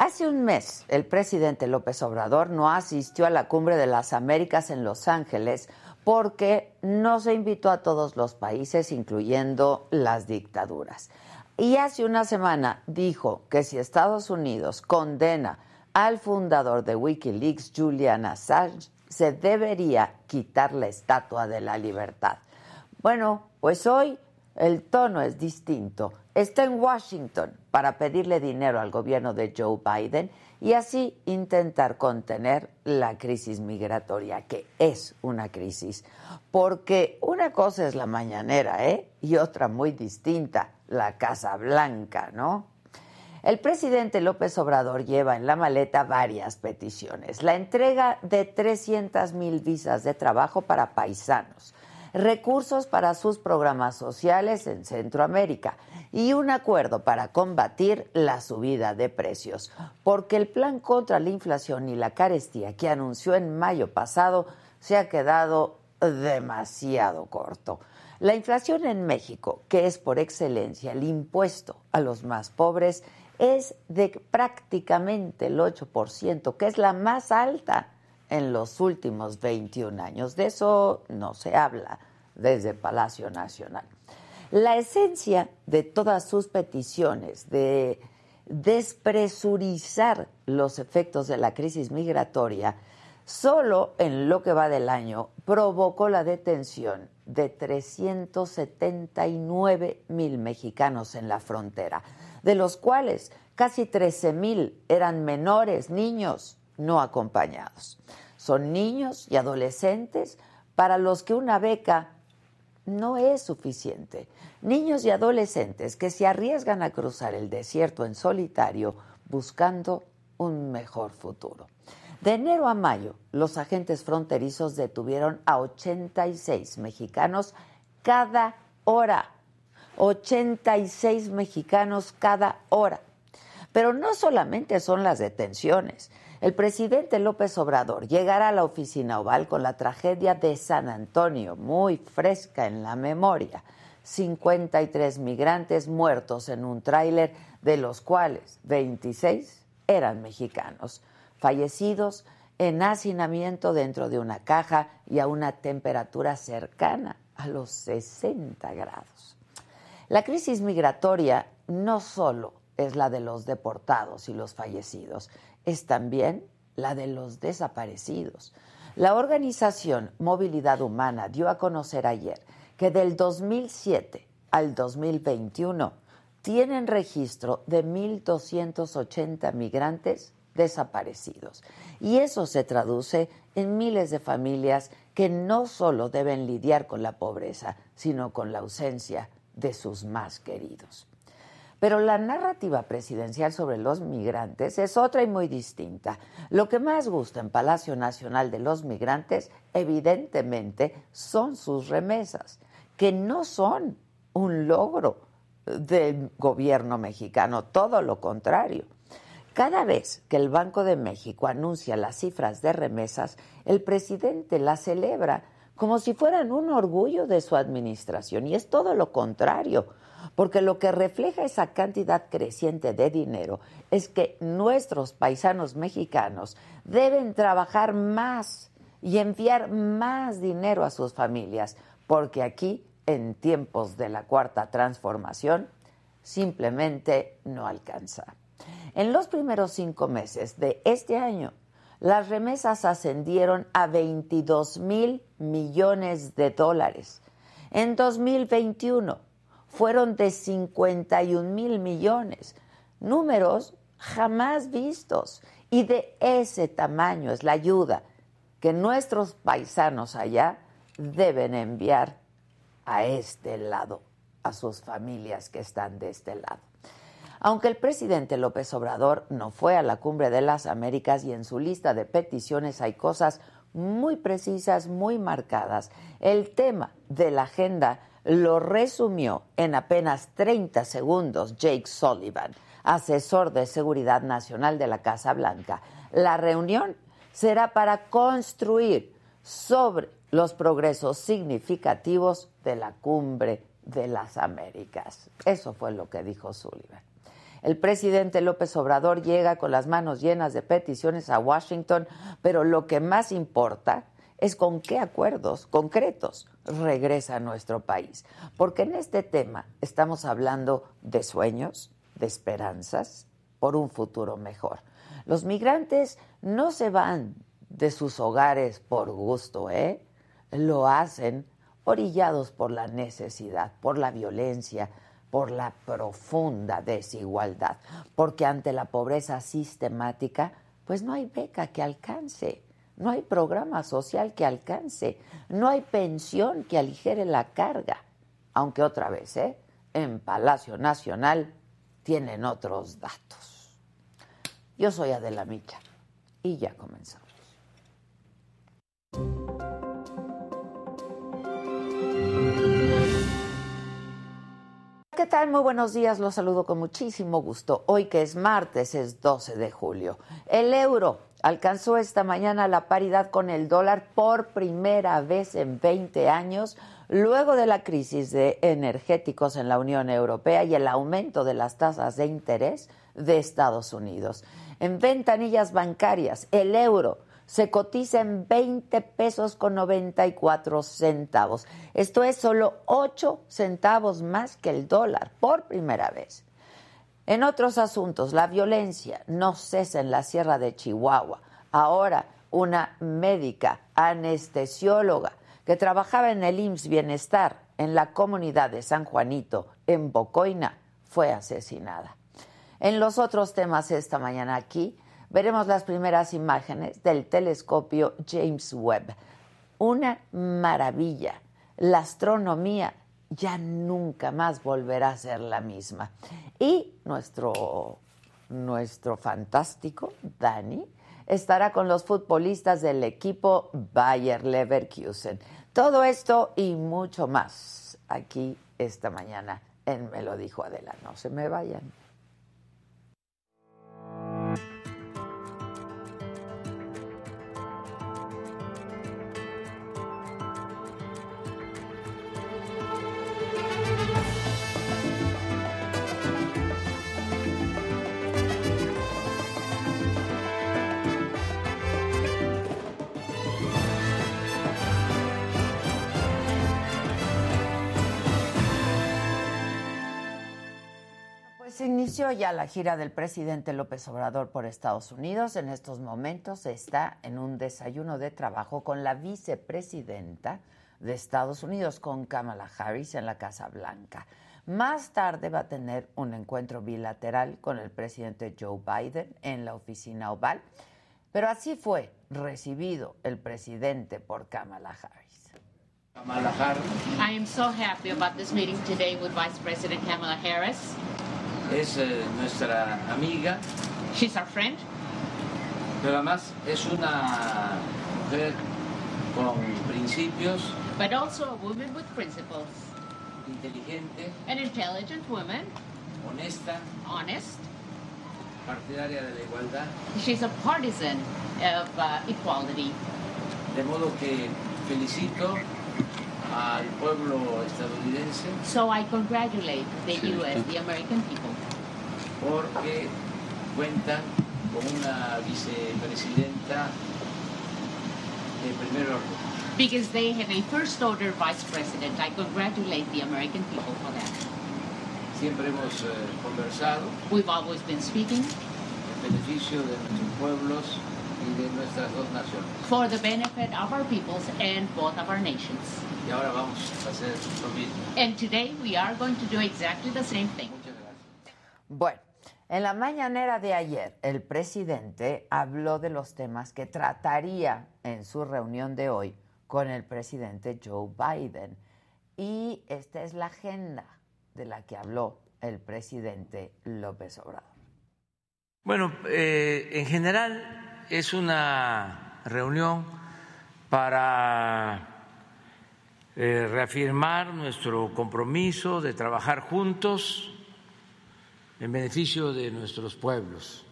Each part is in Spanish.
Hace un mes, el presidente López Obrador no asistió a la cumbre de las Américas en Los Ángeles porque no se invitó a todos los países, incluyendo las dictaduras. Y hace una semana dijo que si Estados Unidos condena al fundador de Wikileaks, Julian Assange, se debería quitar la estatua de la libertad. Bueno, pues hoy el tono es distinto. Está en Washington para pedirle dinero al gobierno de Joe Biden y así intentar contener la crisis migratoria, que es una crisis. Porque una cosa es la mañanera, ¿eh? Y otra muy distinta, la Casa Blanca, ¿no? El presidente López Obrador lleva en la maleta varias peticiones. La entrega de 300 mil visas de trabajo para paisanos recursos para sus programas sociales en Centroamérica y un acuerdo para combatir la subida de precios, porque el plan contra la inflación y la carestía que anunció en mayo pasado se ha quedado demasiado corto. La inflación en México, que es por excelencia el impuesto a los más pobres, es de prácticamente el 8%, que es la más alta en los últimos 21 años. De eso no se habla desde Palacio Nacional. La esencia de todas sus peticiones de despresurizar los efectos de la crisis migratoria, solo en lo que va del año provocó la detención de 379 mil mexicanos en la frontera, de los cuales casi 13 mil eran menores, niños no acompañados. Son niños y adolescentes para los que una beca no es suficiente. Niños y adolescentes que se arriesgan a cruzar el desierto en solitario buscando un mejor futuro. De enero a mayo, los agentes fronterizos detuvieron a 86 mexicanos cada hora. 86 mexicanos cada hora. Pero no solamente son las detenciones. El presidente López Obrador llegará a la oficina oval con la tragedia de San Antonio, muy fresca en la memoria. 53 migrantes muertos en un tráiler, de los cuales 26 eran mexicanos, fallecidos en hacinamiento dentro de una caja y a una temperatura cercana a los 60 grados. La crisis migratoria no solo es la de los deportados y los fallecidos, es también la de los desaparecidos. La organización Movilidad Humana dio a conocer ayer que del 2007 al 2021 tienen registro de 1.280 migrantes desaparecidos. Y eso se traduce en miles de familias que no solo deben lidiar con la pobreza, sino con la ausencia de sus más queridos. Pero la narrativa presidencial sobre los migrantes es otra y muy distinta. Lo que más gusta en Palacio Nacional de los Migrantes, evidentemente, son sus remesas, que no son un logro del gobierno mexicano, todo lo contrario. Cada vez que el Banco de México anuncia las cifras de remesas, el presidente las celebra como si fueran un orgullo de su administración, y es todo lo contrario porque lo que refleja esa cantidad creciente de dinero es que nuestros paisanos mexicanos deben trabajar más y enviar más dinero a sus familias, porque aquí, en tiempos de la cuarta transformación, simplemente no alcanza. En los primeros cinco meses de este año, las remesas ascendieron a 22 mil millones de dólares. En 2021 fueron de 51 mil millones, números jamás vistos. Y de ese tamaño es la ayuda que nuestros paisanos allá deben enviar a este lado, a sus familias que están de este lado. Aunque el presidente López Obrador no fue a la cumbre de las Américas y en su lista de peticiones hay cosas muy precisas, muy marcadas, el tema de la agenda lo resumió en apenas 30 segundos Jake Sullivan, asesor de seguridad nacional de la Casa Blanca. La reunión será para construir sobre los progresos significativos de la cumbre de las Américas. Eso fue lo que dijo Sullivan. El presidente López Obrador llega con las manos llenas de peticiones a Washington, pero lo que más importa es con qué acuerdos concretos regresa a nuestro país. Porque en este tema estamos hablando de sueños, de esperanzas por un futuro mejor. Los migrantes no se van de sus hogares por gusto, ¿eh? Lo hacen orillados por la necesidad, por la violencia, por la profunda desigualdad, porque ante la pobreza sistemática, pues no hay beca que alcance, no hay programa social que alcance, no hay pensión que aligere la carga, aunque otra vez, ¿eh? en Palacio Nacional tienen otros datos. Yo soy Adela Micha y ya comenzamos. ¿Qué tal? Muy buenos días, los saludo con muchísimo gusto. Hoy que es martes, es 12 de julio. El euro alcanzó esta mañana la paridad con el dólar por primera vez en 20 años, luego de la crisis de energéticos en la Unión Europea y el aumento de las tasas de interés de Estados Unidos. En ventanillas bancarias, el euro se cotiza en 20 pesos con 94 centavos. Esto es solo 8 centavos más que el dólar por primera vez. En otros asuntos, la violencia no cesa en la Sierra de Chihuahua. Ahora, una médica anestesióloga que trabajaba en el IMSS Bienestar en la comunidad de San Juanito, en Bocoina, fue asesinada. En los otros temas esta mañana aquí, veremos las primeras imágenes del telescopio James Webb. Una maravilla. La astronomía ya nunca más volverá a ser la misma. Y nuestro, nuestro fantástico Dani estará con los futbolistas del equipo Bayer Leverkusen. Todo esto y mucho más aquí esta mañana en Me lo dijo Adela. No se me vayan. Se inició ya la gira del presidente López Obrador por Estados Unidos. En estos momentos está en un desayuno de trabajo con la vicepresidenta de Estados Unidos, con Kamala Harris, en la Casa Blanca. Más tarde va a tener un encuentro bilateral con el presidente Joe Biden en la oficina oval. Pero así fue recibido el presidente por Kamala Harris. Kamala Harris. I am so happy about this meeting today with Vice President Kamala Harris es eh, nuestra amiga. She's our friend. Pero además es una mujer con principios. But also a woman with principles. Inteligente. An intelligent woman. Honesta. Honest. Partidaria de la igualdad. She's a partisan of uh, equality. De modo que felicito al pueblo estadounidense. So I congratulate the U.S., the American people. Porque cuentan con una vicepresidenta de primer orden. Because they have a first order vice president. I congratulate the American people for that. Siempre hemos eh, conversado We've always been speaking en beneficio de nuestros pueblos y de nuestras dos naciones. for the benefit of our peoples and both of our nations. Y ahora vamos a hacer lo mismo. And today we are going to do exactly the same thing. Muchas gracias. Bueno, en la mañanera de ayer, el presidente habló de los temas que trataría en su reunión de hoy con el presidente Joe Biden. Y esta es la agenda de la que habló el presidente López Obrador. Bueno, eh, en general es una reunión para eh, reafirmar nuestro compromiso de trabajar juntos en beneficio de nuestros pueblos.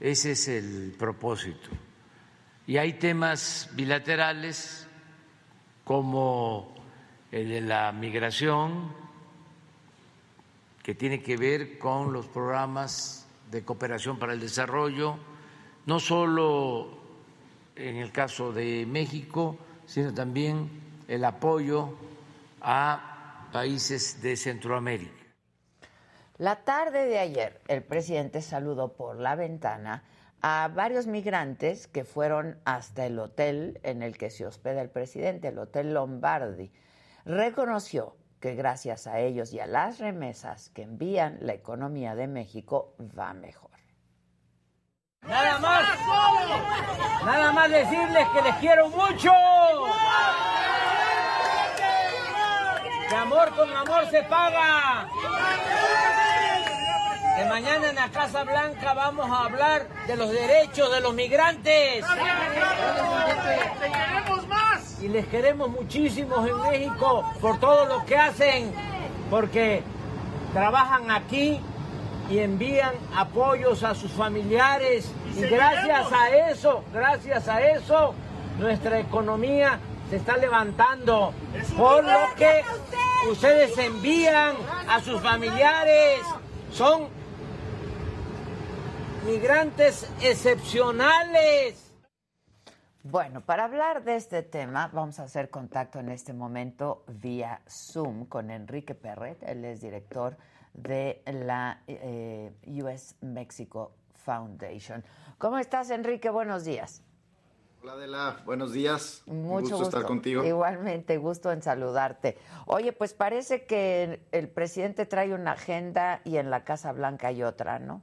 Ese es el propósito. Y hay temas bilaterales como el de la migración, que tiene que ver con los programas de cooperación para el desarrollo, no solo en el caso de México, sino también el apoyo a países de Centroamérica. La tarde de ayer, el presidente saludó por la ventana a varios migrantes que fueron hasta el hotel en el que se hospeda el presidente, el Hotel Lombardi. Reconoció que gracias a ellos y a las remesas que envían, la economía de México va mejor. Nada más, nada más decirles que les quiero mucho. Que amor con amor se paga. Que mañana en la Casa Blanca vamos a hablar de los derechos de los migrantes. Y les queremos muchísimo en México por todo lo que hacen, porque trabajan aquí y envían apoyos a sus familiares. Y gracias a eso, gracias a eso, nuestra economía se está levantando. Por lo que ustedes envían a sus familiares. Son migrantes excepcionales. Bueno, para hablar de este tema, vamos a hacer contacto en este momento vía Zoom con Enrique Perret, él es director de la eh, US Mexico Foundation. ¿Cómo estás, Enrique? Buenos días. Hola Adela, buenos días. Mucho gusto, estar contigo. Igualmente, gusto en saludarte. Oye, pues parece que el presidente trae una agenda y en la Casa Blanca hay otra, ¿no?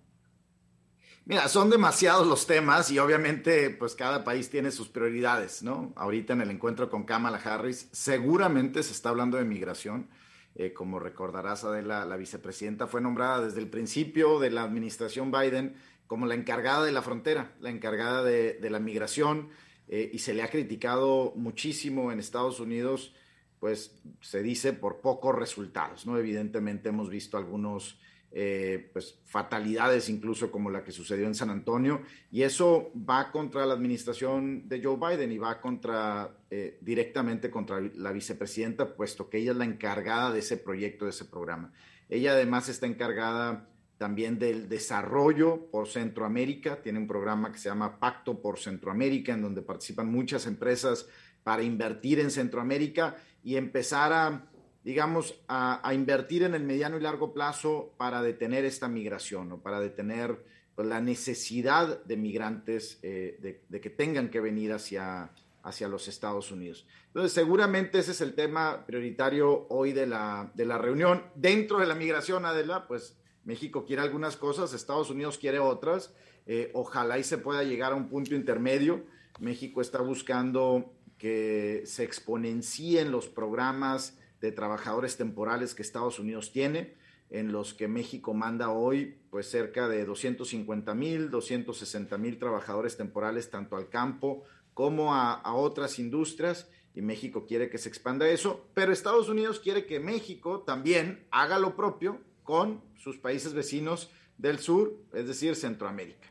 Mira, son demasiados los temas y obviamente pues cada país tiene sus prioridades, ¿no? Ahorita en el encuentro con Kamala Harris seguramente se está hablando de migración. Eh, como recordarás, Adela, la vicepresidenta fue nombrada desde el principio de la administración Biden como la encargada de la frontera, la encargada de, la migración eh, y se le ha criticado muchísimo en Estados Unidos, pues se dice por pocos resultados, ¿no? Evidentemente hemos visto algunos eh, pues fatalidades incluso como la que sucedió en San Antonio y eso va contra la administración de Joe Biden y va contra eh, directamente contra la vicepresidenta puesto que ella es la encargada de ese proyecto de ese programa. Ella además está encargada también del desarrollo por Centroamérica tiene un programa que se llama Pacto por Centroamérica en donde participan muchas empresas para invertir en Centroamérica y empezar a digamos, a, a, invertir en el mediano y largo plazo para detener esta migración o para detener pues, la necesidad de migrantes eh, de, de, que tengan que venir hacia, hacia los Estados Unidos. Entonces, seguramente ese es el tema prioritario hoy de la, de la reunión. Dentro de la migración, Adela, pues México quiere algunas cosas, Estados Unidos quiere otras. Eh, ojalá y se pueda llegar a un punto intermedio. México está buscando que se exponencien los programas de trabajadores temporales que Estados Unidos tiene, en los que México manda hoy pues cerca de 250 mil, 260 mil trabajadores temporales tanto al campo como a, a, otras industrias y México quiere que se expanda eso, pero Estados Unidos quiere que México también haga lo propio con sus países vecinos del sur, es decir, Centroamérica.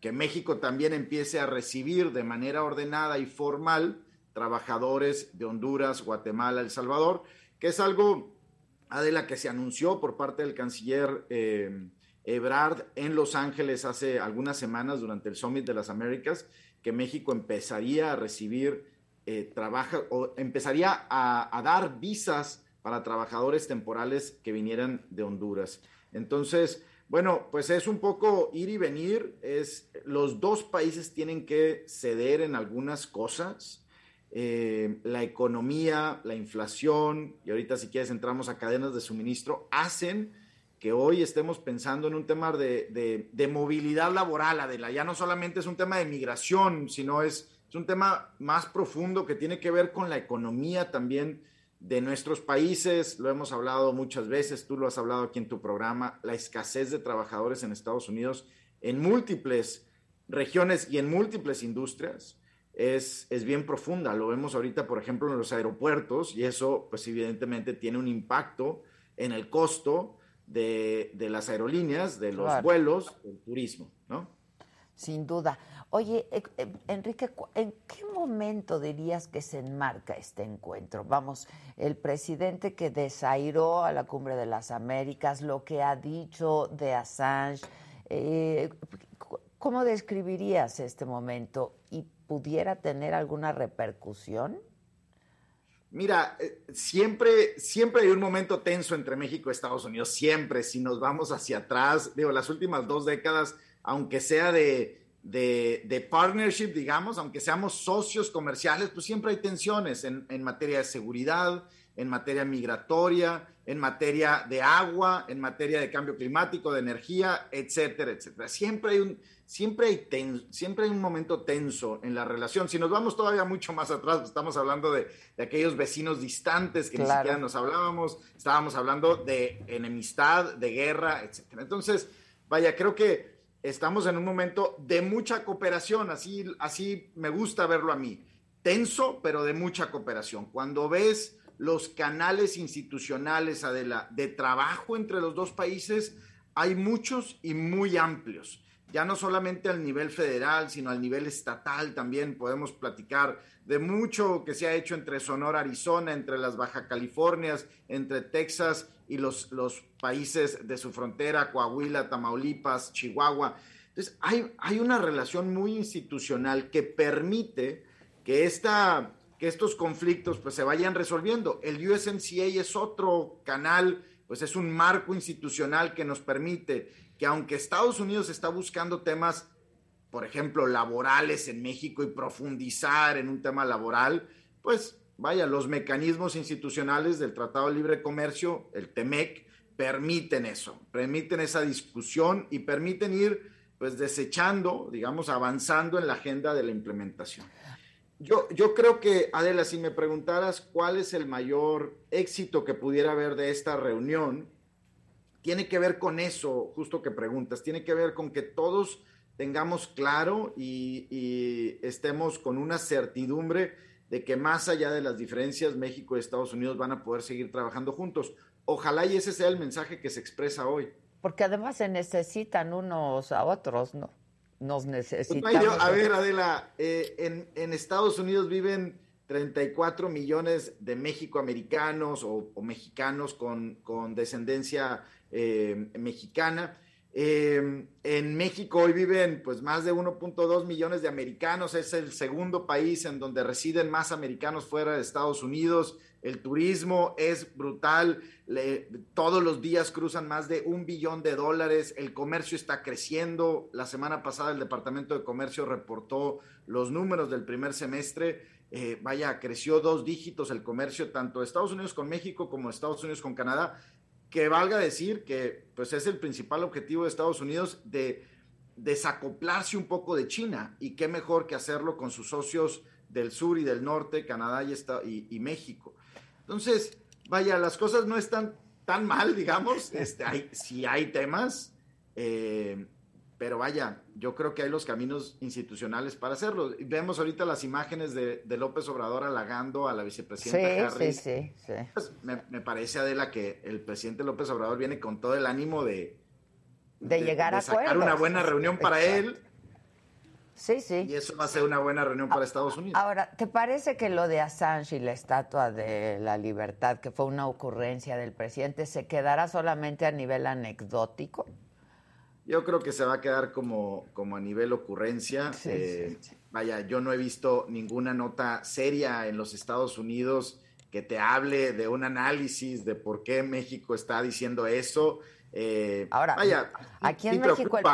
Que México también empiece a recibir de manera ordenada y formal trabajadores de Honduras, Guatemala, El Salvador, que es algo, Adela, que se anunció por parte del canciller eh, Ebrard en Los Ángeles hace algunas semanas durante el Summit de las Américas que México empezaría a recibir eh, o empezaría a, dar visas para trabajadores temporales que vinieran de Honduras. Entonces, bueno, pues es un poco ir y venir. Es, los dos países tienen que ceder en algunas cosas. Eh, la economía, la inflación, y ahorita si quieres entramos a cadenas de suministro, hacen que hoy estemos pensando en un tema de, de, movilidad laboral, Adela. Ya no solamente es un tema de migración, sino es, es un tema más profundo que tiene que ver con la economía también de nuestros países. Lo hemos hablado muchas veces, tú lo has hablado aquí en tu programa, la escasez de trabajadores en Estados Unidos en múltiples regiones y en múltiples industrias. Es, es, bien profunda. Lo vemos ahorita, por ejemplo, en los aeropuertos y eso, pues evidentemente, tiene un impacto en el costo de, las aerolíneas, de los vuelos, del turismo, ¿no? Sin duda. Oye, eh, eh, Enrique, ¿en qué momento dirías que se enmarca este encuentro? Vamos, el presidente que desairó a la Cumbre de las Américas, lo que ha dicho de Assange, eh, ¿cómo describirías este momento y pudiera tener alguna repercusión? Mira, eh, siempre, siempre hay un momento tenso entre México y Estados Unidos, siempre, si nos vamos hacia atrás, digo, las últimas dos décadas, aunque sea de, de, partnership, digamos, aunque seamos socios comerciales, pues siempre hay tensiones en, en materia de seguridad, en materia migratoria, en materia de agua, en materia de cambio climático, de energía, etcétera, etcétera. Siempre hay un, siempre hay, siempre hay un momento tenso en la relación. Si nos vamos todavía mucho más atrás, pues, estamos hablando de, aquellos vecinos distantes que ni siquiera nos hablábamos, estábamos hablando de enemistad, de guerra, etcétera. Entonces, vaya, creo que estamos en un momento de mucha cooperación, así, así me gusta verlo a mí. Tenso, pero de mucha cooperación. Cuando ves los canales institucionales de trabajo entre los dos países, hay muchos y muy amplios. Ya no solamente al nivel federal, sino al nivel estatal también podemos platicar de mucho que se ha hecho entre Sonora, Arizona, entre las Baja Californias, entre Texas y los, los países de su frontera, Coahuila, Tamaulipas, Chihuahua. Entonces, hay, hay una relación muy institucional que permite que esta que estos conflictos pues se vayan resolviendo. El USMCA es otro canal, pues es un marco institucional que nos permite que aunque Estados Unidos está buscando temas, por ejemplo, laborales en México y profundizar en un tema laboral, pues vaya, los mecanismos institucionales del Tratado de Libre Comercio, el TEMEC, permiten eso, permiten esa discusión y permiten ir pues desechando, digamos, avanzando en la agenda de la implementación. Yo, yo creo que, Adela, si me preguntaras cuál es el mayor éxito que pudiera haber de esta reunión, tiene que ver con eso, justo que preguntas, tiene que ver con que todos tengamos claro y, estemos con una certidumbre de que más allá de las diferencias, México y Estados Unidos van a poder seguir trabajando juntos. Ojalá y ese sea el mensaje que se expresa hoy. Porque además se necesitan unos a otros, ¿no? nos pues, necesitamos. a ver, Adela, eh, en, Estados Unidos viven 34 millones de México-americanos o, mexicanos con, descendencia eh, mexicana. Eh, en México hoy viven pues más de 1.2 millones de americanos, es el segundo país en donde residen más americanos fuera de Estados Unidos. El turismo es brutal, todos los días cruzan más de un billón de dólares, el comercio está creciendo, la semana pasada el Departamento de Comercio reportó los números del primer semestre, eh, vaya, creció dos dígitos el comercio, tanto de Estados Unidos con México como Estados Unidos con Canadá, que valga decir que pues es el principal objetivo de Estados Unidos de desacoplarse un poco de China y qué mejor que hacerlo con sus socios del sur y del norte, Canadá y, y México. Entonces, vaya, las cosas no están tan mal, digamos. Este, hay, sí hay temas, eh, pero vaya, yo creo que hay los caminos institucionales para hacerlo. Vemos ahorita las imágenes de, López Obrador halagando a la vicepresidenta sí, Sí, sí, sí. Pues, me, parece, Adela, que el presidente López Obrador viene con todo el ánimo de, de, llegar a sacar una buena reunión para él Sí, sí. Y eso va a ser una buena reunión para Estados Unidos. Ahora, ¿te parece que lo de Assange y la Estatua de la Libertad, que fue una ocurrencia del presidente, se quedará solamente a nivel anecdótico? Yo creo que se va a quedar como, como a nivel ocurrencia. Eh, vaya, yo no he visto ninguna nota seria en los Estados Unidos que te hable de un análisis de por qué México está diciendo eso. Eh, Ahora, vaya, aquí en México el,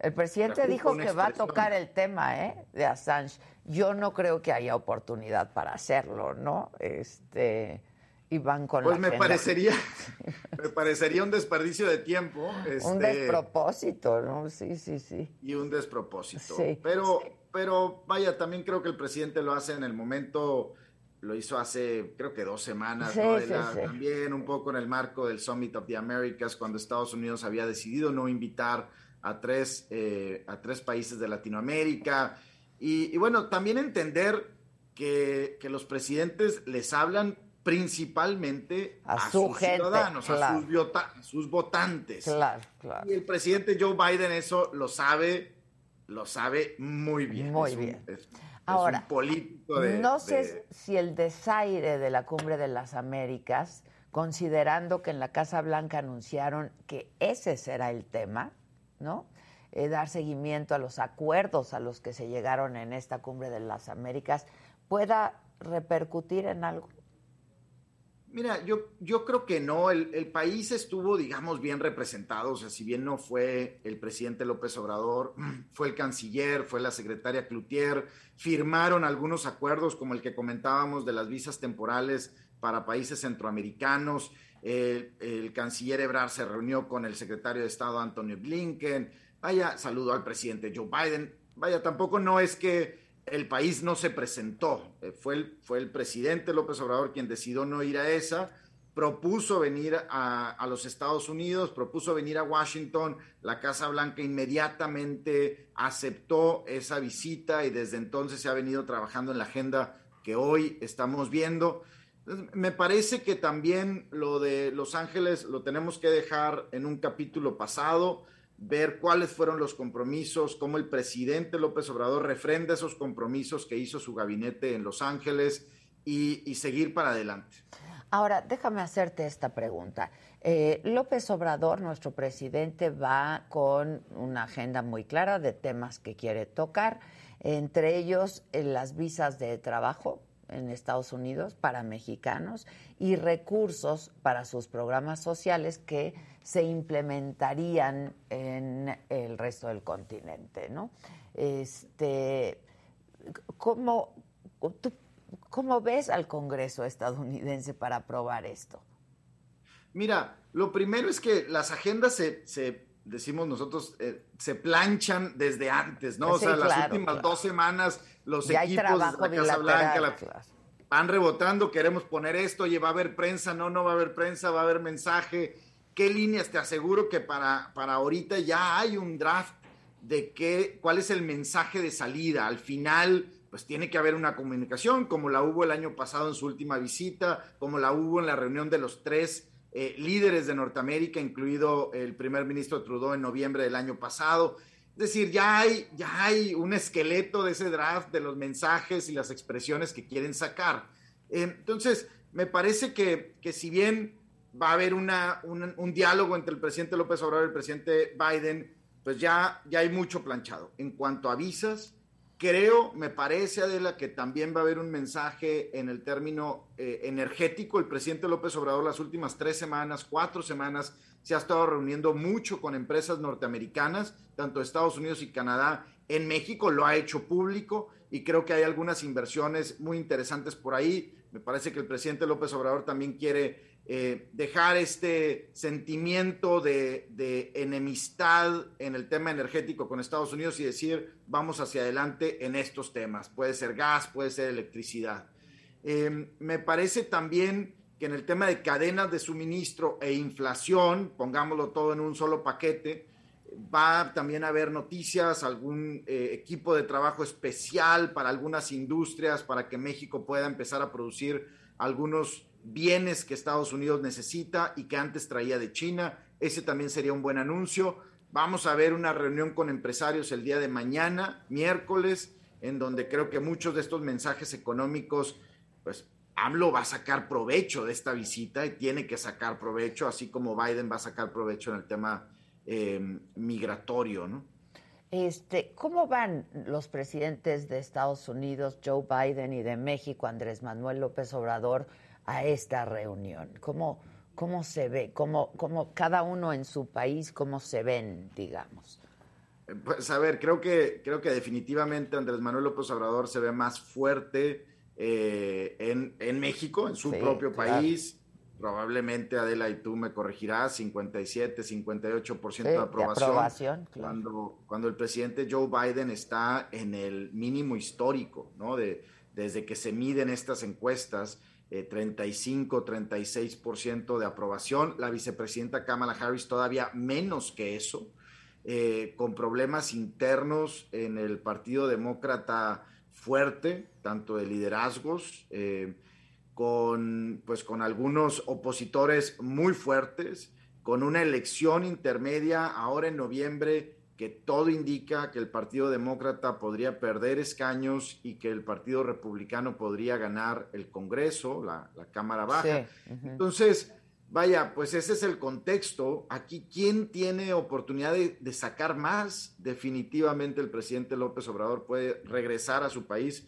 el, presidente dijo que va a tocar el tema ¿eh? de Assange. Yo no creo que haya oportunidad para hacerlo, ¿no? Este y van con pues me parecería me parecería un desperdicio de tiempo un este, despropósito no sí sí sí. Y un despropósito. Pero pero vaya también creo que el presidente lo hace en el momento lo hizo hace creo que dos semanas también un poco en el marco del Summit of the Americas cuando Estados Unidos había decidido no invitar a tres eh, a tres países de Latinoamérica. Y, bueno también entender que, que los presidentes les hablan principalmente a, sus ciudadanos, a, sus votantes. Y el presidente Joe Biden eso lo sabe, lo sabe muy bien. Muy bien. Ahora, político no sé si el desaire de la cumbre de las Américas, considerando que en la Casa Blanca anunciaron que ese será el tema, ¿no? Eh, dar seguimiento a los acuerdos a los que se llegaron en esta cumbre de las Américas, pueda repercutir en algo. Mira, yo, yo creo que no. El, país estuvo, digamos, bien representado. O sea, si bien no fue el presidente López Obrador, fue el canciller, fue la secretaria Cloutier, firmaron algunos acuerdos como el que comentábamos de las visas temporales para países centroamericanos. el canciller Ebrard se reunió con el secretario de Estado Antonio Blinken. Vaya, saludó al presidente Joe Biden. Vaya, tampoco no es que el país no se presentó. Eh, fue el, fue el presidente López Obrador quien decidió no ir a esa, propuso venir a, los Estados Unidos, propuso venir a Washington, la Casa Blanca inmediatamente aceptó esa visita y desde entonces se ha venido trabajando en la agenda que hoy estamos viendo. Me parece que también lo de Los Ángeles lo tenemos que dejar en un capítulo pasado ver cuáles fueron los compromisos, cómo el presidente López Obrador refrenda esos compromisos que hizo su gabinete en Los Ángeles y, seguir para adelante. Ahora, déjame hacerte esta pregunta. Eh, López Obrador, nuestro presidente, va con una agenda muy clara de temas que quiere tocar, entre ellos eh, las visas de trabajo en Estados Unidos para mexicanos y recursos para sus programas sociales que se implementarían en el resto del continente, ¿no? Este, ¿cómo, ¿Cómo ves al Congreso estadounidense para aprobar esto? Mira, lo primero es que las agendas se, decimos nosotros, eh, se planchan desde antes, ¿no? o sea, las últimas dos semanas los equipos de la Casa Blanca van rebotando, queremos poner esto, oye, va a haber prensa, no, no va a haber prensa, va a haber mensaje, qué líneas, te aseguro que para, para ahorita ya hay un draft de qué, cuál es el mensaje de salida. Al final, pues tiene que haber una comunicación, como la hubo el año pasado en su última visita, como la hubo en la reunión de los tres eh, líderes de Norteamérica, incluido el primer ministro Trudeau en noviembre del año pasado. Es decir, ya hay, ya hay un esqueleto de ese draft, de los mensajes y las expresiones que quieren sacar. Eh, entonces, me parece que, que si bien va a haber una, un, diálogo entre el presidente López Obrador y el presidente Biden, pues ya, ya hay mucho planchado. En cuanto a visas, creo, me parece, Adela, que también va a haber un mensaje en el término eh, energético. El presidente López Obrador las últimas tres semanas, cuatro semanas, se ha estado reuniendo mucho con empresas norteamericanas, tanto Estados Unidos y Canadá. En México lo ha hecho público y creo que hay algunas inversiones muy interesantes por ahí. Me parece que el presidente López Obrador también quiere eh, dejar este sentimiento de, enemistad en el tema energético con Estados Unidos y decir vamos hacia adelante en estos temas. Puede ser gas, puede ser electricidad. Eh, me parece también que en el tema de cadenas de suministro e inflación, pongámoslo todo en un solo paquete, va también a haber noticias, algún eh, equipo de trabajo especial para algunas industrias, para que México pueda empezar a producir algunos bienes que Estados Unidos necesita y que antes traía de China. Ese también sería un buen anuncio. Vamos a ver una reunión con empresarios el día de mañana, miércoles, en donde creo que muchos de estos mensajes económicos, pues AMLO va a sacar provecho de esta visita y tiene que sacar provecho, así como Biden va a sacar provecho en el tema eh, migratorio, ¿no? Este, ¿Cómo van los presidentes de Estados Unidos, Joe Biden, y de México, Andrés Manuel López Obrador, a esta reunión? ¿Cómo, cómo se ve? ¿Cómo, cómo cada uno en su país, cómo se ven, digamos? Pues a ver, creo que, creo que definitivamente Andrés Manuel López Obrador se ve más fuerte eh, en, en, México, en su propio país. Probablemente, Adela, y tú me corregirás, 57, 58% de aprobación. De aprobación cuando, cuando el presidente Joe Biden está en el mínimo histórico, ¿no? De, desde que se miden estas encuestas, eh, 35, 36% de aprobación. La vicepresidenta Kamala Harris todavía menos que eso. Eh, con problemas internos en el Partido Demócrata fuerte, tanto de liderazgos, eh, con, pues, con algunos opositores muy fuertes, con una elección intermedia ahora en noviembre que todo indica que el Partido Demócrata podría perder escaños y que el Partido Republicano podría ganar el Congreso, la, Cámara Baja. Entonces, Vaya, pues ese es el contexto. Aquí, ¿quién tiene oportunidad de, sacar más? Definitivamente el presidente López Obrador puede regresar a su país,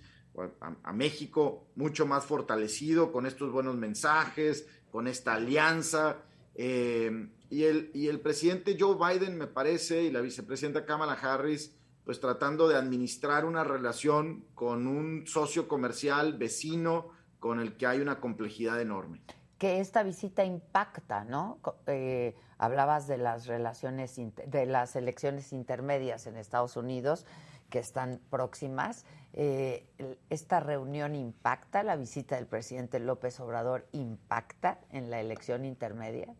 a, México, mucho más fortalecido con estos buenos mensajes, con esta alianza. Eh, y, el, y el presidente Joe Biden, me parece, y la vicepresidenta Kamala Harris, pues tratando de administrar una relación con un socio comercial vecino con el que hay una complejidad enorme que esta visita impacta, ¿no? Eh, hablabas de las relaciones, de las elecciones intermedias en Estados Unidos que están próximas. Eh, ¿Esta reunión impacta, la visita del presidente López Obrador impacta en la elección intermedia?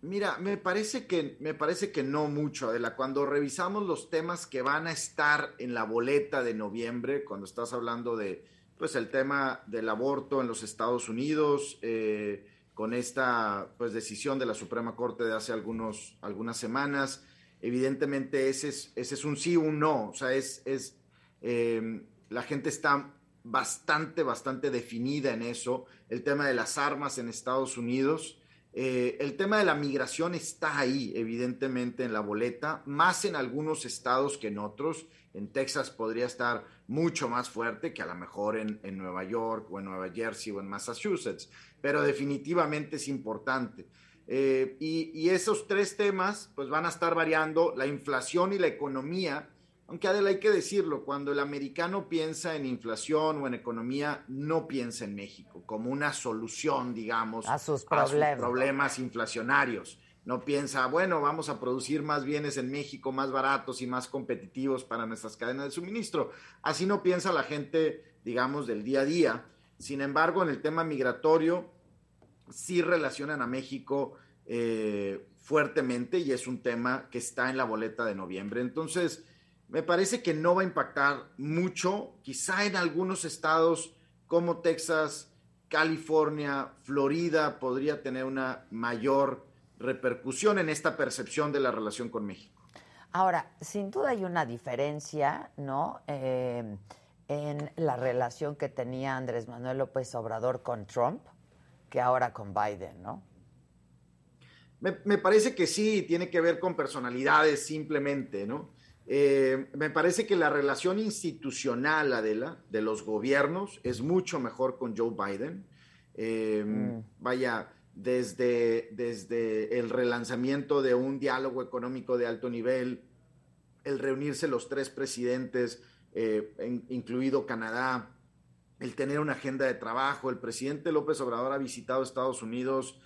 Mira, me parece que me parece que no mucho, Adela. Cuando revisamos los temas que van a estar en la boleta de noviembre, cuando estás hablando de pues el tema del aborto en los Estados Unidos, eh, con esta pues decisión de la Suprema Corte de hace algunos, algunas semanas. Evidentemente ese es, ese es un sí un no, o sea, es, es eh, la gente está bastante, bastante definida en eso. El tema de las armas en Estados Unidos, eh, el tema de la migración está ahí, evidentemente, en la boleta, más en algunos estados que en otros. En Texas podría estar mucho más fuerte que a lo mejor en, Nueva York o en Nueva Jersey o en Massachusetts, pero definitivamente es importante. Eh, y, esos tres temas pues van a estar variando, la inflación y la economía, aunque Adela hay que decirlo, cuando el americano piensa en inflación o en economía, no piensa en México como una solución, digamos, a sus problemas inflacionarios no piensa, bueno, vamos a producir más bienes en México más baratos y más competitivos para nuestras cadenas de suministro. Así no piensa la gente, digamos, del día a día. Sin embargo, en el tema migratorio, sí relacionan a México eh, fuertemente y es un tema que está en la boleta de noviembre. Entonces, me parece que no va a impactar mucho, quizá en algunos estados como Texas, California, Florida podría tener una mayor repercusión en esta percepción de la relación con México. Ahora, sin duda hay una diferencia, ¿no? Eh, en la relación que tenía Andrés Manuel López Obrador con Trump que ahora con Biden, ¿no? Me, parece que sí, tiene que ver con personalidades simplemente, ¿no? Eh, me parece que la relación institucional, Adela, de los gobiernos es mucho mejor con Joe Biden. Eh, mm. Vaya, desde, desde el relanzamiento de un diálogo económico de alto nivel, el reunirse los tres presidentes, eh, incluido Canadá, el tener una agenda de trabajo. El presidente López Obrador ha visitado Estados Unidos,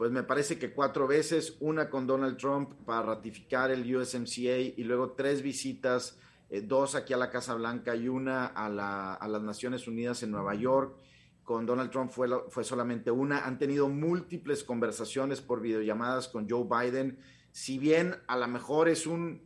pues me parece que cuatro veces, una con Donald Trump para ratificar el USMCA y luego tres visitas, eh, dos aquí a la Casa Blanca y una a, la, a las Naciones Unidas en Nueva York con Donald Trump fue, fue solamente una. Han tenido múltiples conversaciones por videollamadas con Joe Biden. Si bien a lo mejor es un,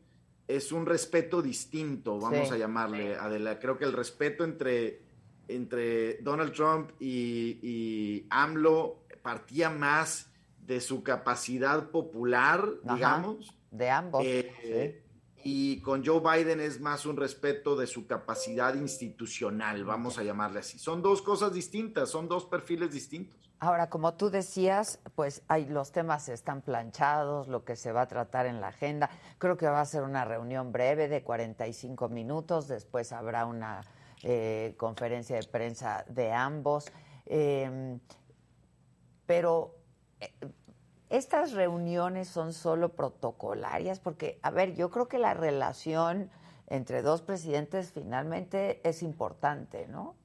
es un respeto distinto, vamos a llamarle, Adela. Creo que el respeto entre, entre Donald Trump y, AMLO partía más de su capacidad popular, digamos. De ambos. Eh, y con Joe Biden es más un respeto de su capacidad institucional, vamos a llamarle así. Son dos cosas distintas, son dos perfiles distintos. Ahora, como tú decías, pues hay, los temas están planchados, lo que se va a tratar en la agenda. Creo que va a ser una reunión breve de 45 minutos, después habrá una eh, conferencia de prensa de ambos. Em, pero estas reuniones son solo protocolarias, porque, a ver, yo creo que la relación entre dos presidentes finalmente es importante, ¿no?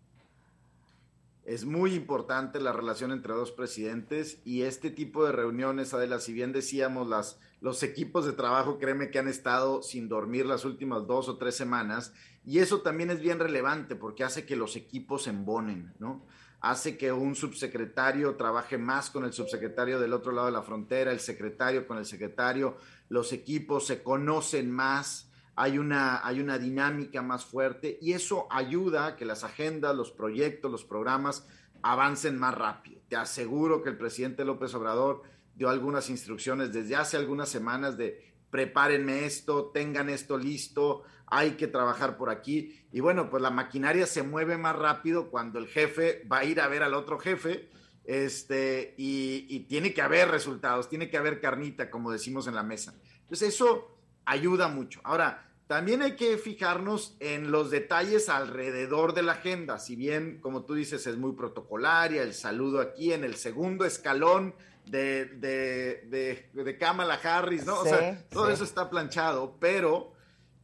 Es muy importante la relación entre dos presidentes y este tipo de reuniones, Adela, si bien decíamos, las, los equipos de trabajo, créeme que han estado sin dormir las últimas dos o tres semanas y eso también es bien relevante porque hace que los equipos embonen, ¿no? Hace que un subsecretario trabaje más con el subsecretario del otro lado de la frontera, el secretario con el secretario, los equipos se conocen más, hay una, hay una dinámica más fuerte y eso ayuda a que las agendas, los proyectos, los programas avancen más rápido. Te aseguro que el presidente López Obrador dio algunas instrucciones desde hace algunas semanas de prepárenme esto, tengan esto listo, hay que trabajar por aquí. Y bueno, pues la maquinaria se mueve más rápido cuando el jefe va a ir a ver al otro jefe este, y, y tiene que haber resultados, tiene que haber carnita, como decimos en la mesa. Entonces eso ayuda mucho. Ahora, también hay que fijarnos en los detalles alrededor de la agenda. Si bien, como tú dices, es muy protocolaria, el saludo aquí en el segundo escalón de, de, de, Kamala Harris, ¿no? o sea, todo eso está planchado, pero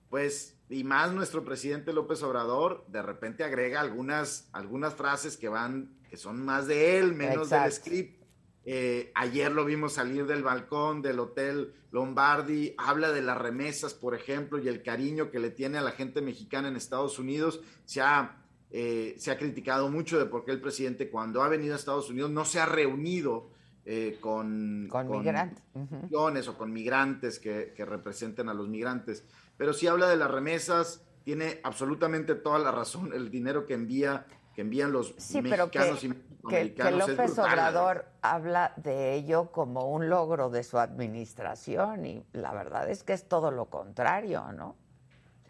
pues, y más nuestro presidente López Obrador, de repente agrega algunas, algunas frases que van, que son más de él, menos del script. Eh, ayer lo vimos salir del balcón del Hotel Lombardi, habla de las remesas, por ejemplo, y el cariño que le tiene a la gente mexicana en Estados Unidos. Se ha, eh, se ha criticado mucho de por qué el presidente cuando ha venido a Estados Unidos no se ha reunido eh, con, con, migrantes o con migrantes que, que representen a los migrantes. Pero si habla de las remesas, tiene absolutamente toda la razón. El dinero que envía que envían los mexicanos y que, que López Obrador habla de ello como un logro de su administración y la verdad es que es todo lo contrario, ¿no?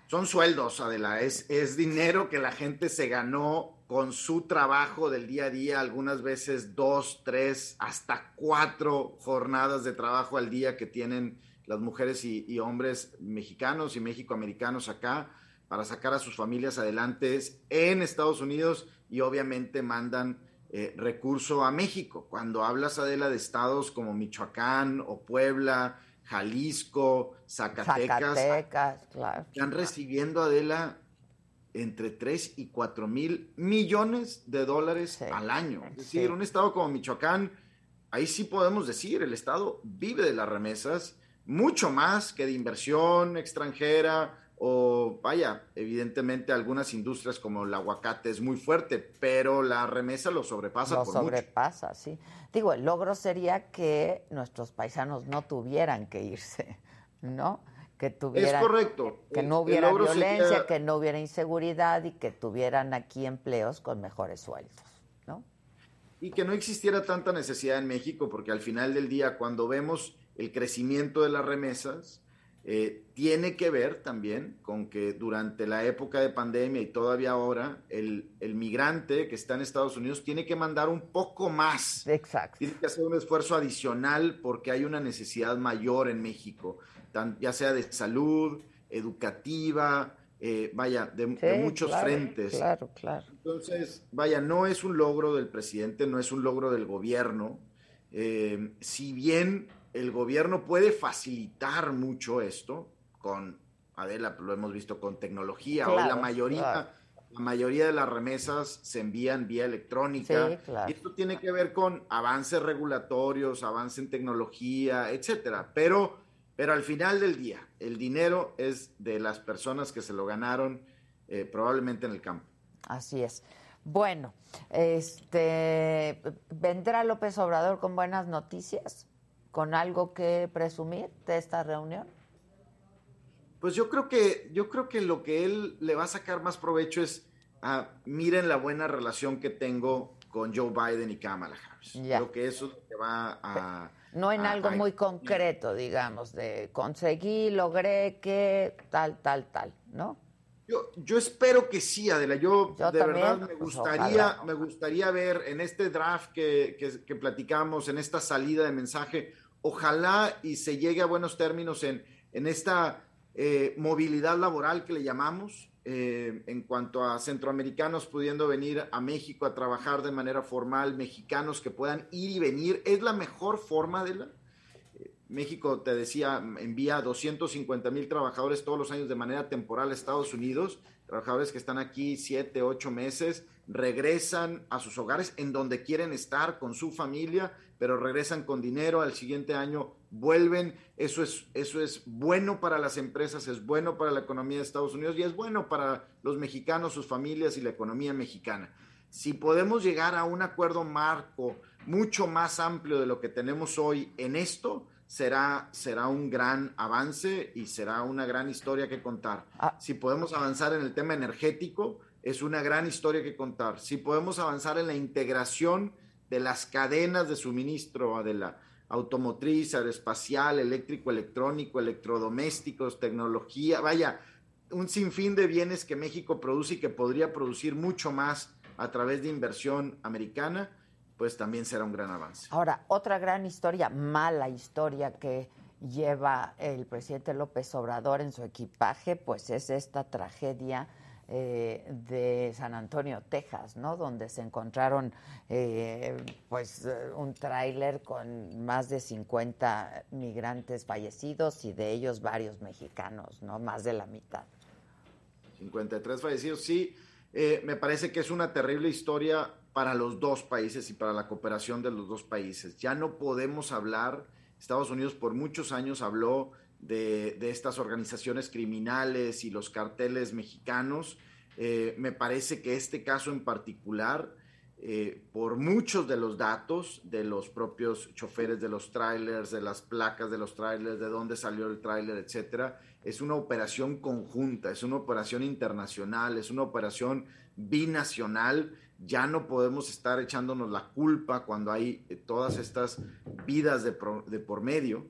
Son sueldos, Adela, es, es dinero que la gente se ganó con su trabajo del día a día, algunas veces dos, tres, hasta cuatro jornadas de trabajo al día que tienen las mujeres y, hombres mexicanos y mexicoamericanos acá para sacar a sus familias adelante en Estados Unidos y obviamente mandan eh, recurso a México. Cuando hablas, Adela, de estados como Michoacán o Puebla, Jalisco, Zacatecas, están recibiendo, Adela, entre 3 y 4 mil millones de dólares al año. Es decir, un estado como Michoacán, ahí sí podemos decir, el estado vive de las remesas, mucho más que de inversión extranjera, o vaya, evidentemente algunas industrias como el aguacate es muy fuerte, pero la remesa lo sobrepasa. Lo sobrepasa, sí. Digo, el logro sería que nuestros paisanos no tuvieran que irse, ¿no? Que tuvieran, es correcto. Que no hubiera violencia, que no hubiera inseguridad y que tuvieran aquí empleos con mejores sueldos, ¿no? Y que no existiera tanta necesidad en México, porque al final del día, cuando vemos el crecimiento de las remesas, eh, tiene que ver también con que durante la época de pandemia y todavía ahora, el, el, migrante que está en Estados Unidos tiene que mandar un poco más. Exacto. Tiene que hacer un esfuerzo adicional porque hay una necesidad mayor en México, ya sea de salud, educativa, eh, vaya, de, muchos frentes. Claro, claro. Entonces, vaya, no es un logro del presidente, no es un logro del gobierno. Eh, si bien el gobierno puede facilitar mucho esto con, Adela, lo hemos visto con tecnología, hoy la mayoría, la mayoría de las remesas se envían vía electrónica. Y esto tiene que ver con avances regulatorios, avance en tecnología, etcétera. Pero, pero al final del día, el dinero es de las personas que se lo ganaron eh, probablemente en el campo. Así es. Bueno, este vendrá López Obrador con buenas noticias con algo que presumir de esta reunión? Pues yo creo que yo creo que lo que él le va a sacar más provecho es ah, miren la buena relación que tengo con Joe Biden y Kamala Harris. Lo que eso que va a... No en algo muy concreto, digamos, de conseguí, logré que tal, tal, tal, ¿no? Yo, yo espero que sí, Adela. Yo, de verdad me pues, gustaría, me gustaría ver en este draft que, que, platicamos, en esta salida de mensaje, ojalá y se llegue a buenos términos en, en esta eh, movilidad laboral que le llamamos, eh, en cuanto a centroamericanos pudiendo venir a México a trabajar de manera formal, mexicanos que puedan ir y venir, es la mejor forma de la... México, te decía, envía 250 mil trabajadores todos los años de manera temporal a Estados Unidos, trabajadores que están aquí siete, ocho meses, regresan a sus hogares en donde quieren estar con su familia, pero regresan con dinero, al siguiente año vuelven, eso es, eso es bueno para las empresas, es bueno para la economía de Estados Unidos y es bueno para los mexicanos, sus familias y la economía mexicana. Si podemos llegar a un acuerdo marco mucho más amplio de lo que tenemos hoy en esto, será, será un gran avance y será una gran historia que contar. Ah. Si podemos avanzar en el tema energético, es una gran historia que contar. Si podemos avanzar en la integración de las cadenas de suministro de la automotriz, aeroespacial, eléctrico, electrónico, electrodomésticos, tecnología, vaya, un sinfín de bienes que México produce y que podría producir mucho más a través de inversión americana, pues también será un gran avance. Ahora, otra gran historia, mala historia que lleva el presidente López Obrador en su equipaje, pues es esta tragedia eh, de San Antonio, Texas, ¿no? Donde se encontraron, eh, pues, eh, un tráiler con más de 50 migrantes fallecidos y de ellos varios mexicanos, ¿no? Más de la mitad. 53 fallecidos, sí. me parece que es una terrible historia para los dos países y para la cooperación de los dos países. Ya no podemos hablar, Estados Unidos por muchos años habló de, estas organizaciones criminales y los carteles mexicanos. Eh, me parece que este caso en particular, eh, por muchos de los datos de los propios choferes de los trailers, de las placas de los trailers, de dónde salió el trailer, etcétera, es una operación conjunta, es una operación internacional, es una operación binacional ya no podemos estar echándonos la culpa cuando hay eh, todas estas vidas de, por medio.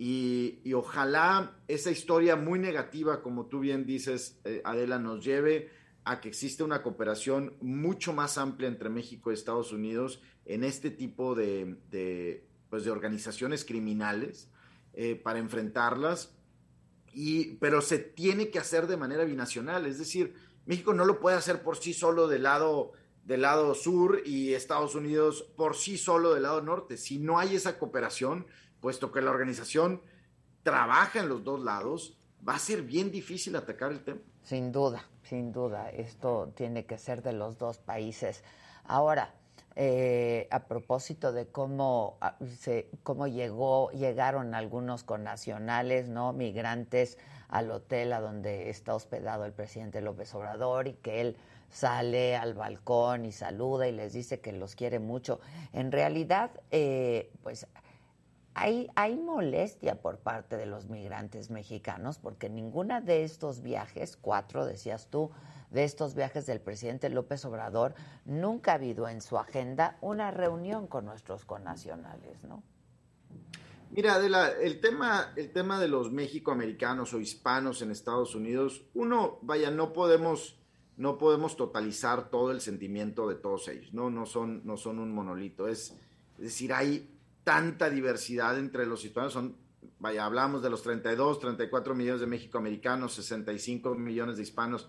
Y, ojalá esa historia muy negativa, como tú bien dices, eh, Adela, nos lleve a que exista una cooperación mucho más amplia entre México y Estados Unidos en este tipo de, pues de organizaciones criminales eh, para enfrentarlas. Y, pero se tiene que hacer de manera binacional, es decir, México no lo puede hacer por sí solo del lado del lado sur y Estados Unidos por sí solo del lado norte. Si no hay esa cooperación, puesto que la organización trabaja en los dos lados, va a ser bien difícil atacar el tema. Sin duda, sin duda. Esto tiene que ser de los dos países. Ahora, eh, a propósito de cómo, ah, se, cómo llegó, llegaron algunos connacionales, ¿no? Migrantes al hotel a donde está hospedado el presidente López Obrador y que él sale al balcón y saluda y les dice que los quiere mucho. En realidad, eh, pues hay, molestia por parte de los migrantes mexicanos porque ninguna de estos viajes, cuatro decías tú, de estos viajes del presidente López Obrador, nunca ha habido en su agenda una reunión con nuestros connacionales, ¿no? Mira, Adela, el tema, el tema de los mexicoamericanos o hispanos en Estados Unidos, uno, vaya, no podemos no podemos totalizar todo el sentimiento de todos ellos, ¿no? No son, no son un monolito. Es, decir, hay tanta diversidad entre los hispanos. Son, vaya, hablamos de los 32, 34 millones de mexicoamericanos, 65 millones de hispanos.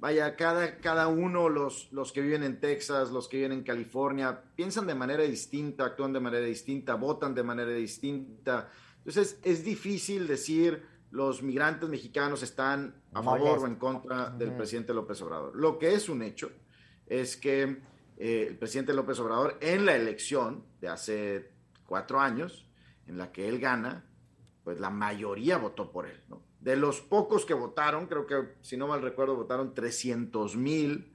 Vaya, cada, cada uno, los, los que viven en Texas, los que viven en California, piensan de manera distinta, actúan de manera distinta, votan de manera distinta. Entonces, es difícil decir los migrantes mexicanos están a favor o en contra del presidente López Obrador. Lo que es un hecho es que eh, el presidente López Obrador en la elección de hace cuatro años, en la que él gana, pues la mayoría votó por él. De los pocos que votaron, creo que si no mal recuerdo, votaron 300 mil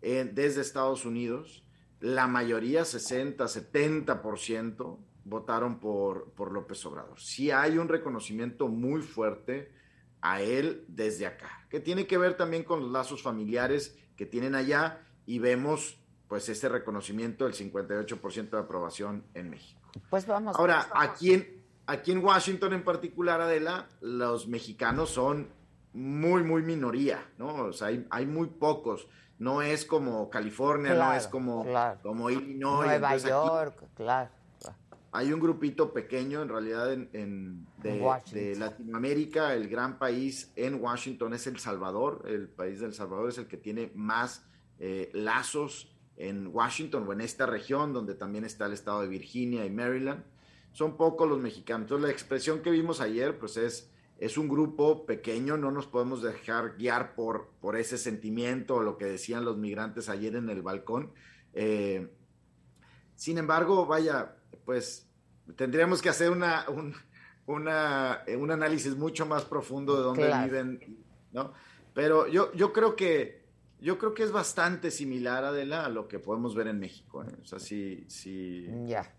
desde Estados Unidos, la mayoría, 60, 70%, votaron por, por López Obrador. Sí hay un reconocimiento muy fuerte a él desde acá, que tiene que ver también con los lazos familiares que tienen allá y vemos pues este reconocimiento del 58% de aprobación en México. Pues vamos. Ahora, aquí en, aquí en Washington en particular, Adela, los mexicanos son muy, muy minoría, ¿no? O sea, hay, hay muy pocos. No es como California, no es como, como Illinois. Nueva York, claro hay un grupito pequeño en realidad en, de, Latinoamérica, el gran país en Washington es El Salvador, el país del Salvador es el que tiene más eh, lazos en Washington o en esta región donde también está el estado de Virginia y Maryland. Son pocos los mexicanos. Entonces la expresión que vimos ayer pues es, es un grupo pequeño, no nos podemos dejar guiar por, por ese sentimiento o lo que decían los migrantes ayer en el balcón. Eh, sin embargo, vaya, pues tendríamos que hacer una, un, una, un análisis mucho más profundo de dónde viven, ¿no? Pero yo, yo creo que yo creo que es bastante similar, Adela, a lo que podemos ver en México. ¿eh? O sea, sí, sí. Ya.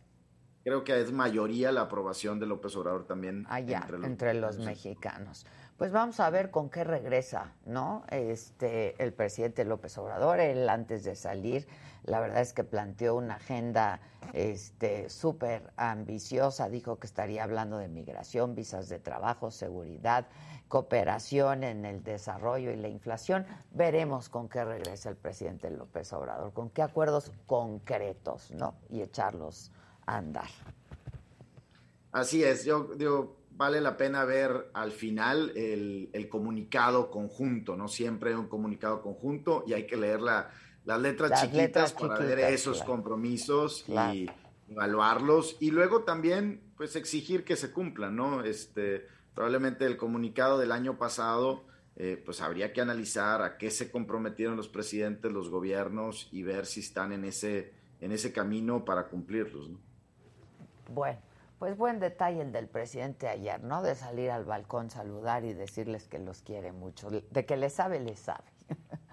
Creo que es mayoría la aprobación de López Obrador también. Allá, entre los, entre los mexicanos. Pues vamos a ver con qué regresa, ¿no? Este, el presidente López Obrador, él antes de salir la verdad es que planteó una agenda este súper ambiciosa, dijo que estaría hablando de migración, visas de trabajo, seguridad, cooperación en el desarrollo y la inflación. Veremos con qué regresa el presidente López Obrador, con qué acuerdos concretos, ¿no? Y echarlos a andar. Así es, yo digo, vale la pena ver al final el, el comunicado conjunto, ¿no? Siempre un comunicado conjunto y hay que leer la las letras chiquitas para ver esos compromisos y evaluarlos y luego también pues exigir que se cumplan, ¿no? Este, probablemente el comunicado del año pasado eh, pues habría que analizar a qué se comprometieron los presidentes, los gobiernos y ver si están en ese, en ese camino para cumplirlos, ¿no? Bueno, pues buen detalle el del presidente ayer, ¿no? De salir al balcón, saludar y decirles que los quiere mucho, de que le sabe, le sabe.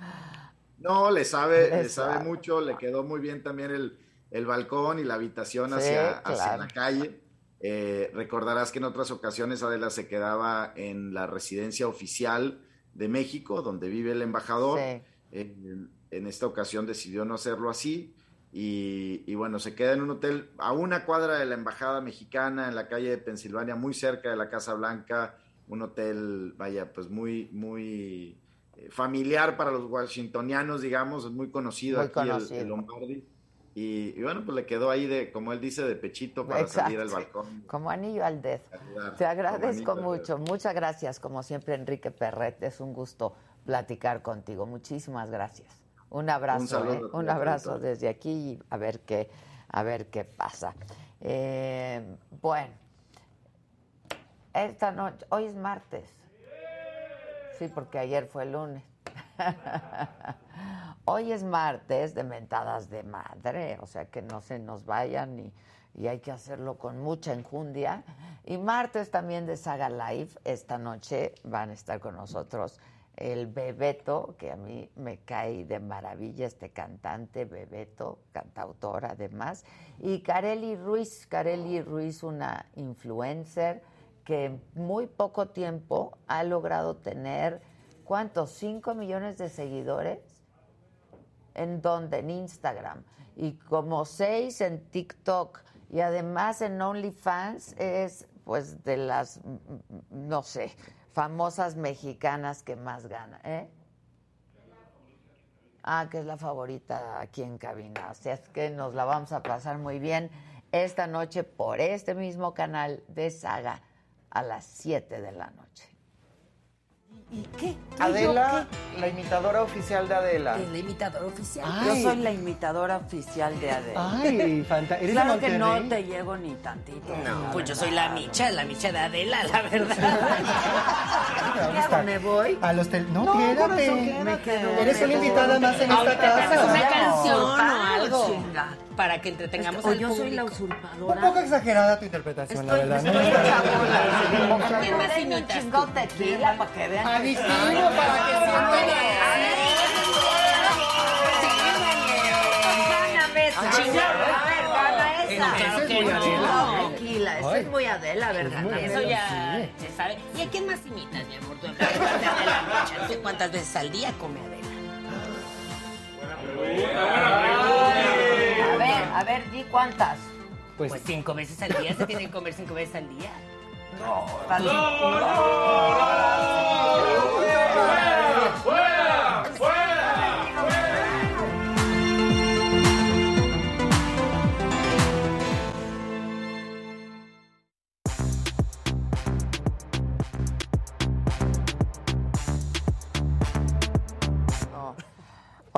No, le sabe, le, sabe, mucho, le quedó muy bien también el, el balcón y la habitación hacia, hacia la calle. Eh, recordarás que en otras ocasiones Adela se quedaba en la residencia oficial de México, donde vive el embajador. en esta ocasión decidió no hacerlo así. Y, y, bueno, se queda en un hotel a una cuadra de la embajada mexicana en la calle de Pensilvania, muy cerca de la Casa Blanca. Un hotel, vaya, pues muy, muy familiar para los washingtonianos, digamos, es muy conocido aquí El, Lombardi. Y, bueno, pues le quedó ahí de, como él dice, de pechito para salir al balcón. Como anillo al dedo. Te agradezco mucho. Muchas gracias, como siempre, Enrique Perret. Es un gusto platicar contigo. Muchísimas gracias. Un abrazo, un, ¿eh? un abrazo desde aquí y a ver qué, a ver qué pasa. Eh, bueno, esta noche, hoy es martes. Sí, porque ayer fue lunes. Hoy es martes de mentadas de madre, o sea que no se nos vayan y, hay que hacerlo con mucha enjundia. Y martes también de Saga Live, esta noche van a estar con nosotros el Bebeto, que a mí me cae de maravilla este cantante, Bebeto, cantautor además, y Kareli Ruiz, Kareli Ruiz, una influencer que en muy poco tiempo ha logrado tener, ¿cuántos? ¿Cinco millones de seguidores? ¿En dónde? En Instagram. Y como seis en TikTok. Y además en OnlyFans es pues de las, no sé, famosas mexicanas que más gana, ¿eh? Ah, que es la favorita aquí en cabina. O sea, es que nos la vamos a pasar muy bien esta noche por este mismo canal de Saga a las 7 de la noche. ¿Y qué? Adela, la imitadora oficial de Adela. La imitadora oficial. Yo soy la imitadora oficial de Adela. Ay, fantástico. Claro que no te llego ni tantito. No, pues yo soy la micha, la micha de Adela, la verdad. ¿Me voy? A los tel... No, no quédate. Me quedo. Eres una invitada más en esta casa. Una canción o algo para que entretengamos al yo soy la usurpadora. Un poco exagerada tu interpretación, la verdad. Estoy ¿no? ¿Quién más imitas? Un chingón tequila para que vean. Adictivo para que sientan. A ver, gana esa. Claro que no. Tequila, eso es muy Adela, ¿verdad? Eso ya se sabe. ¿Y a quién más imitas, mi amor? ¿Cuántas veces al día come Adela? Buena pregunta, buena pregunta. A ver, di cuántas. Pues, cinco veces al día, se tiene que comer cinco veces al día. No, No.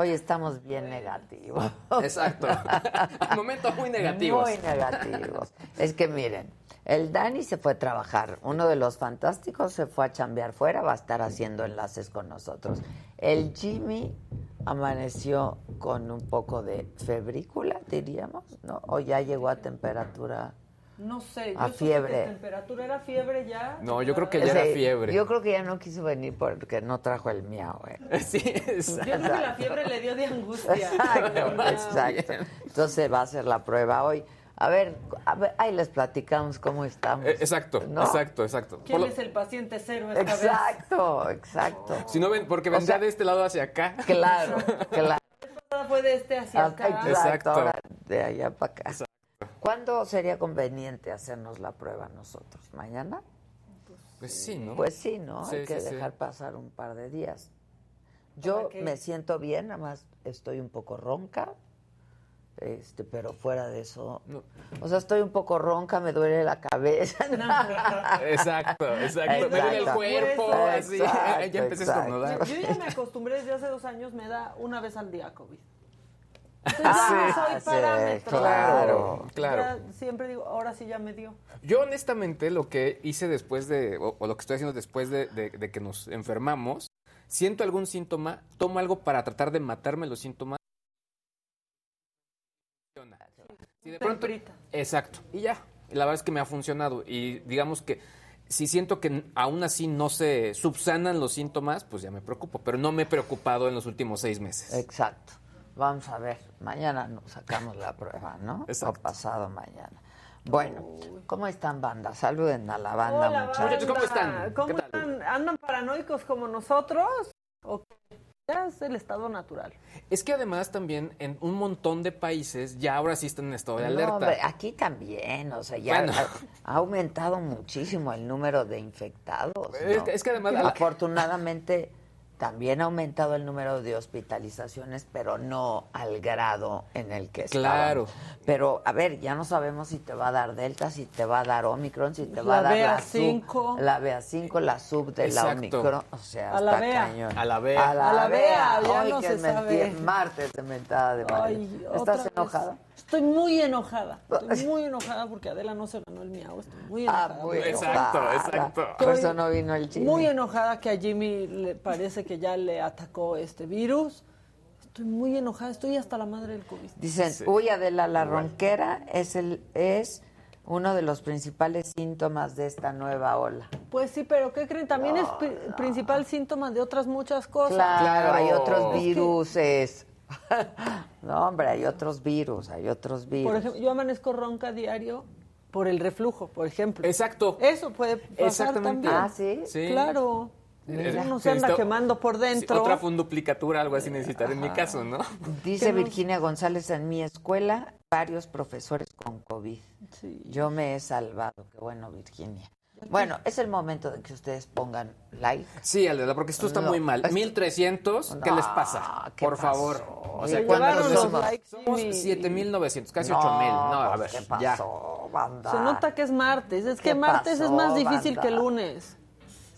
Hoy estamos bien negativos. Exacto. Momentos muy negativos. Muy negativos. Es que miren, el Dani se fue a trabajar. Uno de los fantásticos se fue a chambear fuera, va a estar haciendo enlaces con nosotros. El Jimmy amaneció con un poco de febrícula, diríamos, ¿no? O ya llegó a temperatura. No sé, A yo supe fiebre. que temperatura era fiebre ya. No, yo creo que ya era fiebre. Yo creo que ya no quiso venir porque no trajo el miau, ¿eh? Sí, Yo creo que la fiebre le dio de angustia. Exacto, exacto. Entonces va a ser la prueba hoy. A ver, a ver, ahí les platicamos cómo estamos. Eh, Exacto, ¿No? exacto, exacto. ¿Quién lo- es el paciente cero esta vez? Exacto, exacto. Si no ven, porque O vendría sea, de este lado hacia acá. Claro, claro. Fue de este hacia acá. Exacto, Exacto. ahora de allá para acá. ¿Cuándo sería conveniente hacernos la prueba nosotros? ¿Mañana? Pues sí, ¿no? Pues sí, ¿no? Sí, Hay que sí, sí. dejar pasar un par de días. Yo me siento bien, nada más estoy un poco ronca, este, pero fuera de eso, No. o sea, estoy un poco ronca, me duele la cabeza. Exacto, exacto. Me duele el Exacto. cuerpo, así. Exacto, ya empecé a estornudar. Yo ya me acostumbré desde hace dos años, me da una vez al día COVID. Ah, soy sí, parámetro. claro. Claro. Ya siempre digo, ahora sí ya me dio. Yo honestamente lo que hice después de, o, o lo que estoy haciendo después de, de- de que nos enfermamos, siento algún síntoma, tomo algo para tratar de matarme los síntomas. Si de pronto, exacto, y ya. La verdad es que me ha funcionado. Y digamos que si siento que aún así no se subsanan los síntomas, pues ya me preocupo. Pero no me he preocupado en los últimos seis meses. Exacto. Vamos a ver, mañana nos sacamos la prueba, ¿no? Exacto. O pasado mañana. Bueno, ¿cómo están banda? Saluden a la banda, Hola, muchachos. Muchachos, ¿cómo banda. están? ¿Cómo ¿Qué tal? están? ¿Andan paranoicos como nosotros? ¿O qué? Ya es el estado natural. Es que además también en un montón de países ya ahora sí están en estado de No, alerta. hombre, aquí también, o sea, ya Bueno. ha, ha aumentado muchísimo el número de infectados. Es ¿no? que- es que además Afortunadamente, también ha aumentado el número de hospitalizaciones, pero no al grado en el que Claro. estábamos. Pero, a ver, ya no sabemos si te va a dar Delta, si te va a dar Omicron, si te La va a dar la BA5. sub, la BA5, la sub de la. Omicron. O sea, A la BA. cañón. A la BA. A la, A la BA. BA, ya Hoy no que se sabe. martes de mentada de madre. Ay, ¿Estás vez. Estoy muy enojada. Estoy muy enojada porque Adela no se ganó el miau. Estoy muy Ah, enojada. muy Exacto, enojada. exacto. Por eso no vino el Jimmy. Muy enojada que a Jimmy le parece que ya le atacó este virus. Estoy muy enojada, estoy hasta la madre del COVID. Dicen, uy, Adela, la ronquera es el es uno de los principales síntomas de esta nueva ola. Pues sí, pero ¿qué creen? También es pri- principal síntoma de otras muchas cosas. Claro, Claro. hay otros Es que- viruses. no, hombre, hay otros virus, hay otros virus. Por ejemplo, yo amanezco ronca diario por el reflujo, por ejemplo. Exacto. Eso puede pasar Exactamente. también. ah, ¿sí? Sí. Claro. Eh, Uno se anda quemando por Sí, dentro. otra funduplicatura, algo así necesitar en mi caso, ¿no? Dice ¿Qué nos- Virginia González, en mi escuela, varios profesores con COVID. Sí. Yo me he salvado. Qué bueno, Virginia. Bueno, es el momento de que ustedes pongan like. Sí, Aldela, porque esto está No, muy mal. es- 1300, ¿qué No, les pasa? ¿qué Por pasó? favor. O Se sea, ¿cuántos los somos? likes, Somos Jimmy. 7900, casi 8000. No, a ver, ¿qué ya. banda? Se nota que es martes. Es que ¿Qué martes es más difícil banda? que lunes.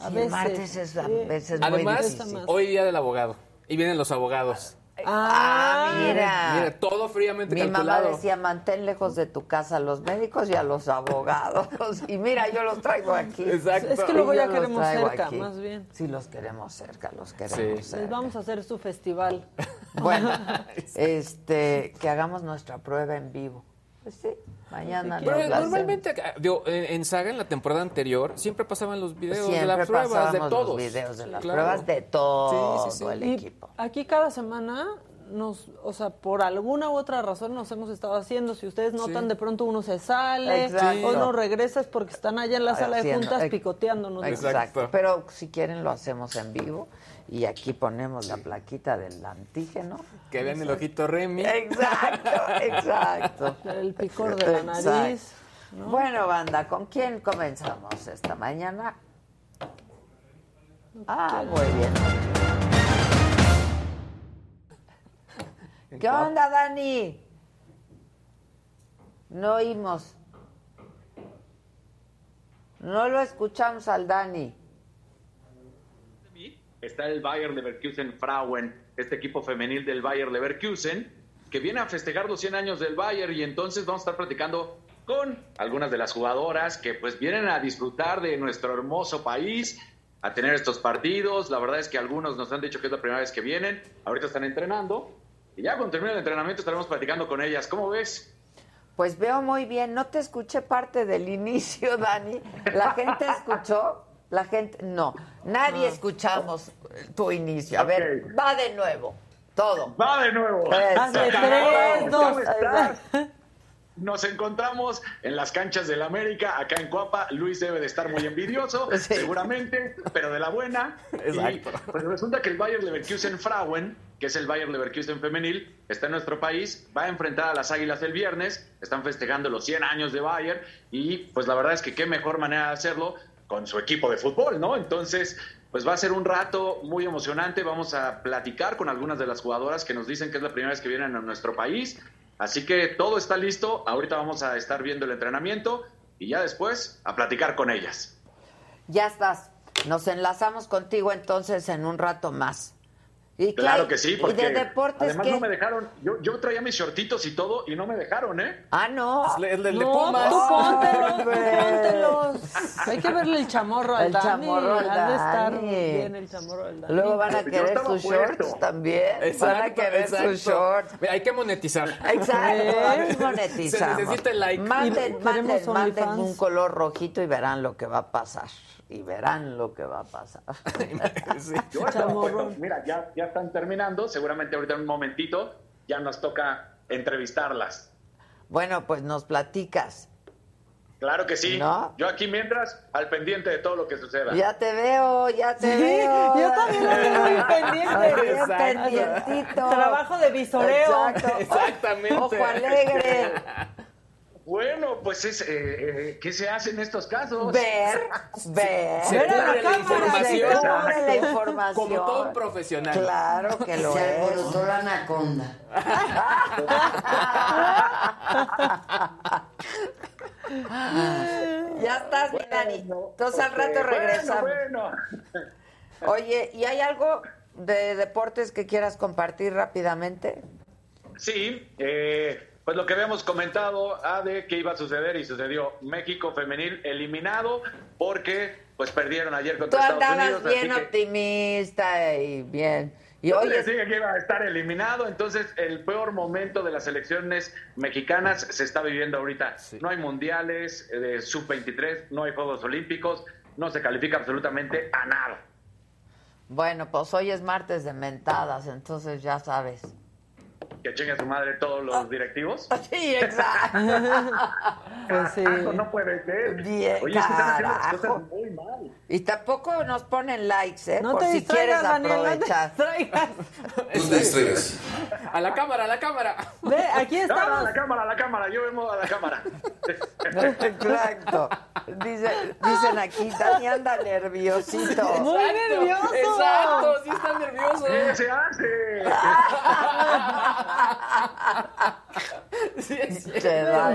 A Sí, veces. martes es a veces muy Además, difícil. hoy día del abogado. Y vienen los abogados. Ah, mira. Mira, todo fríamente Mi mamá decía, mantén lejos de tu casa a los médicos y a los abogados. Y mira, yo los traigo aquí. Exacto. Es que luego ya queremos cerca, aquí. más bien. Sí, los queremos cerca, los queremos Sí. cerca. Les vamos a hacer su festival. Bueno, este, que hagamos nuestra prueba en vivo. Pues sí, mañana Pero normalmente, ah, digo, en, en Saga, en la temporada anterior, siempre pasaban los videos de las pruebas, de todos. los videos de las Claro. pruebas de todo Sí, sí, sí. el Y equipo. aquí cada semana nos, o sea, por alguna u otra razón nos hemos estado haciendo. Si ustedes notan, Sí. de pronto uno se sale Exacto. o no regresa es porque están allá en la sala de juntas picoteándonos. Exacto. Pero si quieren lo hacemos en vivo y aquí ponemos la plaquita del antígeno. Que vean el ojito Remy. Exacto, exacto. El picor de la Exacto. nariz. ¿no? Bueno, banda, ¿con quién comenzamos esta mañana? Ah, muy bien. ¿Qué onda, Dani? No oímos. No lo escuchamos al Dani. Está el Bayer Leverkusen Frauen, este equipo femenil del Bayer Leverkusen, que viene a festejar los 100 años del Bayer y entonces vamos a estar platicando con algunas de las jugadoras que pues vienen a disfrutar de nuestro hermoso país, a tener estos partidos. La verdad es que algunos nos han dicho que es la primera vez que vienen, ahorita están entrenando y ya cuando termine el entrenamiento estaremos platicando con ellas. ¿Cómo ves? Pues veo muy bien. No te escuché parte del inicio, Dani. ¿La gente escuchó? La gente, no. Nadie escuchamos tu inicio. A ver, va de nuevo. Todo. Va de nuevo. Eso. tres. Nos encontramos en las canchas del América, acá en Cuapa. Luis debe de estar muy envidioso, seguramente, pero de la buena. Exacto. Y, pues resulta que el Bayer Leverkusen Frauen, que es el Bayer Leverkusen femenil, está en nuestro país, va a enfrentar a las Águilas el viernes. Están festejando los 100 años de Bayer y pues la verdad es que qué mejor manera de hacerlo con su equipo de fútbol, ¿no? Entonces, pues va a ser un rato muy emocionante. Vamos a platicar con algunas de las jugadoras que nos dicen que es la primera vez que vienen a nuestro país. Así que todo está listo. Ahorita vamos a estar viendo el entrenamiento y ya después a platicar con ellas. Ya estás. Nos enlazamos contigo entonces en un rato más. ¿Y Claro que sí, ¿Y porque de deportes además qué? no me dejaron. Yo, yo traía mis shortitos y todo y no me dejaron, ¿eh? Ah, no. El de, No, Pumas. tú póntelos, póntelos. Hay que verle el chamorro al El Dani. chamorro al de estar Dani. bien el chamorro al Dani. Luego van a querer sus puesto. shorts también. van a Exacto, querer exacto. sus shorts. Hay que monetizar. Exacto, monetizamos. Se necesita el like. Manden, Y manden, manden un color rojito y verán lo que va a pasar. Y verán lo que va a pasar. Sí. Yo puesto. Mira, ya, ya están terminando. Seguramente ahorita en un momentito ya nos toca entrevistarlas. Bueno, pues nos platicas. Claro que sí. ¿No? Yo aquí mientras, al pendiente de todo lo que suceda. Ya te veo, ya te Sí, veo. yo también lo veo muy pendiente. Pendientito. Trabajo de visoreo. Exacto. Exactamente. Ojo alegre. Bueno, pues es, eh, eh, ¿qué se hace en estos casos? Ver, ver. Se a la información. Se cubre la información. Como todo un profesional. Claro que lo Se es. alborotó la anaconda. Ya estás, mi Dani. Entonces al rato Bueno, regresamos. Bueno, Oye, ¿y hay algo de deportes que quieras compartir rápidamente? Sí, eh, pues lo que habíamos comentado ah, de que iba a suceder y sucedió. México femenil eliminado porque pues perdieron ayer Tú contra Estados andabas Unidos. bien optimista y bien. Y les dije que iba a estar eliminado, entonces el peor momento de las elecciones mexicanas se está viviendo ahorita. No hay mundiales eh, de sub-23, no hay Juegos Olímpicos, no se califica absolutamente a nada. bueno, pues hoy es martes de mentadas, entonces ya sabes. Que chingue a su madre todos los directivos. Sí, exacto. Pues sí. Carajo, no puede ser. Bien, Oye, es que están haciendo las cosas muy mal. Y tampoco nos ponen likes, ¿eh? No Por te si quieres Daniel, no te aprovechar. distraigas. No te distraigas. A la cámara, a la cámara. Ve, aquí No, no, a estamos. la cámara, a la cámara, yo vemos a la cámara. Exacto. Dice, dicen aquí, Dani anda nerviosito. Muy nervioso. Exacto, sí está nervioso. ¿Qué se hace? Sí.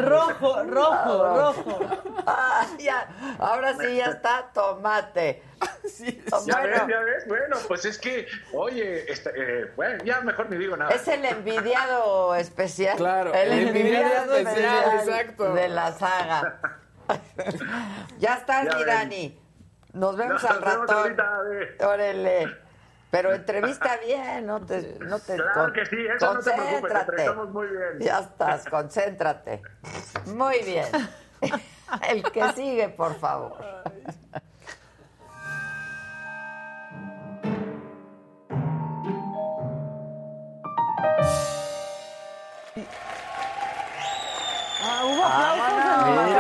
Rojo, rojo, rojo. Ah, ya, ahora sí ya está tomate. Sí, Ya ves, Bueno, ya ves. Bueno, pues es que, oye, este, eh, bueno, ya mejor ni digo nada. es el envidiado especial. Claro, el el envidiado envidiado especial, especial, exacto. de la saga. ya estás, Ya mi ven. Dani. Nos vemos Nos al vemos ratón. ahorita, a ver. Órale. Pero entrevista bien, no te, no te Claro con, que sí, eso no te preocupes, te muy bien. Ya estás, concéntrate. Muy bien. El que sigue, por favor. Ah, hubo aplausos. Ah,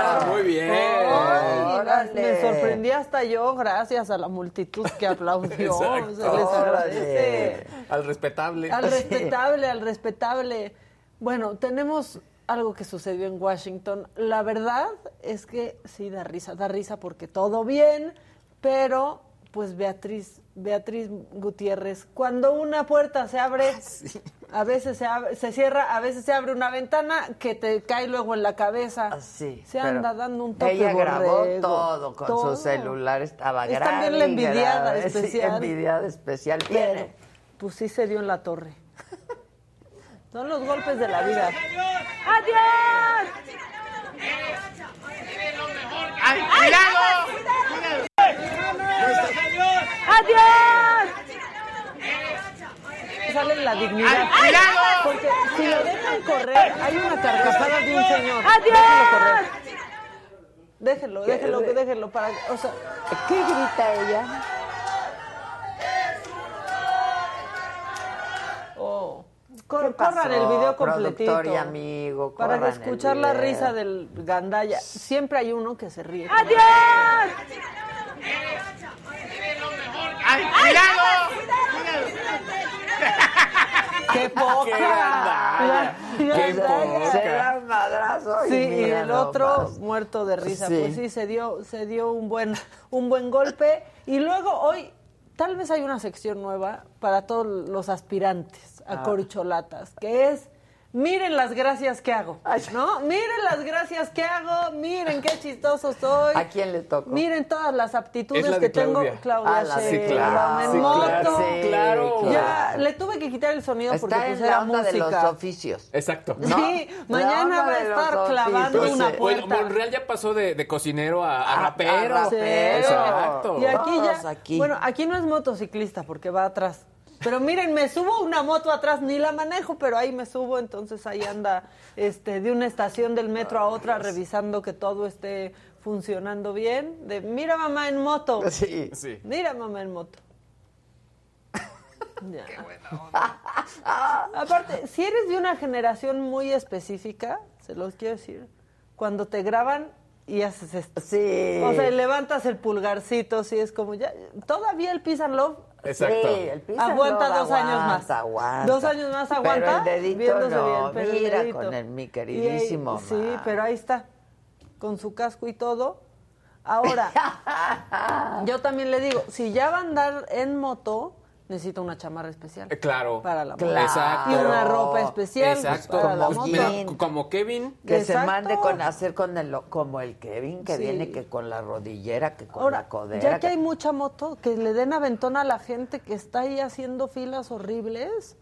me sorprendí hasta yo, gracias a la multitud que aplaudió. Les agradece. Al respetable. Al respetable, al respetable. Bueno, tenemos algo que sucedió en Washington. La verdad es que sí da risa, da risa porque todo bien, pero pues Beatriz, Beatriz Gutiérrez, cuando una puerta se abre, a veces se, abre- se cierra, a veces se abre una ventana que te cae luego en la cabeza. Sí, se anda dando un toque Ella grabó borrego. todo con Todo. su celular, estaba Es grave. también la envidiada grave, sí, especial. envidiada especial. Pero, Viene. pues sí se dio en la torre. Son los golpes de la vida. ¡Adiós! ¡Ay, ¡Adiós! Sale la dignidad. Porque si lo dejan correr, hay una carcajada de un señor. ¡Adiós! Déjenlo correr. Déjenlo, déjenlo, para, o sea, ¿qué grita ella? Oh. Cor- ¿Qué pasó, corran el video completito. productor y amigo, para corran escuchar la risa del gandaya. Siempre hay uno que se ríe. ¡Adiós! ¡Ay, cuidado! ¡Qué poca! ¡Qué ¡Qué poca! Se da un madrazo y Sí, y el otro muerto de risa. Sí. Pues sí, se dio, se dio un buen, un buen golpe. Y luego hoy, tal vez hay una sección nueva para todos los aspirantes a Ah. corcholatas, que es miren las gracias que hago, ¿no? Miren las gracias que hago, miren qué chistoso soy. ¿A quién le tocó? Miren todas las aptitudes la que Claudia. tengo. Claudia Ah, la en Sí, moto. claro, sí, claro. Ya, le tuve que quitar el sonido porque Está pues en era la onda de música. los oficios. Exacto. Sí, mañana va a estar clavando Pues, una bueno, puerta. Monreal ya pasó de, de cocinero a, a A- rapero. a rapero. Exacto. Y aquí ya, aquí. bueno, aquí no es motociclista porque va atrás. Pero miren, me subo una moto atrás, ni la manejo, pero ahí me subo, entonces ahí anda este, de una estación del metro a otra revisando que todo esté funcionando bien. De, mira mamá en moto. Sí. Sí. Mira mamá en moto. Ya. Aparte, si eres de una generación muy específica, se los quiero decir, cuando te graban y haces esto. Sí. O sea, levantas el pulgarcito, sí, es como ya. Todavía el Peace and Love Exacto. Sí, el piso aguanta no dos años más. aguanta. Dos años más aguanta. Pero el dedito viéndose no, bien, pero el mira dedito. con el mi queridísimo ahí- Sí, pero ahí está, con su casco y todo. Ahora, yo también le digo, si ya va a andar en moto, necesita una chamarra especial. Eh, Claro. Para la moto. Exacto. Y una ropa especial Exacto. para la Como moto. Mira, Jean. como Kevin. Que se Exacto. mande con hacer con el como el Kevin que Sí. viene que con la rodillera que con Ahora, la codera. ya que hay mucha moto, que le den aventón a la gente que está ahí haciendo filas horribles.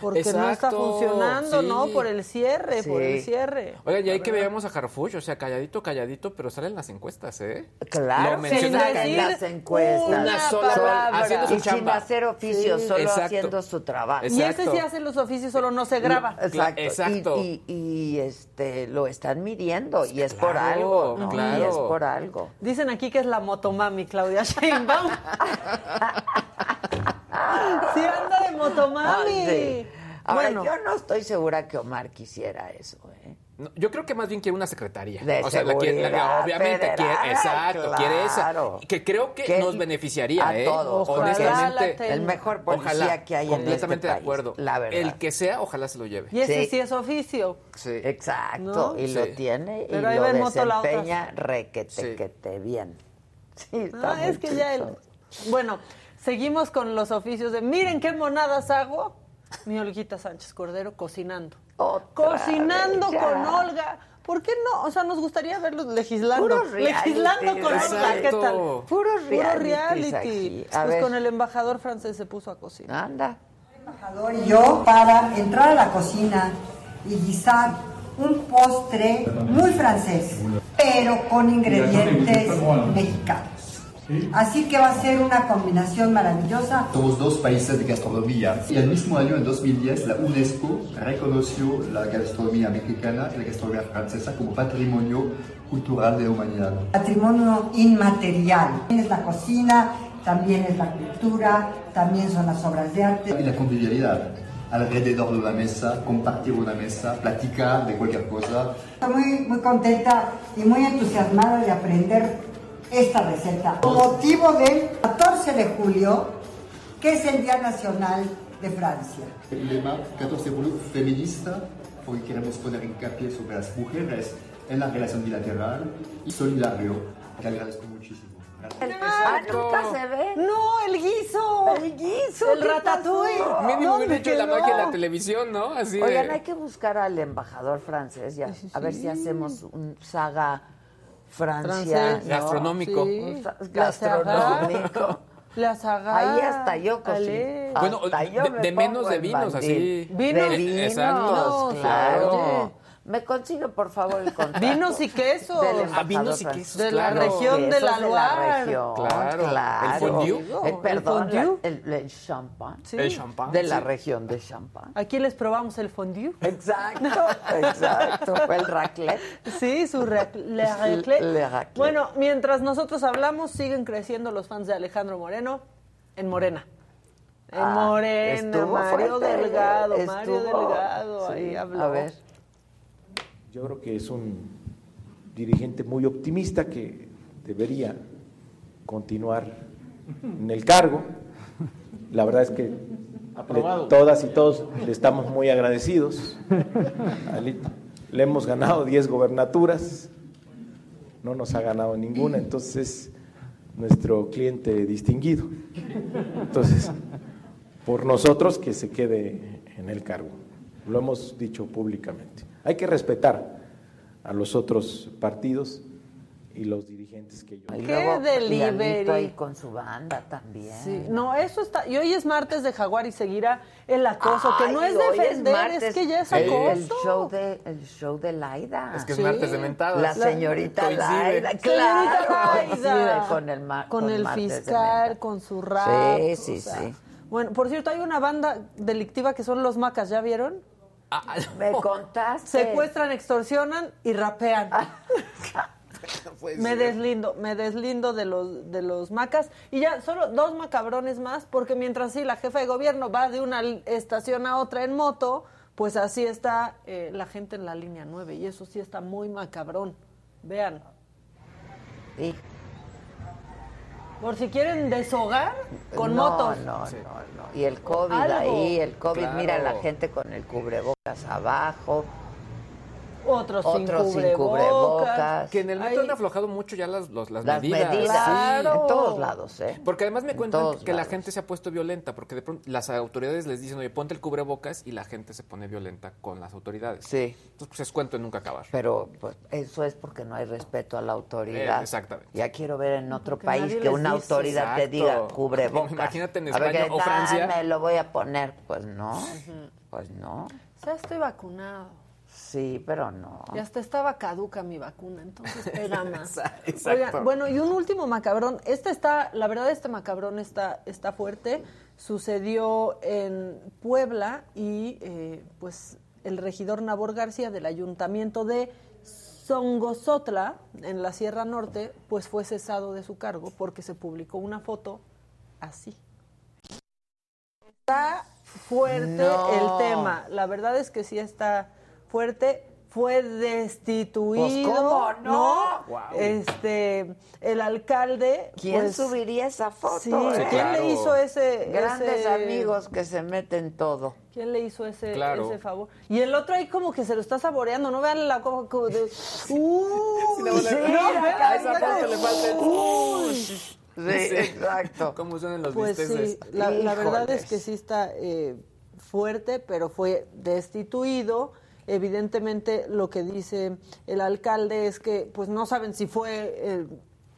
Porque no está funcionando, sí. ¿no? Por el cierre, por el cierre. Oigan, y ahí que veamos a Harfuch, o sea, calladito, calladito, pero salen las encuestas, ¿eh? Claro, Lo sin decir en las encuestas. una sola palabra. haciendo su y sin hacer oficio, Sí. solo Exacto. haciendo su trabajo. Y ese sí hace los oficios, solo no se graba. Exacto. Exacto. Y, y- y, este lo están midiendo y es por algo, ¿no? claro. Y es por algo. Dicen aquí que es la motomami, Claudia Sheinbaum. sí anda de motomami. Ah, sí. Ahora, Bueno, yo no estoy segura que Omar quisiera eso, ¿eh? No, yo creo que más bien quiere una secretaría. De o sea, la quiere- la- obviamente federal, quiere, exacto, quiere esa. claro. Que creo que, Que nos beneficiaría, a ¿eh? todos, Ojalá Honestamente. El mejor policía Ojalá, que hay en este completamente de país, acuerdo. la verdad. El que sea, ojalá se lo lleve. y ese Sí. sí, es oficio. Sí. Exacto, ¿No? y lo tiene y Pero ahí lo desempeña requete Sí. que te bien. Sí, está Ah, muy es que ya el... Bueno, seguimos con los oficios de miren qué monadas hago. Mi Olguita Sánchez Cordero cocinando. Otra cocinando con Olga. ¿Por qué no? O sea, nos gustaría verlos legislando. Puros legislando con Olga, ¿qué tal? Puro reality. aquí. A Pues ver. con el embajador francés se puso a cocinar. Anda. embajador y yo para entrar a la cocina y guisar un postre muy francés, pero con ingredientes mexicanos. Así que va a ser una combinación maravillosa. Somos dos países de gastronomía y el mismo año, en 2010, la UNESCO reconoció la gastronomía mexicana y la gastronomía francesa como patrimonio cultural de la humanidad. Patrimonio inmaterial. También es la cocina, también es la cultura, también son las obras de arte. Y la convivialidad. alrededor de una mesa, compartir una mesa, platicar de cualquier cosa. Estoy muy, muy contenta y muy entusiasmada de aprender esta receta. Con motivo del 14 de julio, que es el Día Nacional de Francia. El lema 14 de julio feminista, porque queremos poner hincapié sobre las mujeres en la relación bilateral y solidario. Te agradezco muchísimo. Ah, nunca se ve. No, el guiso. El guiso. El ¿qué ratatouille. Mínimo hubiera ¿Dónde hecho la magia en la televisión, ¿no? Así Oigan, de... hay que buscar al embajador francés ya, a ver si hacemos un saga Francia. ¿no? Gastronómico. Sí. Gastronómico. La saga. Ahí hasta yo cocino. Bueno, Hasta yo de- me de menos de vinos, así. Vinos. De vinos, Exacto. claro. Me consigue, por favor, el contacto. Vinos y quesos. Ah, vinos y quesos, De la claro. región de la Loire. región, Claro. claro. ¿El fondue? Eh, perdón, ¿El la- fondue? el, el champán. Sí. El champán. De la sí. región de champán. Aquí les probamos el fondue. Exacto, exacto. El raclette. Sí, su rac- le raclette. Le raclette. Bueno, mientras nosotros hablamos, siguen creciendo los fans de Alejandro Moreno en Morena. En Ah, Morena, estuvo Mario fuerte, Delgado, Mario Delgado, sí, ahí habló. A ver. Yo creo que es un dirigente muy optimista que debería continuar en el cargo. La verdad es que todas y todos le estamos muy agradecidos. Le hemos ganado 10 gobernaturas, no nos ha ganado ninguna, entonces es nuestro cliente distinguido. Entonces, por nosotros que se quede en el cargo. Lo hemos dicho públicamente. Hay que respetar a los otros partidos y los dirigentes que ellos. Y ¡Qué luego, delivery! ahí con su banda también. Sí, no, eso está. Y hoy es martes de Jaguar y seguirá el acoso, que no es defender, es, martes. que ya es El- acoso. El, show de, el show de Laida. Es que es Sí. martes de mentadas. La señorita Coincide. Laida, Señorita claro, Laida. con el, con el fiscal, con su rap. Sí, o sí, sea. sí. Bueno, por cierto, hay una banda delictiva que son los Macas, ¿ya vieron? Me contaste. Secuestran, extorsionan y rapean. me deslindo, me deslindo de los de los macas y ya solo dos macabrones más porque mientras sí la jefa de gobierno va de una estación a otra en moto, pues así está eh, la gente en la línea 9 y eso sí está muy macabrón. Vean. Sí. Por si quieren deshogar con no, motos. No, no, no. Y el COVID Algo. ahí, el COVID, Claro. mira la gente con el cubrebocas abajo, Otros, sin otros sin cubrebocas. cubrebocas. Que en el metro Ay. han aflojado mucho ya las, los- las, Las medidas. medidas, Claro. en todos lados, ¿eh? Porque además me En cuentan que la gente se ha puesto violenta, porque de pronto las autoridades les dicen, oye, ponte el cubrebocas, y la gente se pone violenta con las autoridades. Sí. Entonces, pues es cuento de nunca acabar. Pero pues, eso es porque no hay respeto a la autoridad. Eh, exactamente. Ya quiero ver en otro Porque país que una dice. autoridad te Exacto. diga cubrebocas. Imagínate en A ver, España o "Ah, Francia". me lo voy a poner. Pues no, pues no. Ya estoy vacunado. Sí, pero no. Y hasta estaba caduca mi vacuna, entonces pega más. Exacto. Oigan, bueno, y un último macabrón. Este está, la verdad, este macabrón está, está fuerte. Sucedió en Puebla y eh, pues el regidor Nabor García del ayuntamiento de Songosotla, en la Sierra Norte, pues fue cesado de su cargo porque se publicó una foto así. Está fuerte No. el tema. La verdad es que sí está fuerte. Fue destituido. Pues, ¿cómo no? Wow. Este, el alcalde. ¿Quién pues, subiría esa foto? Sí, eh? ¿quién claro. le hizo ese Grandes ese- amigos que se meten todo. ¿Quién le hizo ese, Claro. ese favor? Y el otro ahí como que se lo está saboreando, ¿no? Vean la como, como de... ¡Uy! No, vean, a esa vean. foto le falta el- ¡Uy! Sí, exacto. ¿Cómo son en los Pues sí, la, la verdad es que sí está eh, fuerte, pero fue destituido. Evidentemente lo que dice el alcalde es que pues no saben si fue eh,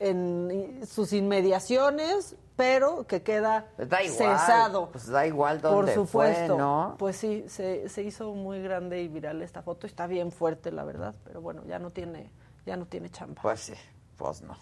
en sus inmediaciones, pero que queda Pues da igual. cesado. Pues da igual Por dónde supuesto. fue, ¿no? Pues sí, se, se hizo muy grande y viral esta foto. Está bien fuerte, la verdad, pero bueno, ya no tiene, ya no tiene chamba. Pues sí, pues no.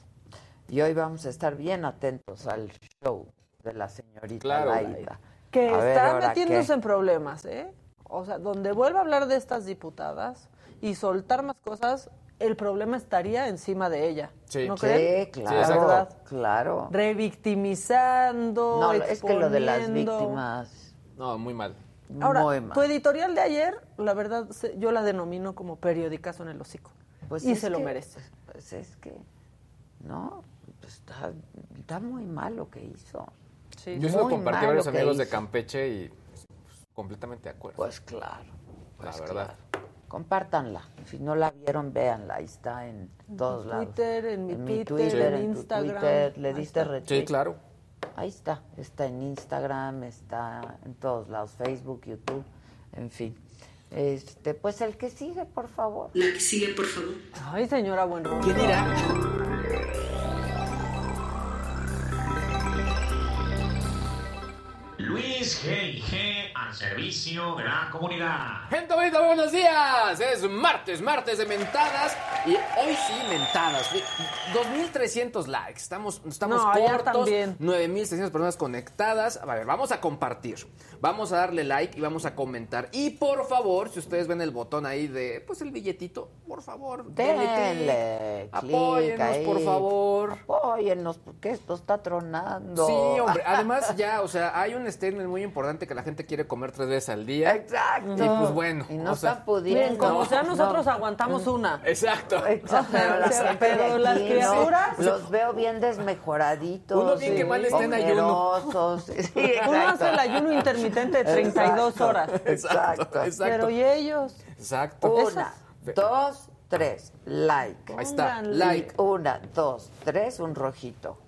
Y hoy vamos a estar bien atentos al show de la señorita Claro. Laida. Que A está ¿ahora metiéndose qué? en problemas, ¿eh? O sea, donde vuelva a hablar de estas diputadas y soltar más cosas, el problema estaría encima de ella. Sí. ¿No Sí, claro, La verdad. claro. Revictimizando, No, es que lo de las víctimas, No, muy mal. Ahora, muy mal. tu editorial de ayer, la verdad, se- yo la denomino como periodicazo en el hocico. Pues y se lo que- merece. Pues es que, no, pues está, está muy mal lo que hizo. Yo se lo compartí a varios amigos de. Campeche y pues, completamente de acuerdo. Pues claro, la pues verdad. Compártanla. Si no la vieron, véanla. Ahí está en todos lados. Twitter, en mi Twitter, Twitter, en Instagram. Twitter. Le diste retweet. Sí, claro. Ahí está. Está en Instagram, está en todos lados. Facebook, YouTube, en fin. Este, pues el que sigue, por favor. La que sigue, por favor. Ay, señora Buenrostro. ¿Quién irá? Luis G&G al servicio de la comunidad. Gente bonita, buenos días. Es martes, martes de mentadas. Y hoy sí, mentadas. 2.300 likes. Estamos, estamos No, cortos. también. 9.600 personas conectadas. A ver, vamos a compartir. Vamos a darle like y vamos a comentar. Y por favor, si ustedes ven el botón ahí de, pues el billetito, por favor, denle Apóyennos, ahí. por favor. Apóyennos, porque esto está tronando. Sí, hombre. Además, ya, o sea, hay un statement muy importante que la gente quiere comer tres veces al día. Exacto. Y pues bueno. Y no o sea, están pudiendo. Miren, como No, sea, nosotros no. aguantamos una. Exacto. Exacto, pero las criaturas- los veo bien desmejoraditos. Uno bien que mal está en ayuno. Uno exacto. hace el ayuno intermitente de 32 Exacto, horas. Exacto. Pero ¿y ellos? Exacto. Una, dos, tres, like. Ahí está, like. Una, dos, tres, un rojito.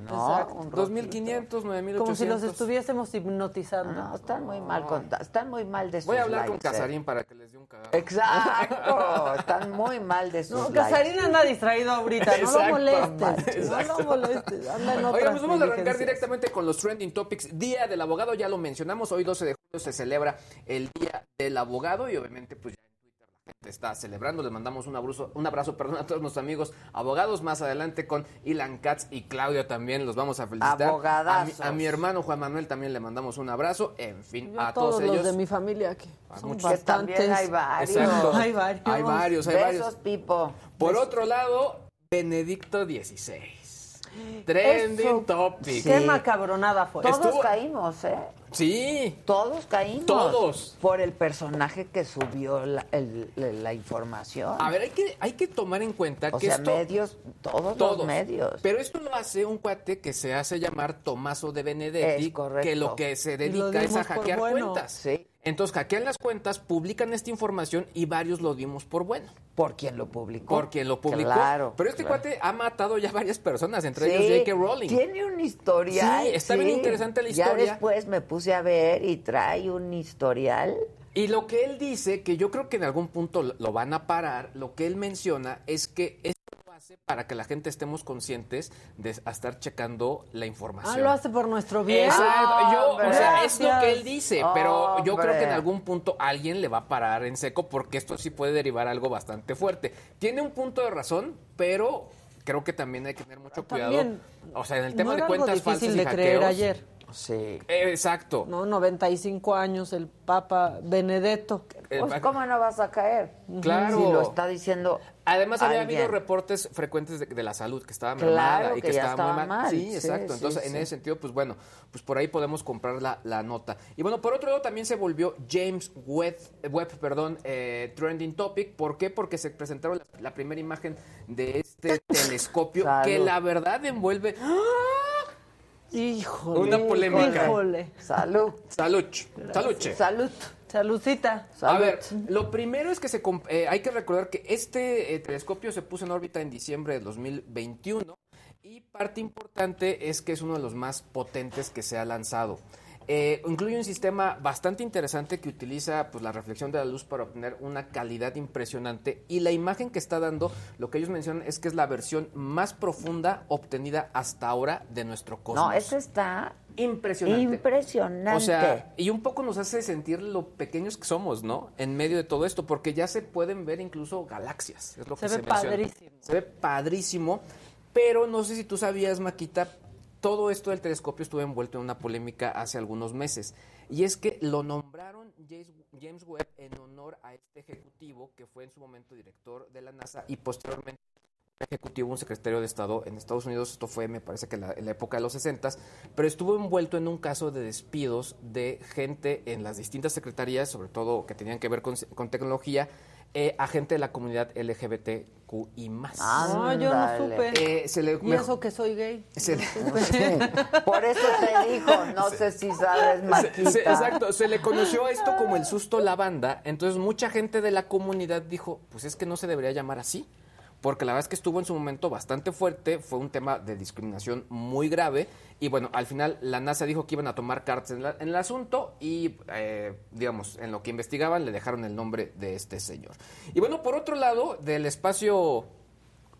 No, Exacto. un 2.500, 9.800. Como si los estuviésemos hipnotizando. No, están muy mal con- están muy mal de sus Voy a hablar con eh. Casarín para que les dé un cagado. Exacto, están muy mal de sus No, likes. Casarín anda distraído ahorita, no lo Exacto, molestes. No lo molestes, anda en Oigan, pues vamos a arrancar directamente con los trending topics. Día del abogado, ya lo mencionamos, hoy 12 de julio se celebra el Día del Abogado y obviamente pues ya en Twitter la gente está celebrando. Les mandamos un abrazo, un abrazo perdón, a todos nuestros amigos abogados. Más adelante con Ilan Katz y Claudia también los vamos a felicitar. A mi, a mi hermano Juan Manuel también le mandamos un abrazo. En fin, Yo a a todos todos ellos. los de mi familia que son muchos. Que también bastantes. hay varios. Exacto. Hay varios. Hay varios, hay Besos, varios. Pipo. Por otro lado, Benedicto XVI. Trending Eso, topic. Qué macabronada fue. Todos Estuvo- caímos, ¿eh? Sí. Todos caímos. Todos. Por el personaje que subió la, el- la- la información. A ver, hay que, hay que tomar en cuenta o que sea, esto... medios, todos, Todos. los medios. Pero esto lo hace un cuate que se hace llamar Tomaso de Benedetti, Es correcto. que lo que se dedica es a hackear bueno. cuentas. Sí. Entonces hackean las cuentas, publican esta información y varios lo dimos por bueno. Por quien lo publicó. Por quien lo publicó. Claro. Pero este claro. cuate ha matado ya varias personas, entre Sí, ellos J.K. Rowling. Tiene un historial. Sí, está bien interesante la Ya historia. después me puse a ver y trae un historial. Y lo que él dice, que yo creo que en algún punto lo- van a parar, lo que él menciona es que para que la gente estemos conscientes de estar checando la Ah, información. lo hace por nuestro bien. Exacto, yo, o sea, es lo que él dice, pero yo creo que en algún punto alguien le va a parar en seco porque esto sí puede derivar algo bastante fuerte. Tiene un punto de razón, pero creo que también hay que tener mucho cuidado. También, o sea, en el tema no de cuentas falsas y de creer hackeos. ayer. Sí. Eh, Exacto. No, 95 años el Papa Benedetto. Pues, ¿cómo no vas a caer? Claro. Si lo está diciendo. Además había alguien. habido reportes frecuentes de, de la salud que estaba Claro mermada y que que, ya estaba muy estaba mal. mal. Sí, Sí, exacto. sí, Entonces, en ese sentido, pues bueno, pues por ahí podemos comprar la, la nota. Y bueno, por otro lado también se volvió James Webb, Webb perdón, eh, trending topic. ¿Por qué? Porque se presentaron la, la primera imagen de este telescopio que la verdad envuelve Híjole. una polémica. Híjole. Salud. Salud. Saluche. Salud. Saludcita. A ver, lo primero es que se comp- eh, hay que recordar que este eh, telescopio se puso en órbita en diciembre de 2021 y parte importante es que es uno de los más potentes que se ha lanzado. Eh, incluye un sistema bastante interesante que utiliza pues, la reflexión de la luz para obtener una calidad impresionante y la imagen que está dando, lo que ellos mencionan es que es la versión más profunda obtenida hasta ahora de nuestro cosmos. No, eso está Impresionante. impresionante. O sea, y un poco nos hace sentir lo pequeños que somos, ¿no? En medio de todo esto, porque ya se pueden ver incluso galaxias. Es lo Se que ve se menciona. padrísimo. Se ve padrísimo, pero no sé si tú sabías, Maquita, todo esto del telescopio estuvo envuelto en una polémica hace algunos meses. Y es que lo nombraron James, Webb en honor a este ejecutivo que fue en su momento director de la NASA y posteriormente ejecutivo, un secretario de Estado en Estados Unidos, esto fue, me parece que la- en la época de los 60, pero estuvo envuelto en un caso de despidos de gente en las distintas secretarías, sobre todo que tenían que ver con tecnología, eh, a gente de la comunidad LGBTQ y más. No, yo no supe. Eh, se le- y eso que soy gay. se no le-. Por eso te dijo, no sé si sabes, Maquita. se- exacto, se le conoció esto como el susto la banda, entonces mucha gente de la comunidad dijo, pues es que no se debería llamar así, porque la verdad es que estuvo en su momento bastante fuerte, fue un tema de discriminación muy grave, y bueno, al final la NASA dijo que iban a tomar cartas en, la- en el asunto y, eh, digamos, en lo que investigaban le dejaron el nombre de este señor. Y bueno, por otro lado, del espacio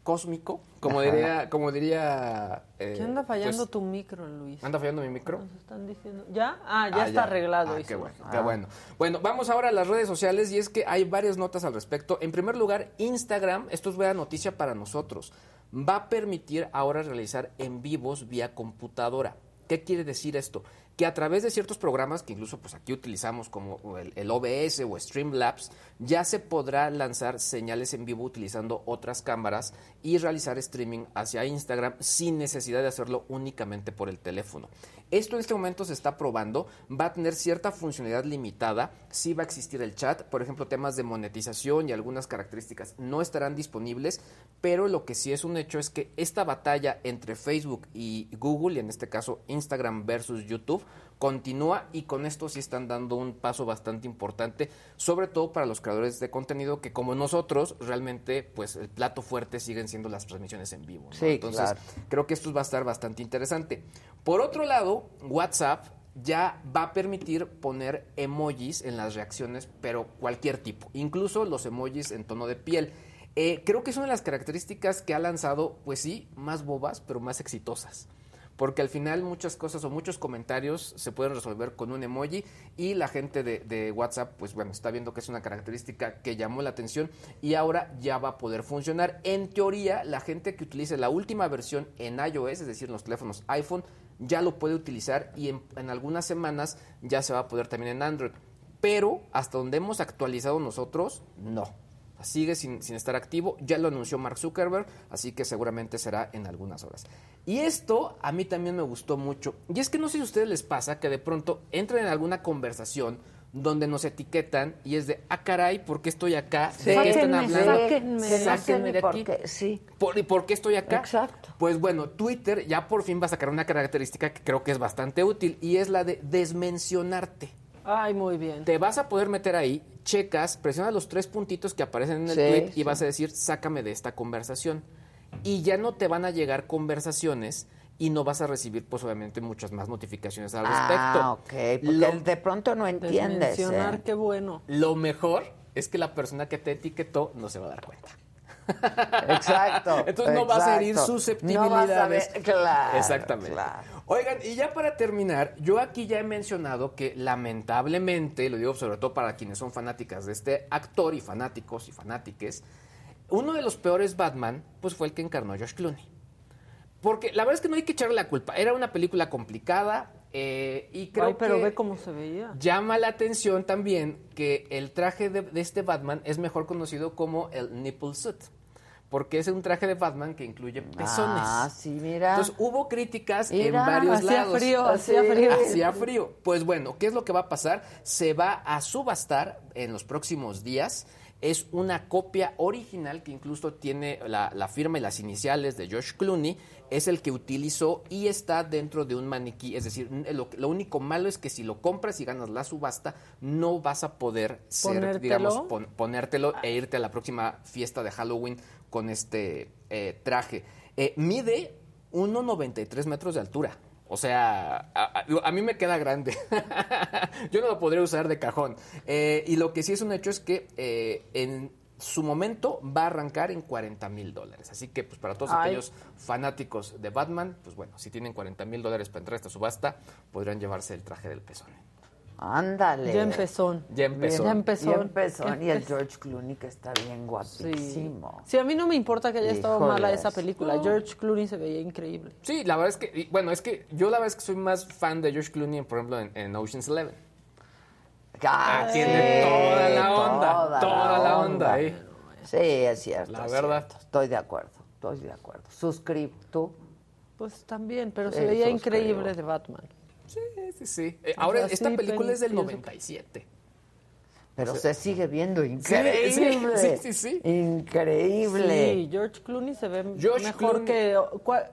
cósmico, como Ajá. diría, como diría... eh, ¿Qué anda fallando pues, tu micro, Luis? ¿Anda fallando mi micro? Nos están diciendo. ¿Ya? Ah, ya Ah, está arreglado. Ah, qué bueno, qué bueno. Bueno, vamos ahora a las redes sociales y es que hay varias notas al respecto. En primer lugar, Instagram, esto es buena noticia para nosotros, va a permitir ahora realizar en vivos vía computadora. ¿Qué quiere decir esto? Que a través de ciertos programas que incluso pues aquí utilizamos como el, el OBS o Streamlabs, ya se podrá lanzar señales en vivo utilizando otras cámaras y realizar streaming hacia Instagram sin necesidad de hacerlo únicamente por el teléfono. Esto en este momento se está probando, va a tener cierta funcionalidad limitada, sí va a existir el chat, por ejemplo, temas de monetización y algunas características no estarán disponibles, pero lo que sí es un hecho es que esta batalla entre Facebook y Google, y en este caso Instagram versus YouTube, continúa y con esto sí están dando un paso bastante importante, sobre todo para los creadores de contenido que como nosotros realmente pues el plato fuerte siguen siendo las transmisiones en vivo. ¿no? Sí, Entonces claro. creo que esto va a estar bastante interesante. Por otro lado, WhatsApp ya va a permitir poner emojis en las reacciones, pero cualquier tipo, incluso los emojis en tono de piel. Eh, creo que es una de las características que ha lanzado, pues sí, más bobas, pero más exitosas. Porque al final muchas cosas o muchos comentarios se pueden resolver con un emoji y la gente de, WhatsApp, pues bueno, está viendo que es una característica que llamó la atención y ahora ya va a poder funcionar. En teoría, la gente que utilice la última versión en iOS, es decir, los teléfonos iPhone, ya lo puede utilizar y en algunas semanas ya se va a poder también en Android. Pero hasta donde hemos actualizado nosotros, no. Sigue sin, sin estar activo, ya lo anunció Mark Zuckerberg, así que seguramente será en algunas horas. Y esto a mí también me gustó mucho. Y es que no sé si a ustedes les pasa que de pronto entran en alguna conversación donde nos etiquetan y es de, ah, caray, ¿por qué estoy acá? ¿De qué están hablando? sáquenme, Sáquenme de aquí. qué, sí. ¿Por, ¿Y por qué estoy acá? Exacto. Pues bueno, Twitter ya por fin va a sacar una característica que creo que es bastante útil y es la de desmencionarte. Ay, muy bien. Te vas a poder meter ahí, checas, presionas los tres puntitos que aparecen en el Sí, tweet y sí. vas a decir, sácame de esta conversación. Y ya no te van a llegar conversaciones y no vas a recibir, pues obviamente, muchas más notificaciones al respecto. Ah, ok, porque Lo- de pronto no entiendes. Desmencionar, ¿eh? qué bueno. Lo mejor es que la persona que te etiquetó no se va a dar cuenta. Exacto. Entonces no vas a herir exacto. susceptibilidades. No claro, Exactamente. claro. Oigan, y ya para terminar, yo aquí ya he mencionado que lamentablemente, lo digo sobre todo para quienes son fanáticas de este actor y fanáticos y fanátiques, uno de los peores Batman, pues fue el que encarnó Josh Clooney. Porque la verdad es que no hay que echarle la culpa. Era una película complicada eh, y creo Ay, pero que ve cómo se veía. llama la atención también que el traje de, de este Batman es mejor conocido como el nipple suit. Porque es un traje de Batman que incluye pezones. Ah, sí, mira. Entonces hubo críticas Mira, en varios hacía lados. frío, hacía frío. Hacía frío. Pues bueno, ¿qué es lo que va a pasar? Se va a subastar en los próximos días. Es una copia original que incluso tiene la, la firma y las iniciales de Josh Clooney. Es el que utilizó y está dentro de un maniquí. Es decir, lo, lo único malo es que si lo compras y ganas la subasta, no vas a poder ser, ¿Ponértelo? digamos, pon- ponértelo e irte a la próxima fiesta de Halloween con este eh, traje. Eh, mide 1,93 metros de altura. O sea, a, a- a mí me queda grande. Yo no lo podría usar de cajón. Eh, y lo que sí es un hecho es que eh, en su momento va a arrancar en 40 mil dólares. Así que, pues para todos Ay. aquellos fanáticos de Batman, pues bueno, si tienen 40 mil dólares para entrar a esta subasta, podrían llevarse el traje del pezón. Ándale. Ya empezó. Ya empezó. Ya empezó. Ya empezó. Y el. George Clooney que está bien guapísimo. Sí, a mí no me importa que haya estado mala esa película. No. George Clooney se veía increíble. Sí, la verdad es que, bueno, es que yo la verdad es que soy más fan de George Clooney, por ejemplo, en, en Ocean's Eleven. Ah, tiene sí, toda la onda, toda toda, la onda. onda, ¿eh? Sí, es cierto. La es verdad. cierto. Estoy de acuerdo. estoy de acuerdo. Suscripto. Pues también, pero se veía suscribo. increíble de Batman. Sí, sí, sí. Eh, ahora, esta película es del pienso- 97. Pero O sea, se sigue viendo increíble. sí, sí, sí. Increíble. Sí, George Clooney se ve George mejor Clooney. que...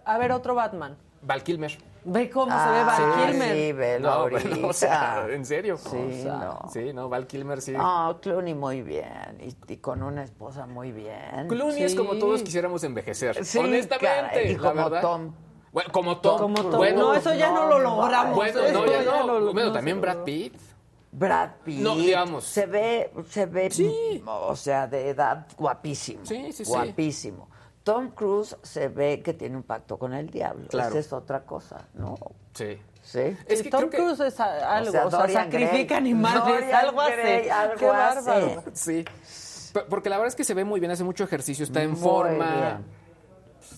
A ver, otro Batman. Val Kilmer. Ve cómo se Ah, ve Val sí, Kilmer. Sí, velo No, bueno, o sea, en serio. Sí, O sea, no. Sí, no, Val Kilmer sí. No, Clooney muy bien. Y, y con una esposa muy bien. Clooney es como todos quisiéramos envejecer. Sí, honestamente. caray, y la como verdad. Tom. Bueno, como Tom. Como Tom. Bueno, no, eso ya no, lo logramos. Bueno, no, ya ya no. lo- bueno, no también Brad. Pitt. Brad Pitt. No, digamos. Se ve, se ve, o sea, de edad guapísimo. Sí, sí, sí. Guapísimo. Tom Cruise se ve que tiene un pacto con el diablo. Claro. Esa es otra cosa, ¿no? Sí. Sí. Es que Tom que- Cruise es a- algo, o sea, Dorian sacrifica Gray. animales, Dorian algo hace. Gray, algo Qué bárbaro. Sí. Porque la verdad es que se ve muy bien, hace mucho ejercicio, está en Muy forma. bien.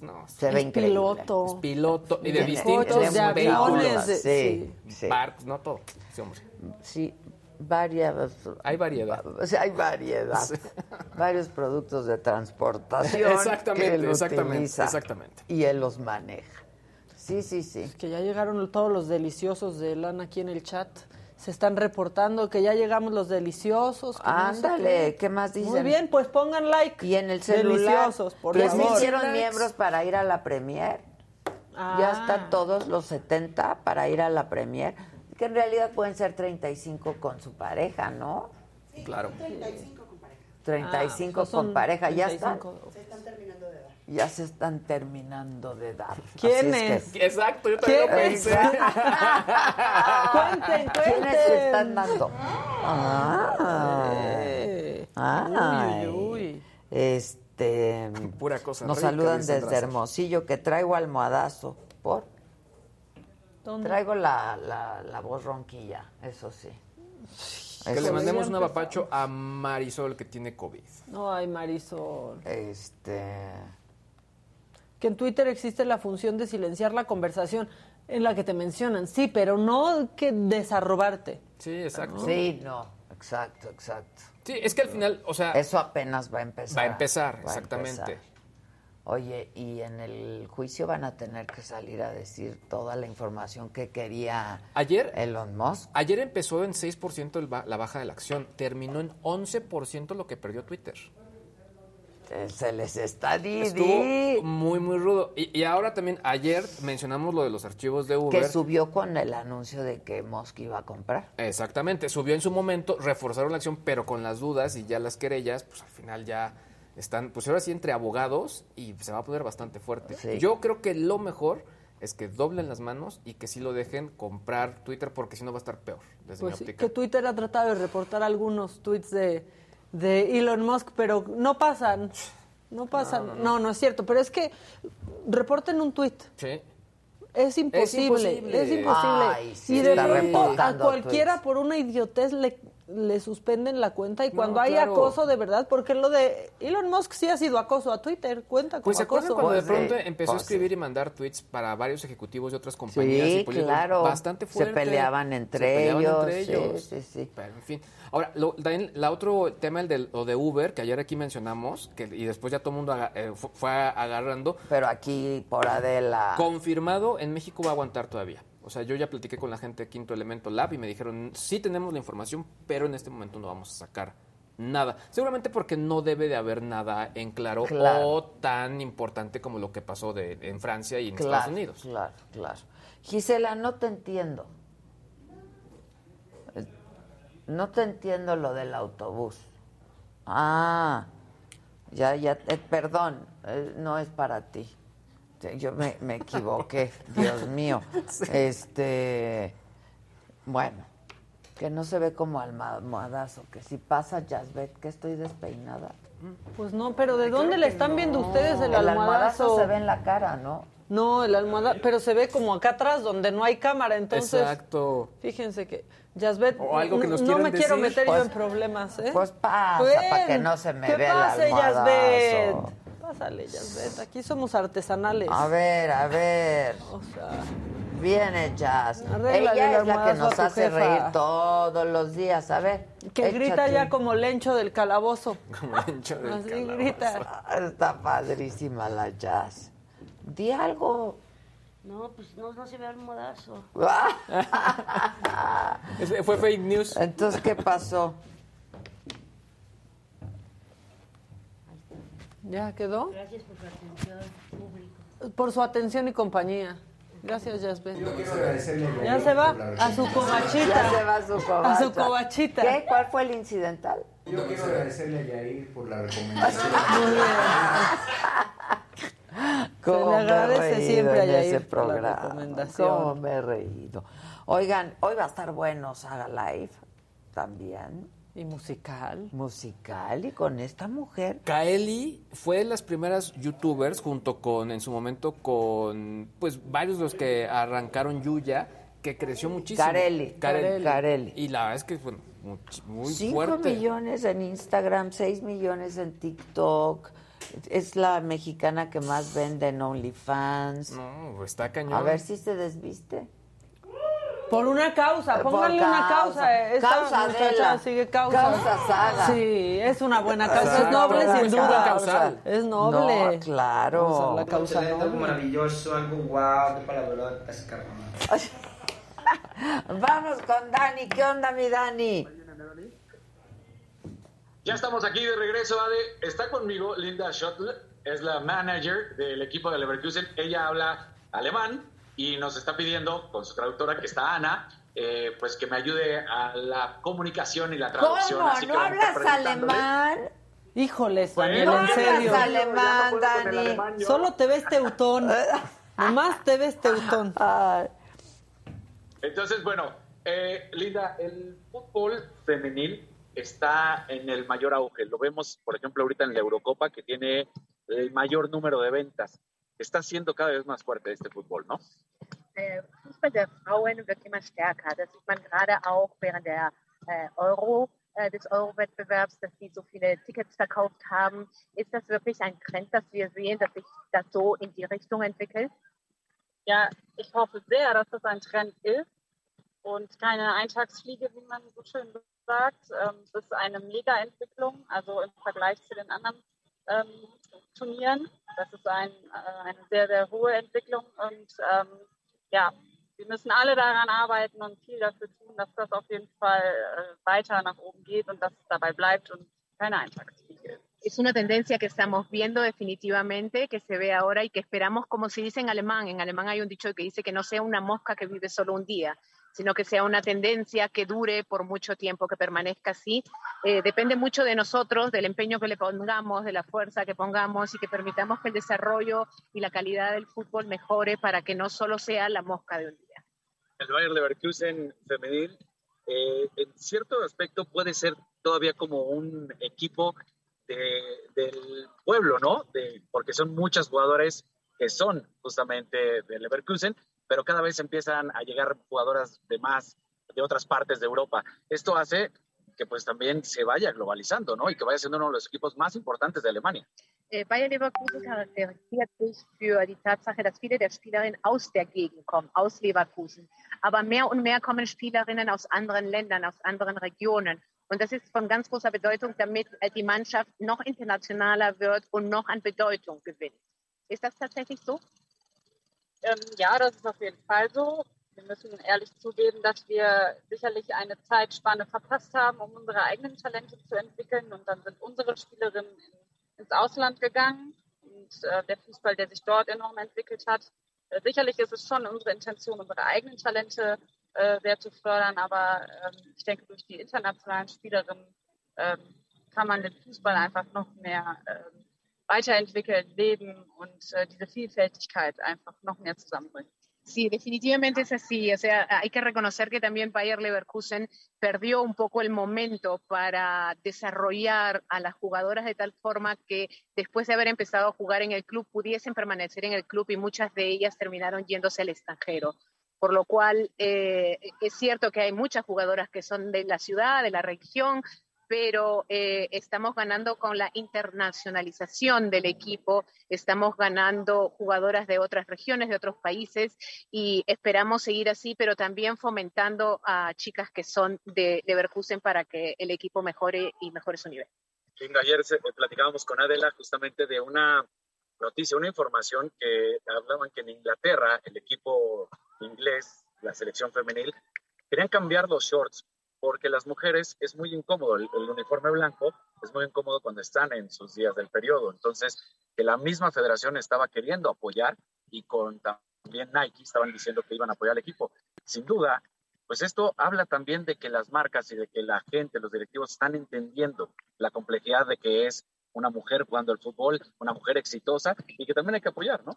No, Se ve Es increíble. piloto. es piloto y de De distintos de aviones, de- sí, sí. Parts, no todo. Sí, hombre. Sí, varias. Hay variedad. O sea, hay variedad. Sí. Varios productos de transportación. Exactamente, que él exactamente, utiliza. exactamente. Y él los maneja. Sí, sí, sí. Que ya llegaron todos los deliciosos de Lana aquí en el chat. Se están reportando que ya llegamos los deliciosos. que no sé Ándale, ¿qué más dicen? Muy bien, pues pongan like. Y en el celular. Deliciosos, por les favor. hicieron miembros para ir a la premier. Ah. Ya están todos los 70 para ir a la premier. Que en realidad pueden ser 35 con su pareja, ¿no? Claro. 35 Ah, son con pareja. Ya están. 35. Ya se están terminando de dar. Así ¿Quiénes? que- Exacto, yo también lo ¿Quién pensé. Cuenten, cuenten. ¿Quiénes se están dando? Ah, Eh. ay. Uy, uy, uy. Este. Pura cosa Nos rica, saludan desde. Hermosillo que traigo almohadazo. ¿Por? ¿Dónde? Traigo la, la, la voz ronquilla, eso sí. Que le mandemos un apapacho a Marisol que tiene COVID. No, ay, Marisol. Este. Que en Twitter existe la función de silenciar la conversación en la que te mencionan. Sí, pero no que desarrobarte. Sí, exacto. Sí, no, exacto, exacto. Sí, es que al final, o sea, Eso apenas va a empezar. va a empezar, Va a exactamente. empezar. Oye, y en el juicio van a tener que salir a decir toda la información que quería Ayer, Elon Musk. ayer empezó en 6% el ba- la baja de la acción, terminó en 11% lo que perdió Twitter. Se les está Didi. Estuvo muy, muy rudo. Y, y ahora también, ayer mencionamos lo de los archivos de Uber. Que subió con el anuncio de que Musk iba a comprar. Exactamente, subió en su momento, reforzaron la acción, pero con las dudas y ya las querellas, pues al final ya están, pues ahora sí entre abogados y se va a poner bastante fuerte. Sí. Yo creo que lo mejor es que doblen las manos y que sí lo dejen comprar Twitter porque si no va a estar peor, desde Pues mi sí, óptica. que Twitter ha tratado de reportar algunos tweets de, de Elon Musk, pero no pasan. No pasan. No, no, es cierto. Pero es que reporten un tweet. Sí. Es imposible. imposible. Es imposible. Ay, sí, y de pronto a cualquiera tweets. por una idiotez le, le suspenden la cuenta. Y No, cuando hay claro. acoso de verdad, porque lo de Elon Musk sí ha sido acoso a Twitter, cuenta como Pues se acoso. cuando de Pues pronto sí, empezó a pues escribir y mandar tweets para varios ejecutivos de otras compañías y Sí, claro. Bastante Se fuerte. peleaban entre Se peleaban ellos, entre sí, ellos. sí, sí. Pero, en fin. Ahora, lo, también la otro tema, el de, lo de Uber, que ayer aquí mencionamos, que, y después ya todo el mundo aga- eh, fu- fue agarrando, Pero aquí por Adela. confirmado, en México va a aguantar todavía. O sea, yo ya platiqué con la gente de Quinto Elemento Lab y me dijeron, sí tenemos la información, pero en este momento no vamos a sacar nada. Seguramente porque no debe de haber nada en claro, Claro. o tan importante como lo que pasó de, en Francia y en Claro, Estados Unidos. Claro, claro. Gisela, no te entiendo. Eh, No te entiendo lo del autobús. Ah, ya, ya, eh, perdón, eh, no es para ti. Sí, Yo me, me equivoqué, Dios mío. Este, bueno, que no se ve como almohadazo, que si pasa Jasbet, que estoy despeinada. Pues no, pero ¿de dónde le están viendo ustedes el, El almohadazo? almohadazo se ve en la cara, ¿no? No, el almohadazo, pero se ve como acá atrás donde no hay cámara, entonces Exacto. fíjense que Yasbet, O algo que nos no me quiero meter yo Pues- en problemas, ¿eh? Pues pasa, para que no se me ¿qué vea el pase, almohadazo. Yasbet? Pásale, aquí somos artesanales. A ver, a ver. O sea, Viene Jazz. Arréglale Ella el es la que nos hace jefa. reír todos los días. A ver. Que grita échate ya un- como lencho del calabozo. Como lencho del Así calabozo. grita. Está padrísima la Jazz. Di algo. No, pues no, no se ve almohadazo. Ese Fue fake news. Entonces, ¿qué pasó? ¿Ya quedó? Gracias por su atención, público. Por su atención y compañía. Gracias, Jasper. Yo quiero agradecerle a Ya Yair se va por la a su cobachita. Ya se va a su covacha. A su cobachita. ¿Qué? ¿Cuál fue el incidental? Yo quiero agradecerle a Yair por la recomendación. ¿Cómo le me he agradece reído siempre a Yair ese por la recomendación. ¿Cómo me he reído? Oigan, hoy va a estar bueno Saga Live también. Y musical. Musical y con esta mujer. Kaeli fue de las primeras youtubers junto con, en su momento, con pues varios de los que arrancaron Yuya, que creció muchísimo. Carelli. Carelli. Y la verdad es que bueno, muy Cinco fuerte. millones en Instagram, 6 millones en TikTok. Es la mexicana que más vende en OnlyFans. No, está cañón. A ver si se desviste. Por una causa, pónganle una causa. causa. Esta Causa muchacha sigue causa. Causa Saga. Sí, es una buena causa. Es noble, sin duda. causal. Es noble. No, claro. La causa Excelente, algo noble. maravilloso, algo de palabrotas, carnal. Vamos con Dani. ¿Qué onda, mi Dani? Ya estamos aquí de regreso, Ade. Está conmigo Linda Schottel, es la manager del equipo de Leverkusen. Ella habla alemán y nos está pidiendo, con su traductora, que está Ana, eh, pues que me ayude a la comunicación y la traducción. ¿Cómo? Así que ¿No hablas alemán? Híjoles, Bueno, Daniel, no en serio. hablas alemán, Dani. Solo te ves teutón. Nomás te ves teutón. Entonces, bueno, eh, Linda, el fútbol femenil está en el mayor auge. Lo vemos, por ejemplo, ahorita en la Eurocopa, que tiene el mayor número de ventas. Está siendo cada vez más fuerte este fútbol, ¿no? äh, Fußball der Frauen wird immer stärker. Das sieht man gerade auch während der äh, Euro, äh, des Euro-Wettbewerbs, dass die so viele Tickets verkauft haben. Ist das wirklich ein Trend, dass wir sehen, dass sich das so in die Richtung entwickelt? Ja, ich hoffe sehr, dass das ein Trend ist und keine Eintagsfliege, wie man so schön sagt. Ähm, Es ist eine Mega-Entwicklung, also im Vergleich zu den anderen ähm, Turnieren. Das ist ein, äh, eine sehr, sehr hohe Entwicklung und ähm, ja, wir müssen alle daran arbeiten und viel dafür tun, dass das auf jeden Fall äh, weiter nach oben geht und dass es dabei bleibt und keine Eintagsfliege. Es una tendencia que estamos viendo definitivamente, que se ve ahora y que esperamos, como se dice en alemán, en alemán hay un dicho que dice que no sea una mosca que vive solo un día, sino que sea una tendencia que dure por mucho tiempo, que permanezca así. Eh, depende mucho de nosotros, del empeño que le pongamos, de la fuerza que pongamos y que permitamos que el desarrollo y la calidad del fútbol mejore para que no solo sea la mosca de un día. El Bayern Leverkusen femenil, eh, en cierto aspecto puede ser todavía como un equipo de- del pueblo, ¿no? De, porque son muchas jugadoras que son justamente de Leverkusen, pero cada vez empiezan a llegar jugadoras de más, de otras partes de Europa. Esto hace que pues también se vaya globalizando, ¿no? Y que vaya siendo uno de los equipos más importantes de Alemania. Äh, Bayer Leverkusen charakterisiert sich für die Tatsache, dass viele der Spielerinnen aus der Gegend kommen, aus Leverkusen. Aber mehr und mehr kommen Spielerinnen aus anderen Ländern, aus anderen Regionen. Und das ist von ganz großer Bedeutung, damit äh, die Mannschaft noch internationaler wird und noch an Bedeutung gewinnt. Ist das tatsächlich so? Ähm, ja, das ist auf jeden Fall so. Wir müssen ehrlich zugeben, dass wir sicherlich eine Zeitspanne verpasst haben, um unsere eigenen Talente zu entwickeln. Und dann sind unsere Spielerinnen in, ins Ausland gegangen. Und äh, der Fußball, der sich dort enorm entwickelt hat. Äh, sicherlich ist es schon unsere Intention, unsere eigenen Talente äh, sehr zu fördern. Aber ähm, ich denke, durch die internationalen Spielerinnen ähm, kann man den Fußball einfach noch mehr ähm, weiterentwickeln, leben und äh, diese einfach noch mehr zusammenbringen. Sí, definitivamente es así. O sea, hay que reconocer que también Bayer Leverkusen perdió un poco el momento para desarrollar a las jugadoras de tal forma que después de haber empezado a jugar en el club pudiesen permanecer en el club y muchas de ellas terminaron yéndose al extranjero. Por lo cual eh, es cierto que hay muchas jugadoras que son de la ciudad, de la región, pero eh, estamos ganando con la internacionalización del equipo, estamos ganando jugadoras de otras regiones, de otros países y esperamos seguir así, pero también fomentando a chicas que son de Leverkusen para que el equipo mejore y mejore su nivel. Linda, ayer eh, platicábamos con Adela justamente de una noticia, una información que hablaban que en Inglaterra el equipo inglés, la selección femenil, querían cambiar los shorts porque las mujeres es muy incómodo, el, uniforme blanco es muy incómodo cuando están en sus días del periodo. Entonces, que la misma federación estaba queriendo apoyar y con también Nike estaban diciendo que iban a apoyar al equipo. Sin duda, pues esto habla también de que las marcas y de que la gente, los directivos están entendiendo la complejidad de que es una mujer jugando al fútbol, una mujer exitosa y que también hay que apoyar, ¿no?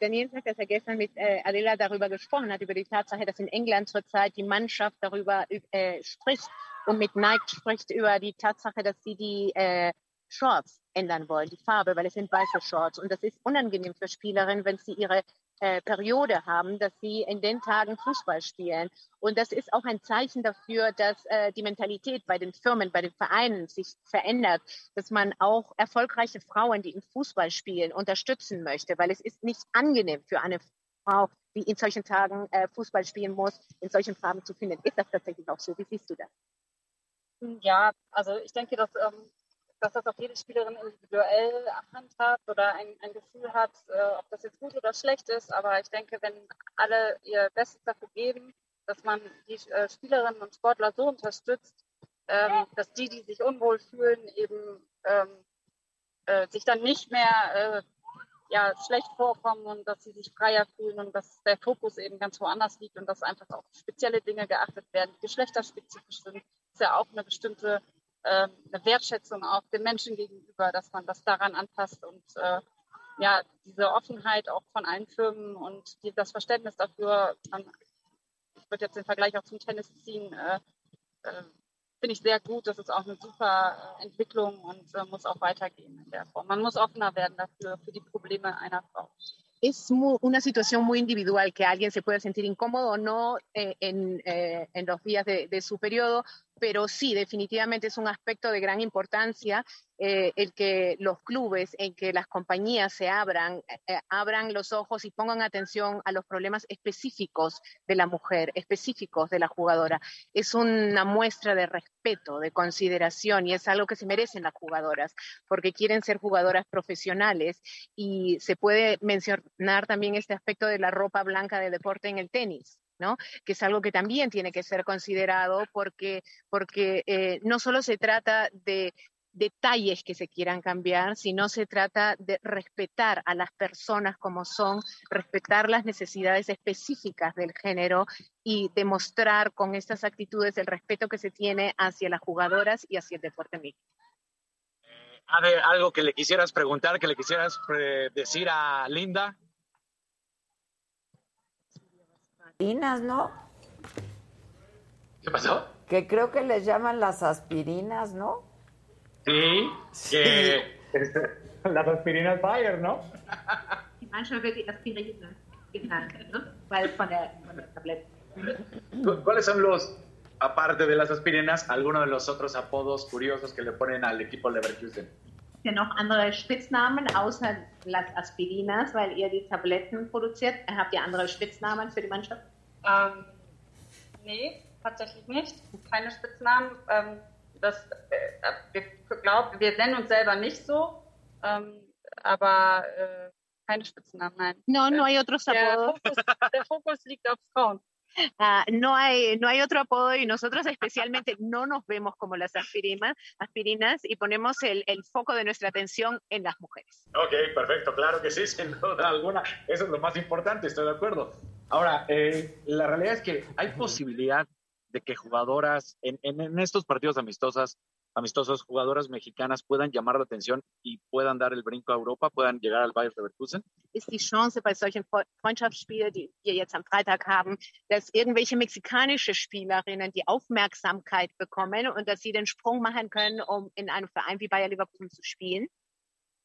Nils hat ja gestern mit äh, Adela darüber gesprochen, hat über die Tatsache, dass in England zurzeit die Mannschaft darüber äh, spricht und mit Nike spricht über die Tatsache, dass sie die äh, Shorts ändern wollen, die Farbe, weil es sind weiße Shorts. Und das ist unangenehm für Spielerinnen, wenn sie ihre äh, Periode haben, dass sie in den Tagen Fußball spielen. Und das ist auch ein Zeichen dafür, dass äh, die Mentalität bei den Firmen, bei den Vereinen sich verändert, dass man auch erfolgreiche Frauen, die im Fußball spielen, unterstützen möchte, weil es ist nicht angenehm für eine Frau, die in solchen Tagen äh, Fußball spielen muss, in solchen Farben zu finden. Ist das tatsächlich auch so? Wie siehst du das? Ja, also ich denke, dass ähm, dass das auch jede Spielerin individuell handhabt oder ein, ein Gefühl hat, äh, ob das jetzt gut oder schlecht ist. Aber ich denke, wenn alle ihr Bestes dafür geben, dass man die äh, Spielerinnen und Sportler so unterstützt, ähm, dass die, die sich unwohl fühlen, eben ähm, äh, sich dann nicht mehr äh, ja, schlecht vorkommen und dass sie sich freier fühlen und dass der Fokus eben ganz woanders liegt und dass einfach auch spezielle Dinge geachtet werden, die geschlechterspezifisch sind, ist ja auch eine bestimmte äh, eine Wertschätzung auch den Menschen gegenüber, dass man das daran anpasst und äh, ja, diese Offenheit auch von allen Firmen und die, das Verständnis dafür, man, ich würde jetzt den Vergleich auch zum Tennis ziehen, äh, äh, finde ich sehr gut. Das ist auch eine super äh, Entwicklung und äh, muss auch weitergehen in der Form. Man muss offener werden dafür, für die Probleme einer Frau. es una situación muy individual que alguien se pueda sentir incómodo o no eh, en, eh, en, los días de, de, su periodo, pero sí, definitivamente es un aspecto de gran importancia eh, el que los clubes, en que las compañías se abran, eh, abran los ojos y pongan atención a los problemas específicos de la mujer, específicos de la jugadora. Es una muestra de respeto, de consideración y es algo que se merecen las jugadoras, porque quieren ser jugadoras profesionales y se puede mencionar también este aspecto de la ropa blanca de deporte en el tenis. ¿No? que es algo que también tiene que ser considerado porque, porque eh, no solo se trata de detalles que se quieran cambiar, sino se trata de respetar a las personas como son, respetar las necesidades específicas del género y demostrar con estas actitudes el respeto que se tiene hacia las jugadoras y hacia el deporte mismo. Eh, algo que le quisieras preguntar, que le quisieras eh, decir a Linda. Aspirinas, ¿no? ¿Qué pasó? Que creo que les llaman las aspirinas, ¿no? Sí, que las aspirinas Bayer, ¿no? Die Mannschaft wird die Aspirine genannt, ¿no? Weil von der, von der Tablette. ¿Cuáles son los, aparte de las aspirinas, algunos de los otros apodos curiosos que le ponen al equipo Leverkusen? Ja, noch andere Spitznamen außer las Aspirinas, weil ihr die Tabletten produziert. Habt ihr andere Spitznamen für die Mannschaft? Ähm, nee, tatsächlich nicht. Keine Spitznamen. Ähm, das, äh, wir glauben, wir nennen uns selber nicht so, ähm, aber äh, keine Spitznamen, nein. No, no hay otros apodos. Der Fokus, der Fokus liegt auf Frauen. Uh, no, hay, no hay otro apodo y nosotros especialmente no nos vemos como las aspirinas, aspirinas y ponemos el, el, foco de nuestra atención en las mujeres. Ok, perfecto, claro que sí, sin duda alguna. Eso es lo más importante, estoy de acuerdo. Ahora, eh, la realidad es que hay posibilidad de que jugadoras en, en, en estos partidos amistosos, amistosos, jugadoras mexicanas puedan llamar la atención y puedan dar el brinco a Europa, puedan llegar al Bayern Leverkusen? Ist die Chance bei solchen Freundschaftsspielen, die wir jetzt am Freitag haben, dass irgendwelche mexikanische Spielerinnen die Aufmerksamkeit bekommen und dass sie den Sprung machen können, um in einem Verein wie Bayer Leverkusen zu spielen?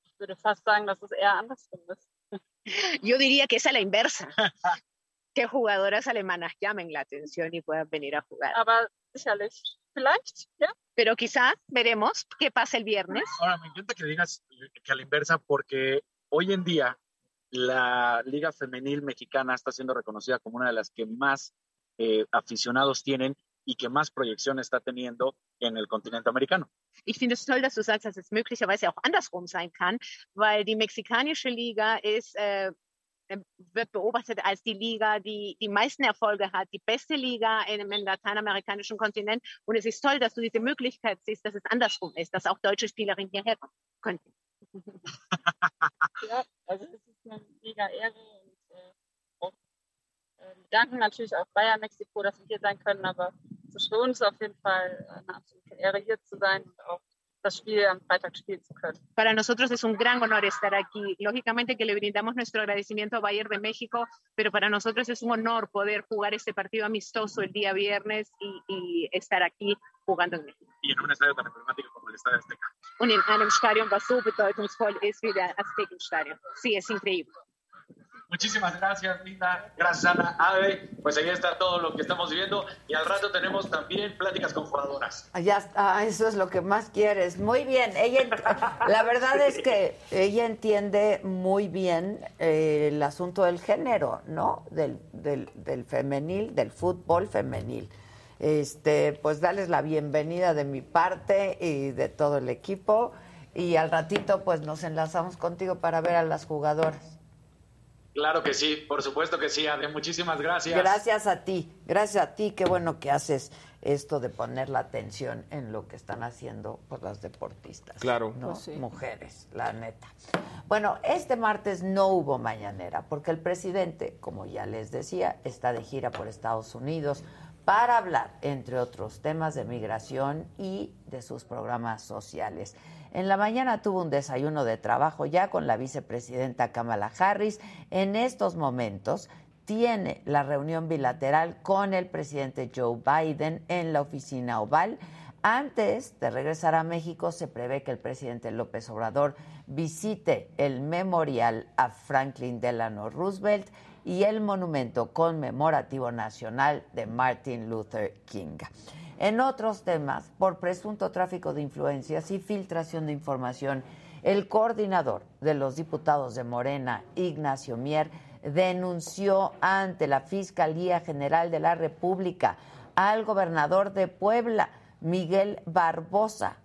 Ich würde fast sagen, dass es eher andersrum ist. Yo diría que es a la inversa. que jugadoras alemanas llamen la atención y puedan venir a jugar. Aber ja. Pero quizá veremos qué pasa el viernes. Ahora, me encanta que digas que a la inversa, porque hoy en día la Liga Femenil Mexicana está siendo reconocida como una de las que más eh, aficionados tienen y que más proyección está teniendo en el continente americano. Ich finde es toll, dass du sagst, dass es möglicherweise auch andersrum sein kann, weil die mexikanische Liga ist, äh, wird beobachtet als die Liga, die die meisten Erfolge hat, die beste Liga im, lateinamerikanischen Kontinent. Und es ist toll, dass du diese Möglichkeit siehst, dass es andersrum ist, dass auch deutsche Spielerinnen hierher kommen könnten. ja, also es ist eine mega Ehre und äh, auch, äh, danken natürlich auch Bayern Mexiko, dass wir hier sein können, aber es ist für uns auf jeden Fall eine absolute Ehre, hier zu sein und auch das Spiel am Freitag spielen zu können. Para nosotros es un gran honor estar aquí. Lógicamente que le brindamos nuestro agradecimiento a Bayern de México, pero para nosotros es un honor poder jugar este partido amistoso el día viernes y, y estar aquí jugando en México. Y en un estadio tan emblemático como el Estadio Azteca. Und in einem Stadion, was so bedeutungsvoll ist wie der Aztekenstadion. Sí, es increíble. Muchísimas gracias, Linda. Gracias, Ana. Ave, pues ahí está todo lo que estamos viviendo. Y al rato tenemos también pláticas con jugadoras. Ya está, eso es lo que más quieres. Muy bien. Ella, la verdad es que ella entiende muy bien eh, el asunto del género, ¿no? Del, del, del femenil, del fútbol femenil. Este, pues darles la bienvenida de mi parte y de todo el equipo. Y al ratito, pues nos enlazamos contigo para ver a las jugadoras. Claro que sí, por supuesto que sí, Ade. Muchísimas gracias. Gracias a ti, gracias a ti. Qué bueno que haces esto de poner la atención en lo que están haciendo pues, las deportistas. Claro. ¿no? Pues sí. Mujeres, la neta. Bueno, este martes no hubo mañanera porque el presidente, como ya les decía, está de gira por Estados Unidos para hablar, entre otros temas, de migración y de sus programas sociales. En la mañana tuvo un desayuno de trabajo ya con la vicepresidenta Kamala Harris. En estos momentos tiene la reunión bilateral con el presidente Joe Biden en la oficina oval. Antes de regresar a México, se prevé que el presidente López Obrador visite el memorial a Franklin Delano Roosevelt y el monumento conmemorativo nacional de Martin Luther King. En otros temas, por presunto tráfico de influencias y filtración de información, el coordinador de los diputados de Morena, Ignacio Mier, denunció ante la Fiscalía General de la República al gobernador de Puebla, Miguel Barbosa,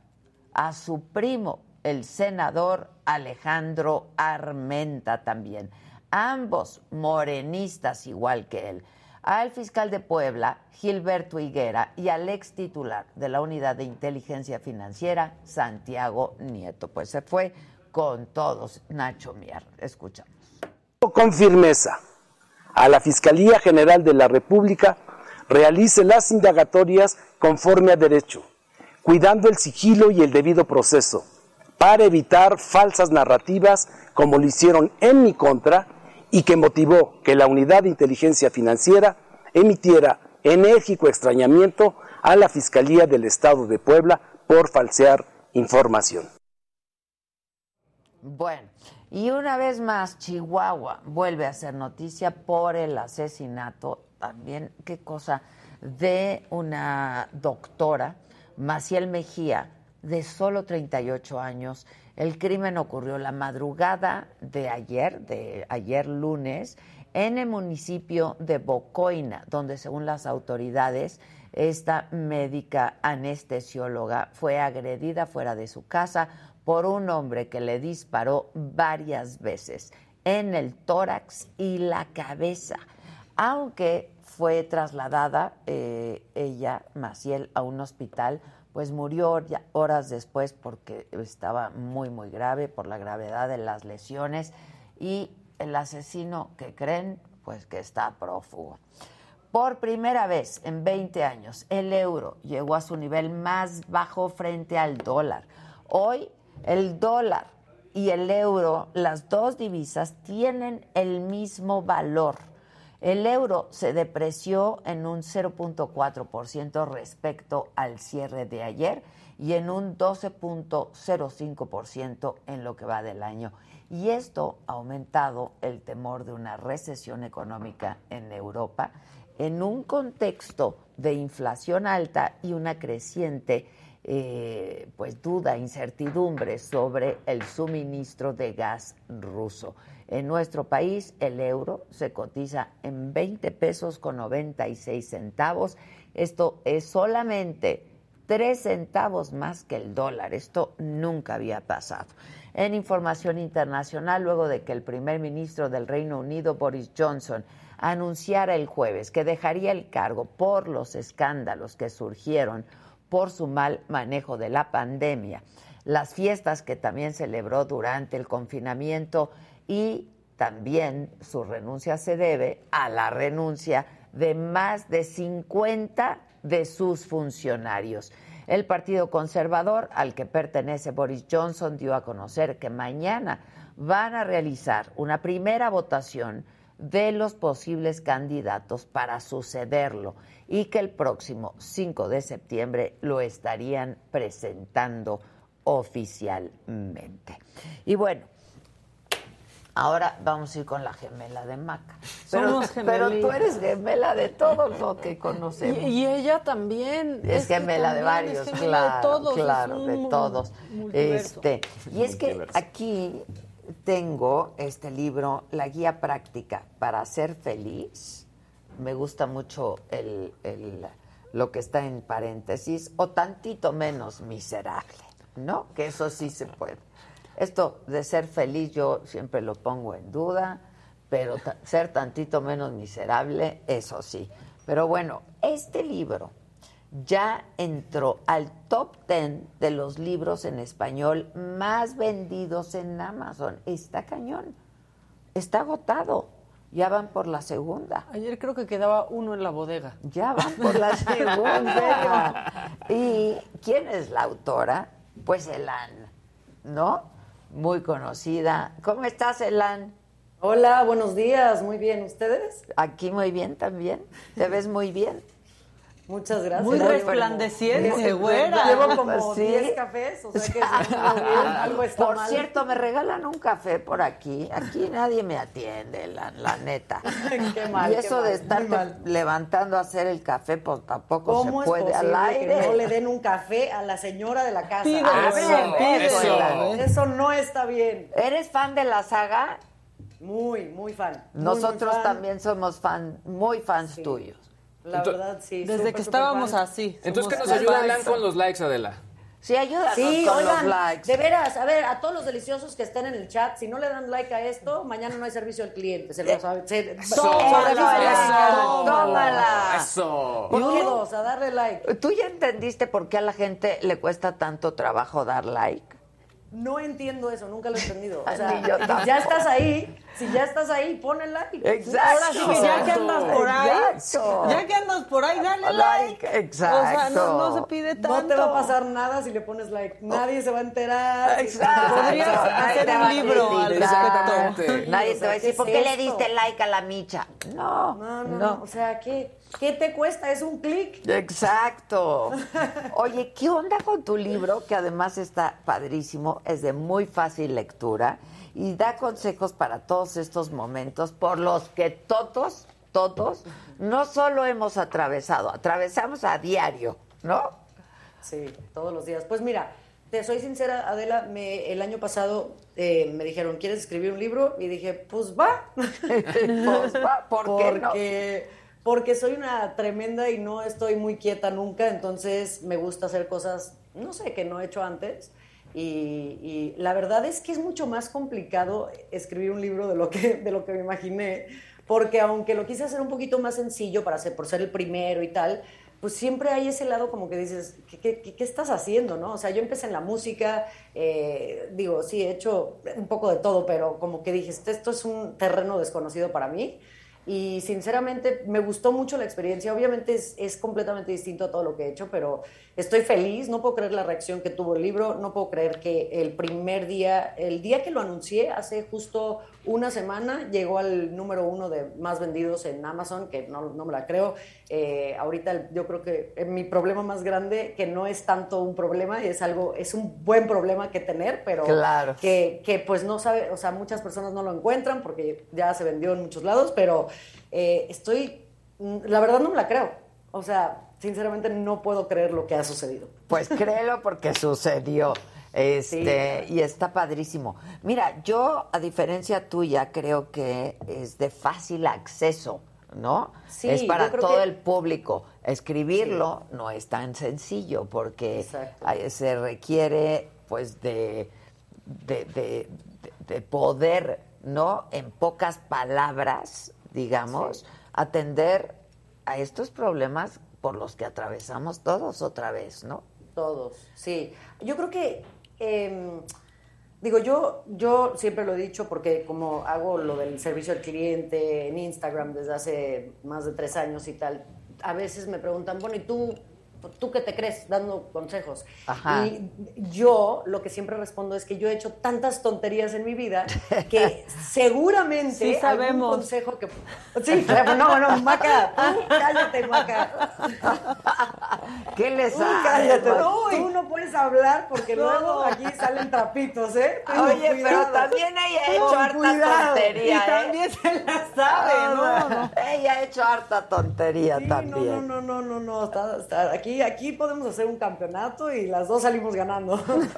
a su primo, el senador Alejandro Armenta también, ambos morenistas igual que él al fiscal de Puebla, Gilberto Higuera, y al ex titular de la Unidad de Inteligencia Financiera, Santiago Nieto. Pues se fue con todos, Nacho Mier. Escuchamos. Con firmeza a la Fiscalía General de la República realice las indagatorias conforme a derecho, cuidando el sigilo y el debido proceso, para evitar falsas narrativas como lo hicieron en mi contra y que motivó que la Unidad de Inteligencia Financiera emitiera enérgico extrañamiento a la Fiscalía del Estado de Puebla por falsear información. Bueno, y una vez más, Chihuahua vuelve a ser noticia por el asesinato, también, qué cosa, de una doctora, Maciel Mejía, de solo 38 años. El crimen ocurrió la madrugada de ayer, de ayer lunes, en el municipio de Bocoina, donde según las autoridades, esta médica anestesióloga fue agredida fuera de su casa por un hombre que le disparó varias veces en el tórax y la cabeza, aunque fue trasladada eh, ella, Maciel, a un hospital pues murió horas después porque estaba muy, muy grave por la gravedad de las lesiones y el asesino que creen, pues que está prófugo. Por primera vez en 20 años, el euro llegó a su nivel más bajo frente al dólar. Hoy, el dólar y el euro, las dos divisas, tienen el mismo valor. El euro se depreció en un 0.4% respecto al cierre de ayer y en un 12.05% en lo que va del año. Y esto ha aumentado el temor de una recesión económica en Europa en un contexto de inflación alta y una creciente eh, pues duda, incertidumbre sobre el suministro de gas ruso. En nuestro país el euro se cotiza en 20 pesos con 96 centavos. Esto es solamente 3 centavos más que el dólar. Esto nunca había pasado. En información internacional, luego de que el primer ministro del Reino Unido, Boris Johnson, anunciara el jueves que dejaría el cargo por los escándalos que surgieron por su mal manejo de la pandemia, las fiestas que también celebró durante el confinamiento y también su renuncia se debe a la renuncia de más de 50 de sus funcionarios. El Partido Conservador, al que pertenece Boris Johnson, dio a conocer que mañana van a realizar una primera votación de los posibles candidatos para sucederlo y que el próximo 5 de septiembre lo estarían presentando oficialmente. Y bueno, Ahora vamos a ir con la gemela de Maca. Pero, pero tú eres gemela de todos los que conocemos. Y, ella también. Es, gemela de varios, claro. De todos, claro, de todos. Este, y es que aquí tengo este libro, La Guía Práctica para Ser Feliz. Me gusta mucho el, el, lo que está en paréntesis, o tantito menos miserable, ¿no? Que eso sí se puede. Esto de ser feliz yo siempre lo pongo en duda, pero ser tantito menos miserable, eso sí. Pero bueno, este libro ya entró al top 10 de los libros en español más vendidos en Amazon. Está cañón. Está agotado. Ya van por la segunda. Ayer creo que quedaba uno en la bodega. Ya van por la segunda. ¿Y quién es la autora? Pues Elan, ¿no? Muy conocida. ¿Cómo estás, Elan? Hola, buenos días, muy bien. ¿Ustedes? Aquí muy bien también. Te ves muy bien. Muchas gracias. Muy resplandeciente, güera. Llevo como 10 cafés, o sea que algo está Por cierto, me regalan un café por aquí. Aquí nadie me atiende, la, la neta. qué mal, y eso de estar levantando a hacer el café, pues tampoco se puede al aire. Que no le den un café a la señora de la casa. Ah, eso, eso no está bien. ¿Eres fan de la saga? Muy, muy fan. Nosotros también somos fan, muy fans tuyos. La verdad, sí. Desde que estábamos así. Entonces, ¿qué nos ayuda Alan con los likes, Adela? Sí, ayúdanos sí, con oigan, los likes. De veras, a ver, a todos los deliciosos que estén en el chat, si no le dan like a esto, mañana no hay servicio al cliente. Se lo sabe. Se, tómala, tómala. Eso. Todos, a darle like. ¿Tú ya entendiste por qué a la gente le cuesta tanto trabajo dar like? No entiendo eso, nunca lo he entendido. O sea, ya estás ahí, si ya estás ahí, pon el like. Exacto. Ahora sí que ya que andas por ahí, Exacto. ya que andas por ahí, dale Like, like. exacto. O sea, no, no se pide tanto. No te va a pasar nada si le pones like. Nadie se va a enterar. Exacto. Podrías Nadie hacer un a libro al criticar. respecto. Nadie te va a decir, ¿qué ¿por qué le diste like a la micha? No, No, no, no. O sea, ¿qué, ¿qué te cuesta? Es un clic. Exacto. Oye, ¿qué onda con tu libro? Que además está padrísimo, es de muy fácil lectura y da consejos para todos estos momentos por los que todos, todos, no solo hemos atravesado, atravesamos a diario, ¿no? Sí, todos los días. Pues mira, te soy sincera, Adela, me, el año pasado eh, me dijeron, ¿quieres escribir un libro? Y dije, pues va. Pues va, ¿por qué no? porque, porque soy una tremenda y no estoy muy quieta nunca, entonces me gusta hacer cosas, no sé, que no he hecho antes. Y, y la verdad es que es mucho más complicado escribir un libro de lo que, de lo que me imaginé, porque aunque lo quise hacer un poquito más sencillo para ser, por ser el primero y tal, pues siempre hay ese lado como que dices, ¿qué, qué, qué- estás haciendo? ¿no? O sea, yo empecé en la música, eh, digo, sí, he hecho un poco de todo, pero como que dije, "Este- esto es un terreno desconocido para mí. Y sinceramente me gustó mucho la experiencia. Obviamente es, es completamente distinto a todo lo que he hecho, pero estoy feliz. No puedo creer la reacción que tuvo el libro. No puedo creer que el primer día, el día que lo anuncié, hace justo una semana llegó al número uno de más vendidos en Amazon, que no, no me la creo. Eh, ahorita yo creo que eh, mi problema más grande, que no es tanto un problema, es algo, es un buen problema que tener, pero Claro. que, que, pues no sabe, o sea, muchas personas no lo encuentran porque ya se vendió en muchos lados, pero eh, estoy, mm, la verdad no me la creo. O sea, sinceramente no puedo creer lo que ha sucedido. Pues créelo porque sucedió. Este, y está padrísimo. Mira, yo, a diferencia tuya, creo que es de fácil acceso, ¿no? Sí, es para todo que- el público. Escribirlo no es tan sencillo porque hay- se requiere, pues, de- de- de poder, ¿no? En pocas palabras, digamos, atender a estos problemas por los que atravesamos todos otra vez, ¿no? Todos, sí. Yo creo que, eh, digo, yo, yo siempre lo he dicho porque como hago lo del servicio al cliente en Instagram desde hace más de tres años y tal, a veces me preguntan, bueno, ¿y tú, tú qué te crees dando consejos? Ajá. Y yo lo que siempre respondo es que yo he hecho tantas tonterías en mi vida que seguramente Sí algún sabemos. consejo que... Sí, no, no, Maca, tú cállate, Maca. ¿Qué les sabes, cállate, no, tú no puedes hablar porque No. luego aquí salen trapitos, ¿eh? Ten Oye, pero cuidado. también ella ha Ten hecho harta cuidado. tontería, Y ¿eh? también se la sabe, ¿no? no. Ella ha hecho harta tontería Sí, también. No, no, no, no, no, está- está- aquí, aquí podemos hacer un campeonato y las dos salimos ganando. Los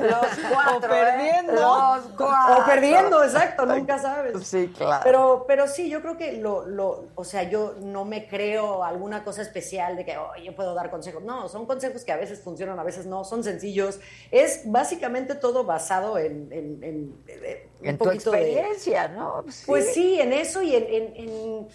cuatro, O perdiendo. ¿eh? Los cuatro. O perdiendo, exacto, nunca sabes. Sí, claro. Pero, pero sí, yo creo que lo, lo, o sea, yo no me creo alguna cosa especial de que, oh, yo puedo dar consejos. No, son consejos que a veces funcionan, a veces no, son sencillos. Es básicamente todo basado en, en, en- en un En tu poquito de- experiencia, ¿no? Pues sí, en eso y en, en- en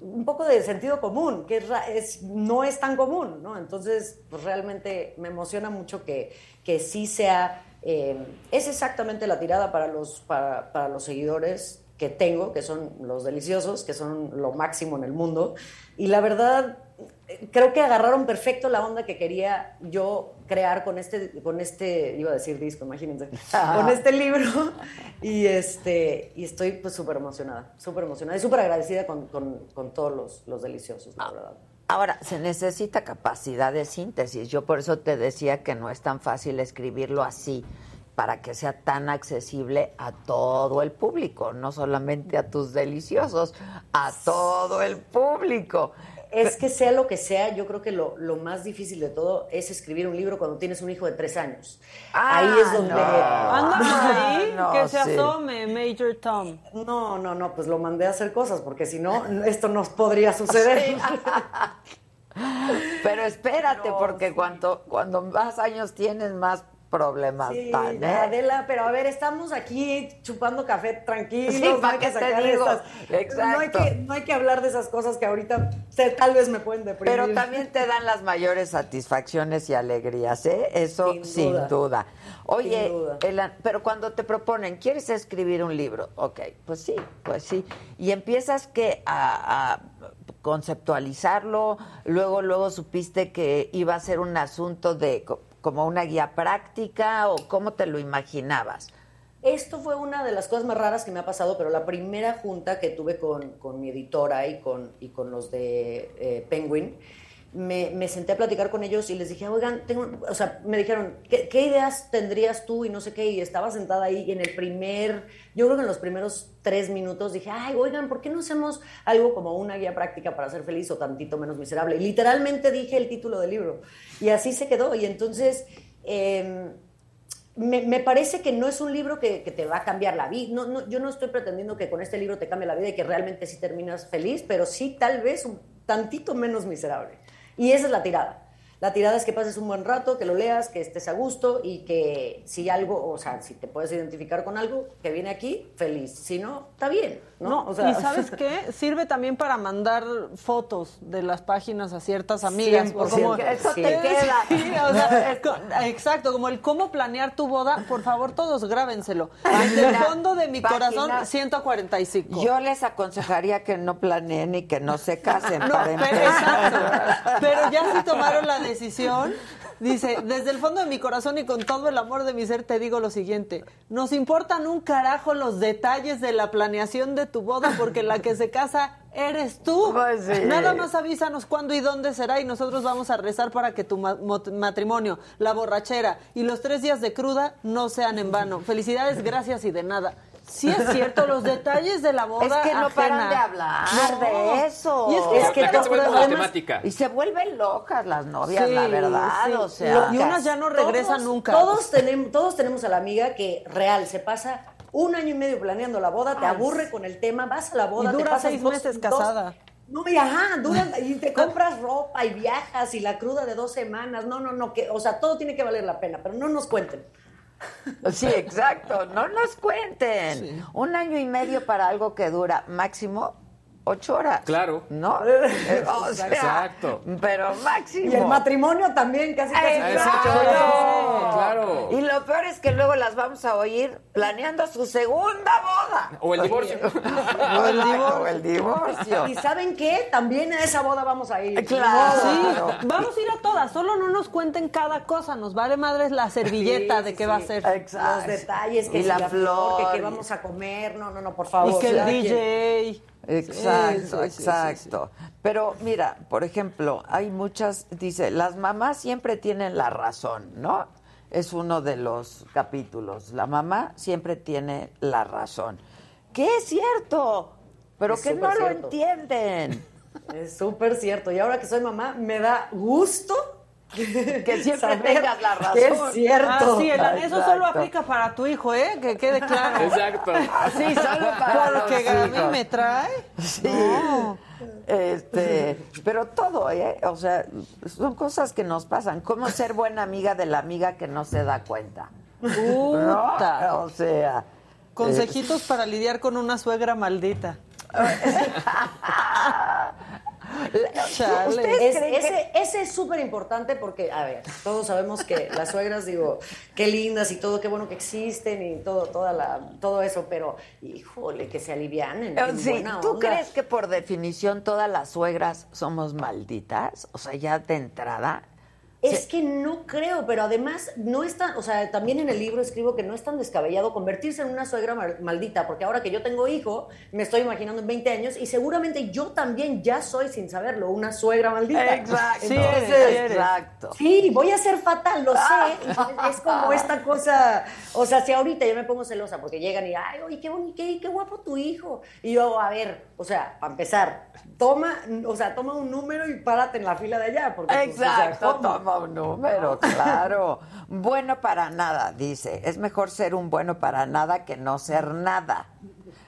un poco de sentido común, que es, es- no es tan común, ¿no? Entonces, pues realmente me emociona mucho que, que sí sea, eh, es exactamente la tirada para los, para, para los seguidores que tengo, que son los deliciosos, que son lo máximo en el mundo. Y la verdad, creo que agarraron perfecto la onda que quería yo crear con este, con este, iba a decir disco, imagínense, con este libro. Y este, y estoy pues súper emocionada, súper emocionada y súper agradecida con, con- con todos los, los deliciosos, la verdad. Ahora, se necesita capacidad de síntesis. Yo por eso te decía que no es tan fácil escribirlo así para que sea tan accesible a todo el público, no solamente a tus deliciosos, a todo el público. Es que sea lo que sea, yo creo que lo, lo más difícil de todo es escribir un libro cuando tienes un hijo de tres años. Ah, ahí es donde... Anda por ahí, No, que se sí. asome, Major Tom. No, no, no, pues lo mandé a hacer cosas, porque si no, esto no podría suceder. Pero espérate, porque cuando, cuando más años tienes, más problemas Sí, están, ¿eh? Adela, pero a ver, estamos aquí chupando café tranquilos. Sí, no esas- No hay, Exacto. que, no hay que hablar de esas cosas que ahorita se- tal vez me pueden deprimir. Pero también te dan las mayores satisfacciones y alegrías, ¿eh? Eso sin, Sin duda. Oye, Sin duda. Elan, pero cuando te proponen, ¿quieres escribir un libro? Ok, pues sí, pues sí. Y empiezas que a, a conceptualizarlo, luego, luego supiste que iba a ser un asunto de como una guía práctica o cómo te lo imaginabas. Esto fue una de las cosas más raras que me ha pasado, pero la primera junta que tuve con, con mi editora y con, y con los de eh, Penguin, me, senté a platicar con ellos y les dije, oigan, tengo, o sea, me dijeron, ¿qué, qué ideas tendrías tú? Y no sé qué, y estaba sentada ahí y en el primer, yo creo que en los primeros tres minutos dije, ay, oigan, ¿por qué no hacemos algo como una guía práctica para ser feliz o tantito menos miserable? Y literalmente dije el título del libro y así se quedó. Y entonces... em, me, me parece que no es un libro que, que te va a cambiar la vida. No, no, yo no estoy pretendiendo que con este libro te cambie la vida y que realmente sí terminas feliz, pero sí tal vez un tantito menos miserable. Y esa es la tirada. La tirada es que pases un buen rato, que lo leas, que estés a gusto y que si algo, o sea, si te puedes identificar con algo que viene aquí, feliz. Si no, está bien, ¿no? No, O sea, y ¿sabes qué? Sirve también para mandar fotos de las páginas a ciertas amigas. 100%, o como- eso te queda. Sí, o sea, exacto, como el cómo planear tu boda. Por favor, todos grábenselo. Desde el fondo de mi página- corazón, 145. Yo les aconsejaría que no planeen y que no se casen No, para pero, empezar. exacto. Pero ya si tomaron la decisión, Dice, desde el fondo de mi corazón y con todo el amor de mi ser te digo lo siguiente. Nos importan un carajo los detalles de la planeación de tu boda porque la que se casa eres tú. Pues sí. Nada más avísanos cuándo y dónde será y nosotros vamos a rezar para que tu matrimonio, la borrachera y los tres días de cruda no sean en vano. Felicidades, gracias y de nada. Sí es cierto, los detalles de la boda Es que no paran de hablar No. de eso. Y es que, Es que pero se vuelve además- matemática. Y se vuelven locas las novias, Sí, la verdad. sí. O sea, Y unas ya no regresan Todos- nunca. Todos tenemos, todos tenemos a la amiga que real se pasa un año y medio planeando la boda, te Ay, aburre con el tema, vas a la boda, Y te dura pasas seis dos- meses dos- casada. no, y ajá, duran, y te compras ropa y viajas y la cruda de dos semanas. No, no, no, que, o sea, todo tiene que valer la pena, pero no nos cuenten. Sí, exacto. No nos cuenten. Un año y medio para algo que dura máximo ocho horas. Claro. ¿No? O sea, Exacto. Pero máximo. Y el matrimonio también, casi casi. Exacto. claro. Y lo peor es que luego las vamos a oír planeando su segunda boda. O el divorcio. O el divorcio. O el divorcio. ¿Y saben qué? También a esa boda vamos a ir. Claro. Sí, vamos a ir a todas, solo no nos cuenten cada cosa, nos vale madres la servilleta Sí, de sí, qué va a ser. Exacto. Los detalles, que Y si la la, flor, flor. que qué vamos a comer. No, no, no, por favor. Y que el. DJ. Exacto, Sí, sí, sí, exacto. Pero mira, por ejemplo, hay muchas, dice, las mamás siempre tienen la razón, ¿no? Es uno de los capítulos. La mamá siempre tiene la razón. Que es cierto, pero Es que no lo entienden. Es súper cierto. Y ahora que soy mamá, me da gusto Que siempre tengas la razón. que es cierto. Ah, sí, el- eso solo aplica para tu hijo, ¿eh? Que quede claro. Exacto. Sí, solo para los Porque a mí me trae. Sí. Este, pero todo, ¿eh? O sea, son cosas que nos pasan. ¿Cómo ser buena amiga de la amiga que no se da cuenta? Puta. ¿No? O sea. Consejitos para lidiar con una suegra maldita. Chale. ¿Ustedes Es- creen ese, que- ese es súper importante porque, a ver, todos sabemos que las suegras, digo, qué lindas y todo, qué bueno que existen y todo, toda la, todo eso, pero, híjole, que se alivianen. en Sí, buena ¿Tú onda. crees que por definición todas las suegras somos malditas? O sea, ya de entrada. Es que no creo, pero además no es tan, o sea, también en el libro escribo que no es tan descabellado convertirse en una suegra mal- maldita, porque ahora que yo tengo hijo, me estoy imaginando en 20 años y seguramente yo también ya soy, sin saberlo, una suegra maldita. Exacto. Sí Entonces, eres. Exacto. Sí, voy a ser fatal, lo Ah. sé. Es como esta cosa, o sea, si ahorita yo me pongo celosa porque llegan y, ay, oye, qué bonito, qué, qué guapo tu hijo. Y yo, a ver, o sea, para empezar, toma, o sea, toma un número y párate en la fila de allá. Porque, pues, o sea, Exacto, toma un número, claro. Bueno para nada, dice. Es mejor ser un bueno para nada que no ser nada.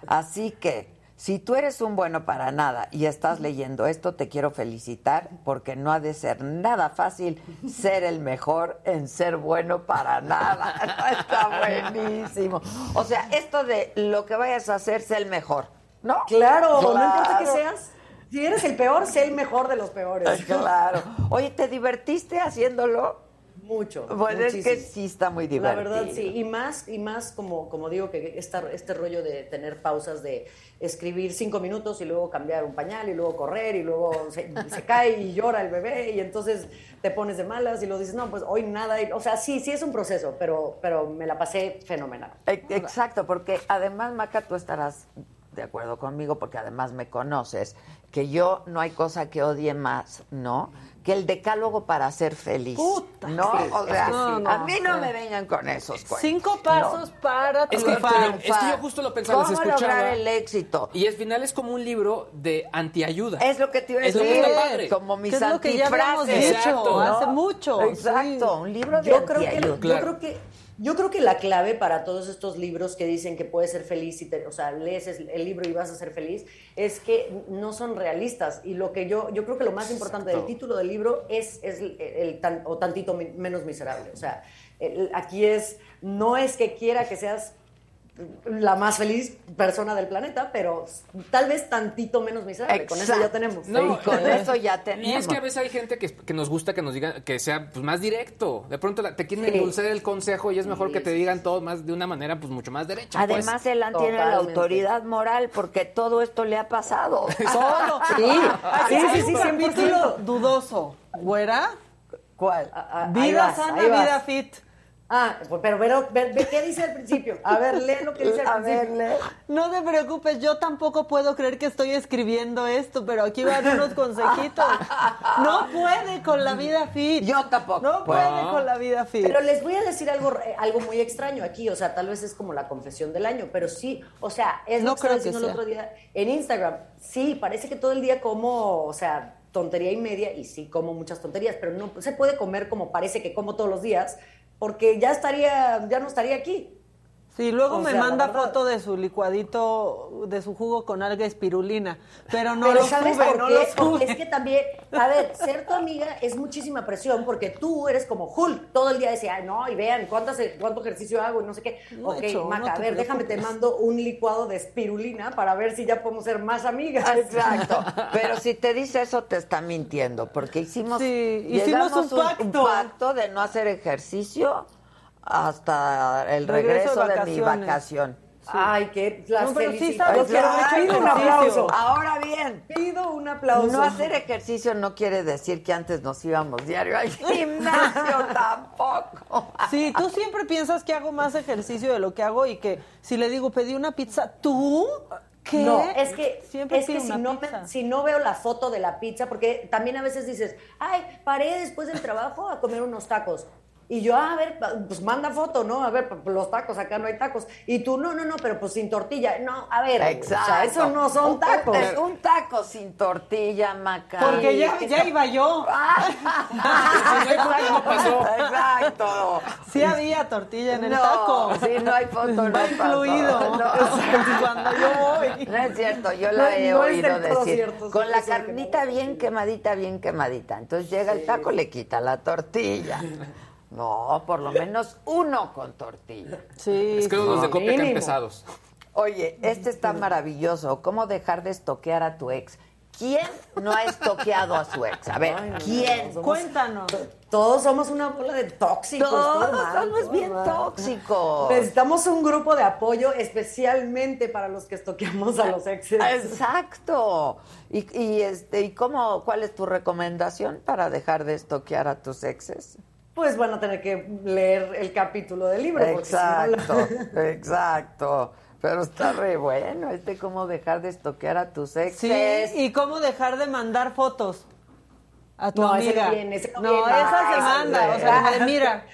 Así que, si tú eres un bueno para nada y estás leyendo esto, te quiero felicitar porque no ha de ser nada fácil ser el mejor en ser bueno para nada. Está buenísimo. O sea, esto de lo que vayas a hacer, sé el mejor, ¿no? Claro, no importa que seas. Si eres el peor, sé el mejor de los peores. Claro. Oye, ¿te divertiste haciéndolo? Mucho. Pues es que sí está muy La divertido. verdad, sí. Y más, y más como, como digo, que esta, este rollo de tener pausas de escribir cinco minutos y luego cambiar un pañal y luego correr y luego se, se cae y llora el bebé y entonces te pones de malas y lo dices, no, pues hoy nada. Y- o sea, sí, sí es un proceso, pero, pero me la pasé fenomenal. Exacto, porque además, Maca, tú estarás de acuerdo conmigo, porque además me conoces, que yo no hay cosa que odie más, ¿no? Que el decálogo para ser feliz. Puta, ¿No? sí, o sea, no, no, a mí no sí. me vengan con esos cuentos. Cinco pasos para Es que, triunfar. es que yo justo lo pensaba, ¿Cómo escuchaba. lograr el éxito? Y al final es como un libro de antiayuda. Es lo que te iba a Es lo que decir, está padre. como mis Que es lo que ya habíamos antifrases. dicho hace mucho. Exacto, sí. un libro de Yo creo, que, antiayuda. yo, Claro. creo que, yo creo que la clave para todos estos libros que dicen que puedes ser feliz, y te- o sea, lees es- el libro y vas a ser feliz, es que no son realistas. Y lo que yo, yo creo que lo más importante del título del libro es, es el, el tan- o tantito menos miserable. O sea, el- aquí es, no es que quiera que seas la más feliz persona del planeta, pero tal vez tantito menos miserable. Con eso ya Exacto. tenemos. No, y con eh, eso ya tenemos. Y es que a veces hay gente que, que nos gusta que nos digan que sea pues, más directo. De pronto la- te quieren Sí. endulzar el consejo y es mejor Sí, que te sí, digan todo más de una manera pues mucho más derecha. pues. Además, Elan tiene la autoridad moral porque todo esto le ha pasado. Todo. Sí, sí, sí, sí, un 100%. capítulo dudoso. ¿Güera? ¿Cuál? Vida sana, vida fit. Ah, pues, pero, pero, qué dice al principio. A ver, lee lo que dice al A ver, principio. lee. No te preocupes, yo tampoco puedo creer que estoy escribiendo esto, pero aquí van unos consejitos. No puede con la vida fit. Yo tampoco. No puedo. puede con la vida fit. Pero les voy a decir algo, eh, algo muy extraño aquí, o sea, tal vez es como la confesión del año, pero sí, o sea, es No lo que estaba creo que diciendo el sea. otro día en Instagram. Sí, parece que todo el día como, o sea, tontería y media, y sí como muchas tonterías, pero no se puede comer como parece que como todos los días, porque ya estaría, ya no estaría aquí. Sí, luego O me sea, manda verdad. foto de su licuadito, de su jugo con alga espirulina, pero no Pero lo ¿sabes sube, por no qué? lo Porque sube. es que también, a ver, ser tu amiga es muchísima presión porque tú eres como Hulk. Todo el día decía, ay, no, y vean cuántas, cuánto ejercicio hago y no sé qué. No ok, he hecho, Maca, no a ver, déjame, te mando un licuado de espirulina para ver si ya podemos ser más amigas. Exacto. Pero si te dice eso, te está mintiendo. Porque hicimos, Sí, hicimos llegamos un pacto. pacto de no hacer ejercicio hasta el Regreso regreso, de de, mi vacación. Ay, qué las No, pero sí sabes pido un aplauso. Ahora bien, Pido un aplauso. no hacer ejercicio no quiere decir que antes nos íbamos diario al gimnasio tampoco. Sí, tú siempre piensas que hago más ejercicio de lo que hago y que si le digo pedí una pizza, ¿tú? ¿Qué? No, es que, siempre es que si, no, me- si no veo la foto de la pizza, porque también a veces dices, ay, paré después del trabajo a comer unos tacos. Y yo, a ver, pues manda foto, ¿no? A ver, los tacos, acá no hay tacos. Y tú, no, no, no, pero pues sin tortilla. No, a ver, Exacto. o sea, eso no son Un- tacos. Un, un taco sin tortilla, Maca. Porque ya, ya iba yo. Exacto. Exacto. Sí había tortilla en el no, taco. Sí, no hay foto, no Va pasó. incluido. No. Cuando yo voy. No es cierto, yo No, la he no es oído decir. cierto, con sí, la carnita bien quemadita, bien quemadita. Entonces llega el taco, le quita la tortilla. No, por lo menos uno con tortilla. Sí. Es que los de mínimo. pesados. Oye, este está maravilloso. ¿Cómo dejar de estoquear a tu ex? ¿Quién no ha estoqueado a su ex? A ver, Ay, no, ¿quién? somos- Cuéntanos. Todos somos una bola de tóxicos. Todos todo mal, somos todo bien mal. tóxicos. Necesitamos un grupo de apoyo especialmente para los que estoqueamos a los exes. Exacto. ¿Y, y, este, ¿y cómo, cuál es tu recomendación para dejar de estoquear a tus exes? Pues van a tener que leer el capítulo del libro. porque si no Exacto, exacto. Pero está re bueno este cómo dejar de estoquear a tus exes. Sí, y cómo dejar de mandar fotos a tu No, ese amiga. no viene, ese no no, viene. esa Ah, se manda. O sea, mira,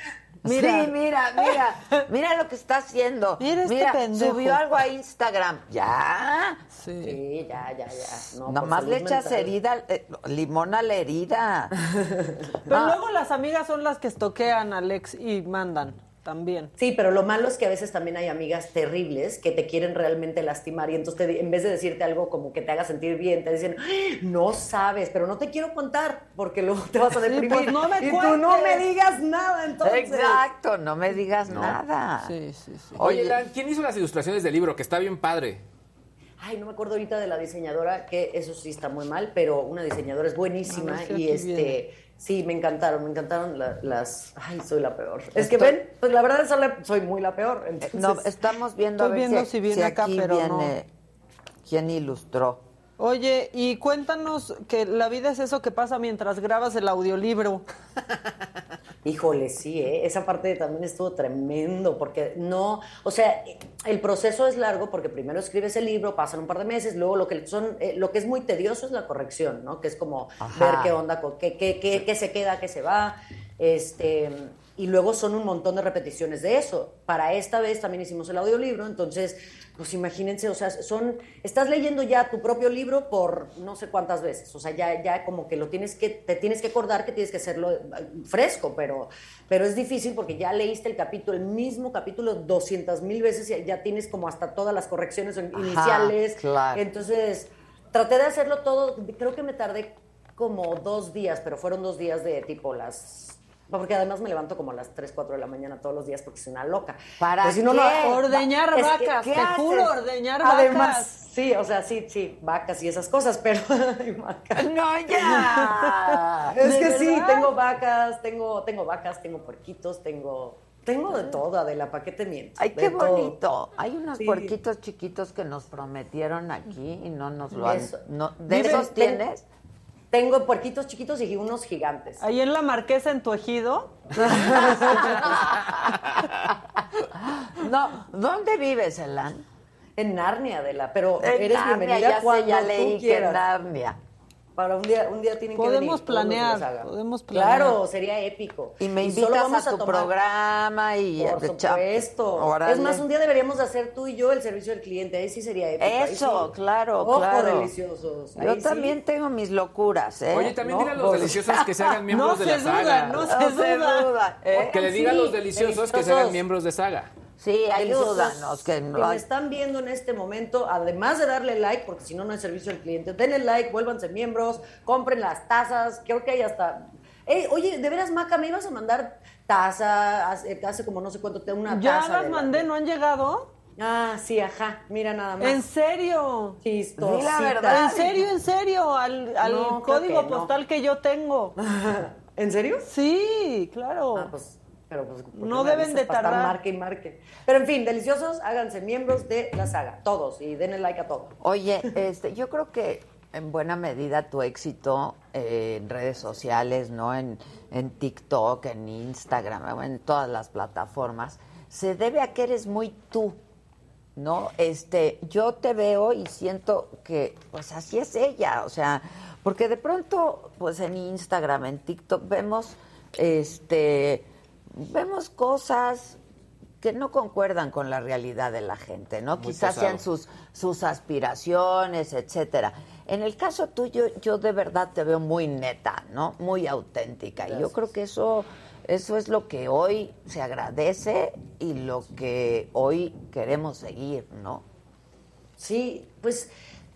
mira. Sí, mira, mira, mira lo que está haciendo. Mira este pendejo. subió algo a Instagram. Ya. Sí. Sí, ya, ya, ya. No, Nomás le echas mental. herida, eh, limón a la herida. Pero No. luego las amigas son las que estoquean al ex y mandan también. Sí, pero lo malo es que a veces también hay amigas terribles que te quieren realmente lastimar y entonces te- en vez de decirte algo como que te haga sentir bien, te dicen, "Ay, no sabes, pero no te quiero contar porque luego te vas a Sí, deprimir. pues no me y tú no me digas nada, entonces. Exacto, no me digas nada. Sí, sí, sí. Oye, Dan, ¿quién hizo las ilustraciones del libro? Que está bien padre. Ay, no me acuerdo ahorita de la diseñadora, que eso sí está muy mal, pero una diseñadora es buenísima ver y este... viene. Sí, me encantaron, me encantaron la- las... Ay, soy la peor. Es que ven, pues la verdad soy, la- soy muy la peor. entonces- No, estamos viendo, Estoy a ver viendo si, si viene acá, aquí pero no. viene quién ilustró. Oye, y cuéntanos que la vida es eso que pasa mientras grabas el audiolibro. Híjole, sí, ¿eh? esa parte también estuvo tremendo, porque no, o sea, el proceso es largo porque primero escribes el libro, pasan un par de meses, luego lo que son, eh, lo que es muy tedioso es la corrección, ¿no? Que es como Ajá. ver qué onda, qué, qué, qué, qué se queda, qué se va, este, y luego son un montón de repeticiones de eso. Para esta vez también hicimos el audiolibro, entonces, pues imagínense, o sea, son, estás leyendo ya tu propio libro por no sé cuántas veces, o sea, ya, ya como que lo tienes que, te tienes que acordar que tienes que hacerlo eh, fresco, pero, pero es difícil porque ya leíste el capítulo, el mismo capítulo 200 mil veces y ya tienes como hasta todas las correcciones iniciales. claro. Entonces, traté de hacerlo todo, creo que me tardé como dos días, pero fueron dos días de tipo las... Porque además me levanto como a las 3, 4 de la mañana todos los días porque soy una loca. ¿Para Pues si no, qué? no- Ordeñar es que, vacas, ¿qué te haces? juro, ordeñar Además, vacas. sí, o sea, sí, sí, vacas y esas cosas, pero... vacas. No, ya. Es ¿De que sí, tengo vacas, tengo, tengo vacas, tengo puerquitos, tengo... Tengo de todo, Adela, ¿para qué te miento? Ay, qué todo. bonito. Hay unos Sí. puerquitos chiquitos que nos prometieron aquí y no nos lo han... Eso. no- ¿De esos ten- tienes? Tengo puerquitos chiquitos y unos gigantes. Ahí en la marquesa, en tu ejido. no, ¿dónde vives, Elan? En Narnia, de la, pero En eres Narnia, bienvenida ya sé, cuando ya tú leí que quieras. en Narnia. Para un día, un día tienen que Podemos venir. de la planear, saga. podemos planear. Claro, sería épico. Y me solo invitas vamos a tu tomar- programa y Por supuesto. Órale. Es más, un día deberíamos hacer tú y yo el servicio del cliente. Ahí sí sería épico. Eso, sí. claro, Ojo, claro. deliciosos. Yo sí. también tengo mis locuras, ¿eh? Oye, también ¿No? dile a los Pues- deliciosos que se hagan miembros No de la se duda, saga. no No se duda, ¿eh? Que le diga a los Sí, deliciosos que se deliciosos. hagan miembros de saga. Sí, ayúdanos. Que no me están viendo en este momento, además de darle like, porque si no, no hay servicio al cliente, denle like, vuélvanse miembros, compren las tazas, creo que hay hasta... Ey, oye, de veras, Maca, me ibas a mandar taza, hace, hace como no sé cuánto, te- una Ya taza. las de la- mandé, ¿no han llegado? Ah, sí, ajá, mira nada más. ¿En serio? Chistosita. Di la verdad. ¿En serio, en serio? Al, al No, creo código que no. postal que yo tengo. ¿En serio? Sí, claro. Ah, pues, pero pues, ¿por qué No deben de tardar. Marque y marque. Pero en fin, deliciosos, háganse miembros de la saga, todos, y denle like a todo. Oye, este, yo creo que en buena medida tu éxito eh, en redes sociales, ¿no? En, en TikTok, en Instagram, en todas las plataformas, se debe a que eres muy tú, ¿no? Este, yo te veo y siento que, pues así es ella, o sea, porque de pronto, pues en Instagram, en TikTok, vemos, este, vemos cosas que no concuerdan con la realidad de la gente, ¿no? Muy Quizás sean sus, sus aspiraciones, etcétera. En el caso tuyo, yo de verdad te veo muy neta, ¿no? Muy auténtica. Y yo creo que eso, eso es lo que hoy se agradece y lo que hoy queremos seguir, ¿no? Sí, pues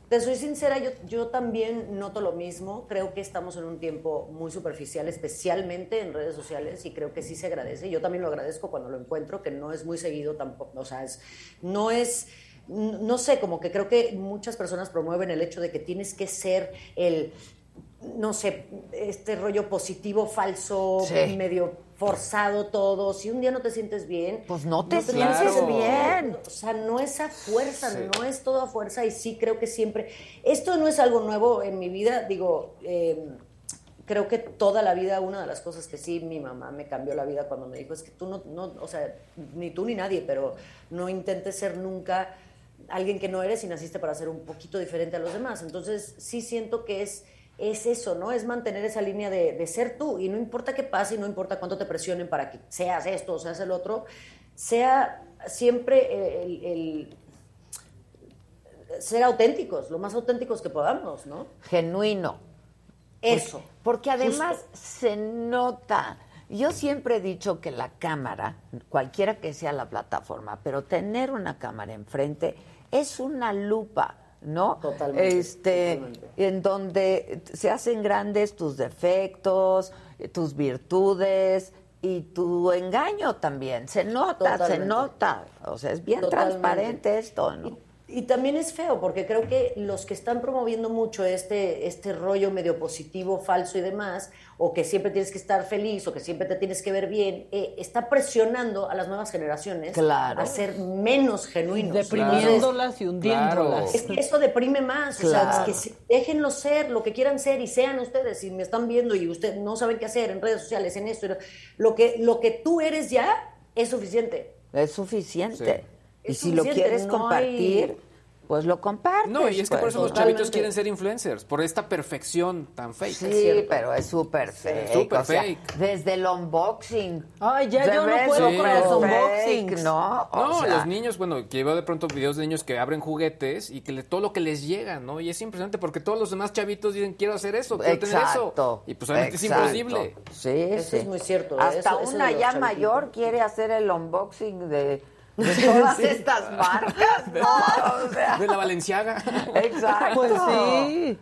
te soy sincera, yo, yo también noto lo mismo. Creo que estamos en un tiempo muy superficial, especialmente en redes sociales, y creo que sí se agradece. Yo también lo agradezco cuando lo encuentro, que no es muy seguido tampoco. O sea, es, no es. No sé, como que creo que muchas personas promueven el hecho de que tienes que ser el, no sé, este rollo positivo, falso, Sí. medio forzado todo. Si un día no te sientes bien, Pues no te tienes sientes que- bien. o sea, no es a fuerza, Sí. no es todo a fuerza y sí creo que siempre... Esto no es algo nuevo en mi vida, digo, eh, creo que toda la vida una de las cosas que sí mi mamá me cambió la vida cuando me dijo es que tú no, no o sea, ni tú ni nadie, pero no intentes ser nunca alguien que no eres y naciste para ser un poquito diferente a los demás. Entonces sí siento que es es eso, ¿no? Es mantener esa línea de, de ser tú y no importa qué pase y no importa cuánto te presionen para que seas esto o seas el otro, sea siempre el, el- ser auténticos, lo más auténticos que podamos, ¿no? Genuino. Eso. Porque además Justo. se nota. Yo siempre he dicho que la cámara, cualquiera que sea la plataforma, pero tener una cámara enfrente es una lupa, ¿no? Totalmente, Este, totalmente. en donde se hacen grandes tus defectos, tus virtudes y tu engaño también. Se nota, se nota. O sea, es bien Totalmente. transparente esto, ¿no? Y también es feo, porque creo que los que están promoviendo mucho este, este rollo medio positivo, falso y demás, o que siempre tienes que estar feliz, o que siempre te tienes que ver bien, eh, está presionando a las nuevas generaciones Claro. a ser menos genuinos. Deprimiéndolas y hundiéndolas. Es que eso deprime más, o sea, Claro. es que se- déjenlo ser lo que quieran ser y sean ustedes. Si me están viendo y ustedes no saben qué hacer en redes sociales, en esto, lo que, lo que tú eres ya es suficiente. Es suficiente. Sí. Y si lo quieres no compartir, hay- pues lo compartes. No, y es que por pues, eso los totalmente. chavitos quieren ser influencers, por esta perfección tan fake. Sí, pero es súper fake. súper o sea, fake. desde el unboxing. Ay, ya yo no puedo Sí. con los unboxings. ¿no? O No, sea, los niños, bueno, que veo de pronto videos de niños que abren juguetes y que le- todo lo que les llega, ¿no? Y es impresionante porque todos los demás chavitos dicen, quiero hacer eso, quiero tener Exacto. eso. Y pues obviamente exacto. es imposible. Sí, Eso sí. es muy cierto. Hasta Eso- una ya chavitos. mayor quiere hacer el unboxing de, de todas estas marcas, ¿no? O sea, De la Valenciaga. exacto. Pues sí.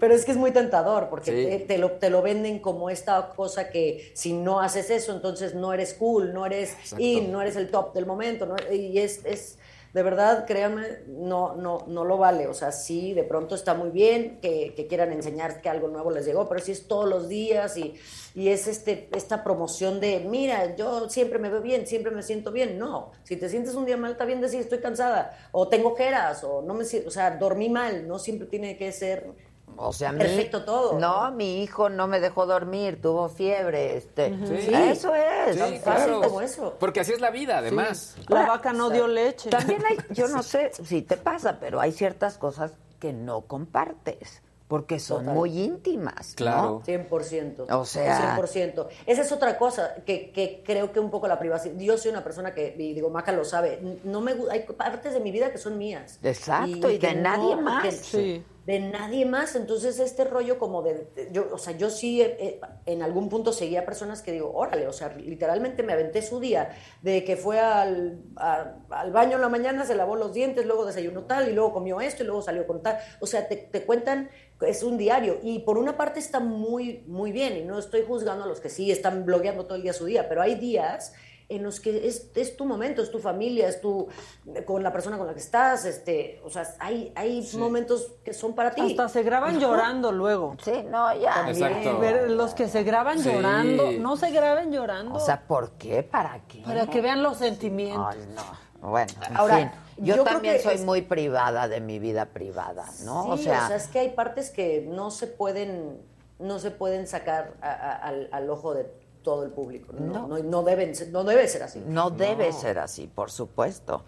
Pero es que es muy tentador porque Sí. te, te lo, te lo venden como esta cosa que si no haces eso, entonces no eres cool, no eres Exacto. in, no eres el top del momento. ¿no? Y es, es, de verdad, créanme, no, no, no lo vale. O sea, sí, de pronto está muy bien que, que quieran enseñar que algo nuevo les llegó, pero si es todos los días y, y es este, esta promoción de, mira, yo siempre me veo bien, siempre me siento bien. No, si te sientes un día mal, está bien decir, estoy cansada, o tengo ojeras, o no me siento, o sea, dormí mal, no siempre tiene que ser O sea, mi- Perfecto todo. No, mi hijo no me dejó dormir, tuvo fiebre, este. Sí. Eso es. Sí, claro. como eso. Porque así es la vida, además. La vaca no dio leche. También hay, yo no sé si te pasa, pero hay ciertas cosas que no compartes porque son Total. muy íntimas. ¿no? Claro. 100%. O sea- 100%. Esa es otra cosa que, que creo que un poco la privacidad. Yo soy una persona que, y digo, Maca lo sabe, no me, hay partes de mi vida que son mías. Exacto, y que de nadie más. que- Sí. De nadie más. Entonces, este rollo como de. yo, o sea, yo sí eh, eh, en algún punto seguía personas que digo, órale, o sea, literalmente me aventé su día de que fue al, al baño en la mañana, se lavó los dientes, luego desayunó tal, y luego comió esto, y luego salió con tal. O sea, te, te cuentan, es un diario. Y por una parte está muy, muy bien, y no estoy juzgando a los que sí están blogueando todo el día su día, pero hay días en los que es, es tu momento, es tu familia, es tu con la persona con la que estás, este, o sea, hay, hay momentos que son para ti. Hasta se graban ¿No? llorando luego. Sí, no, ya. Exacto. Ver, los que se graban Sí. llorando, no se graben llorando. O sea, ¿por qué? ¿Para qué? para que vean los sentimientos. Ay, no. Bueno, en Ahora, fin, yo, yo también soy es- muy privada de mi vida privada, ¿no? Sí, o sea, es que hay partes que no se pueden, no se pueden sacar a- a- al, al ojo de todo el público. No, no, no deben, ser- no debe ser así. no debe ser así, por supuesto.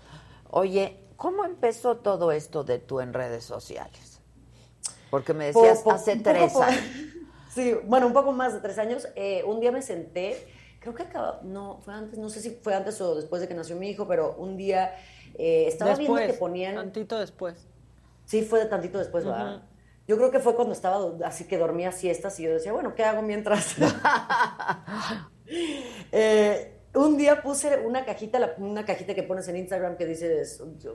Oye, ¿cómo empezó todo esto de tú en redes sociales? Porque me decías po- hace poco tres años. Sí, bueno, un poco más de tres años. Eh, un día me senté, creo que acaba, no, fue antes, no sé si fue antes o después de que nació mi hijo, pero un día eh, estaba después, viendo que ponían... tantito después. Sí, fue de tantito después, ¿verdad? Yo creo que fue cuando estaba así que dormía siestas y yo decía, bueno, ¿qué hago mientras? Eh, un día puse una cajita, una cajita que pones en Instagram que dice,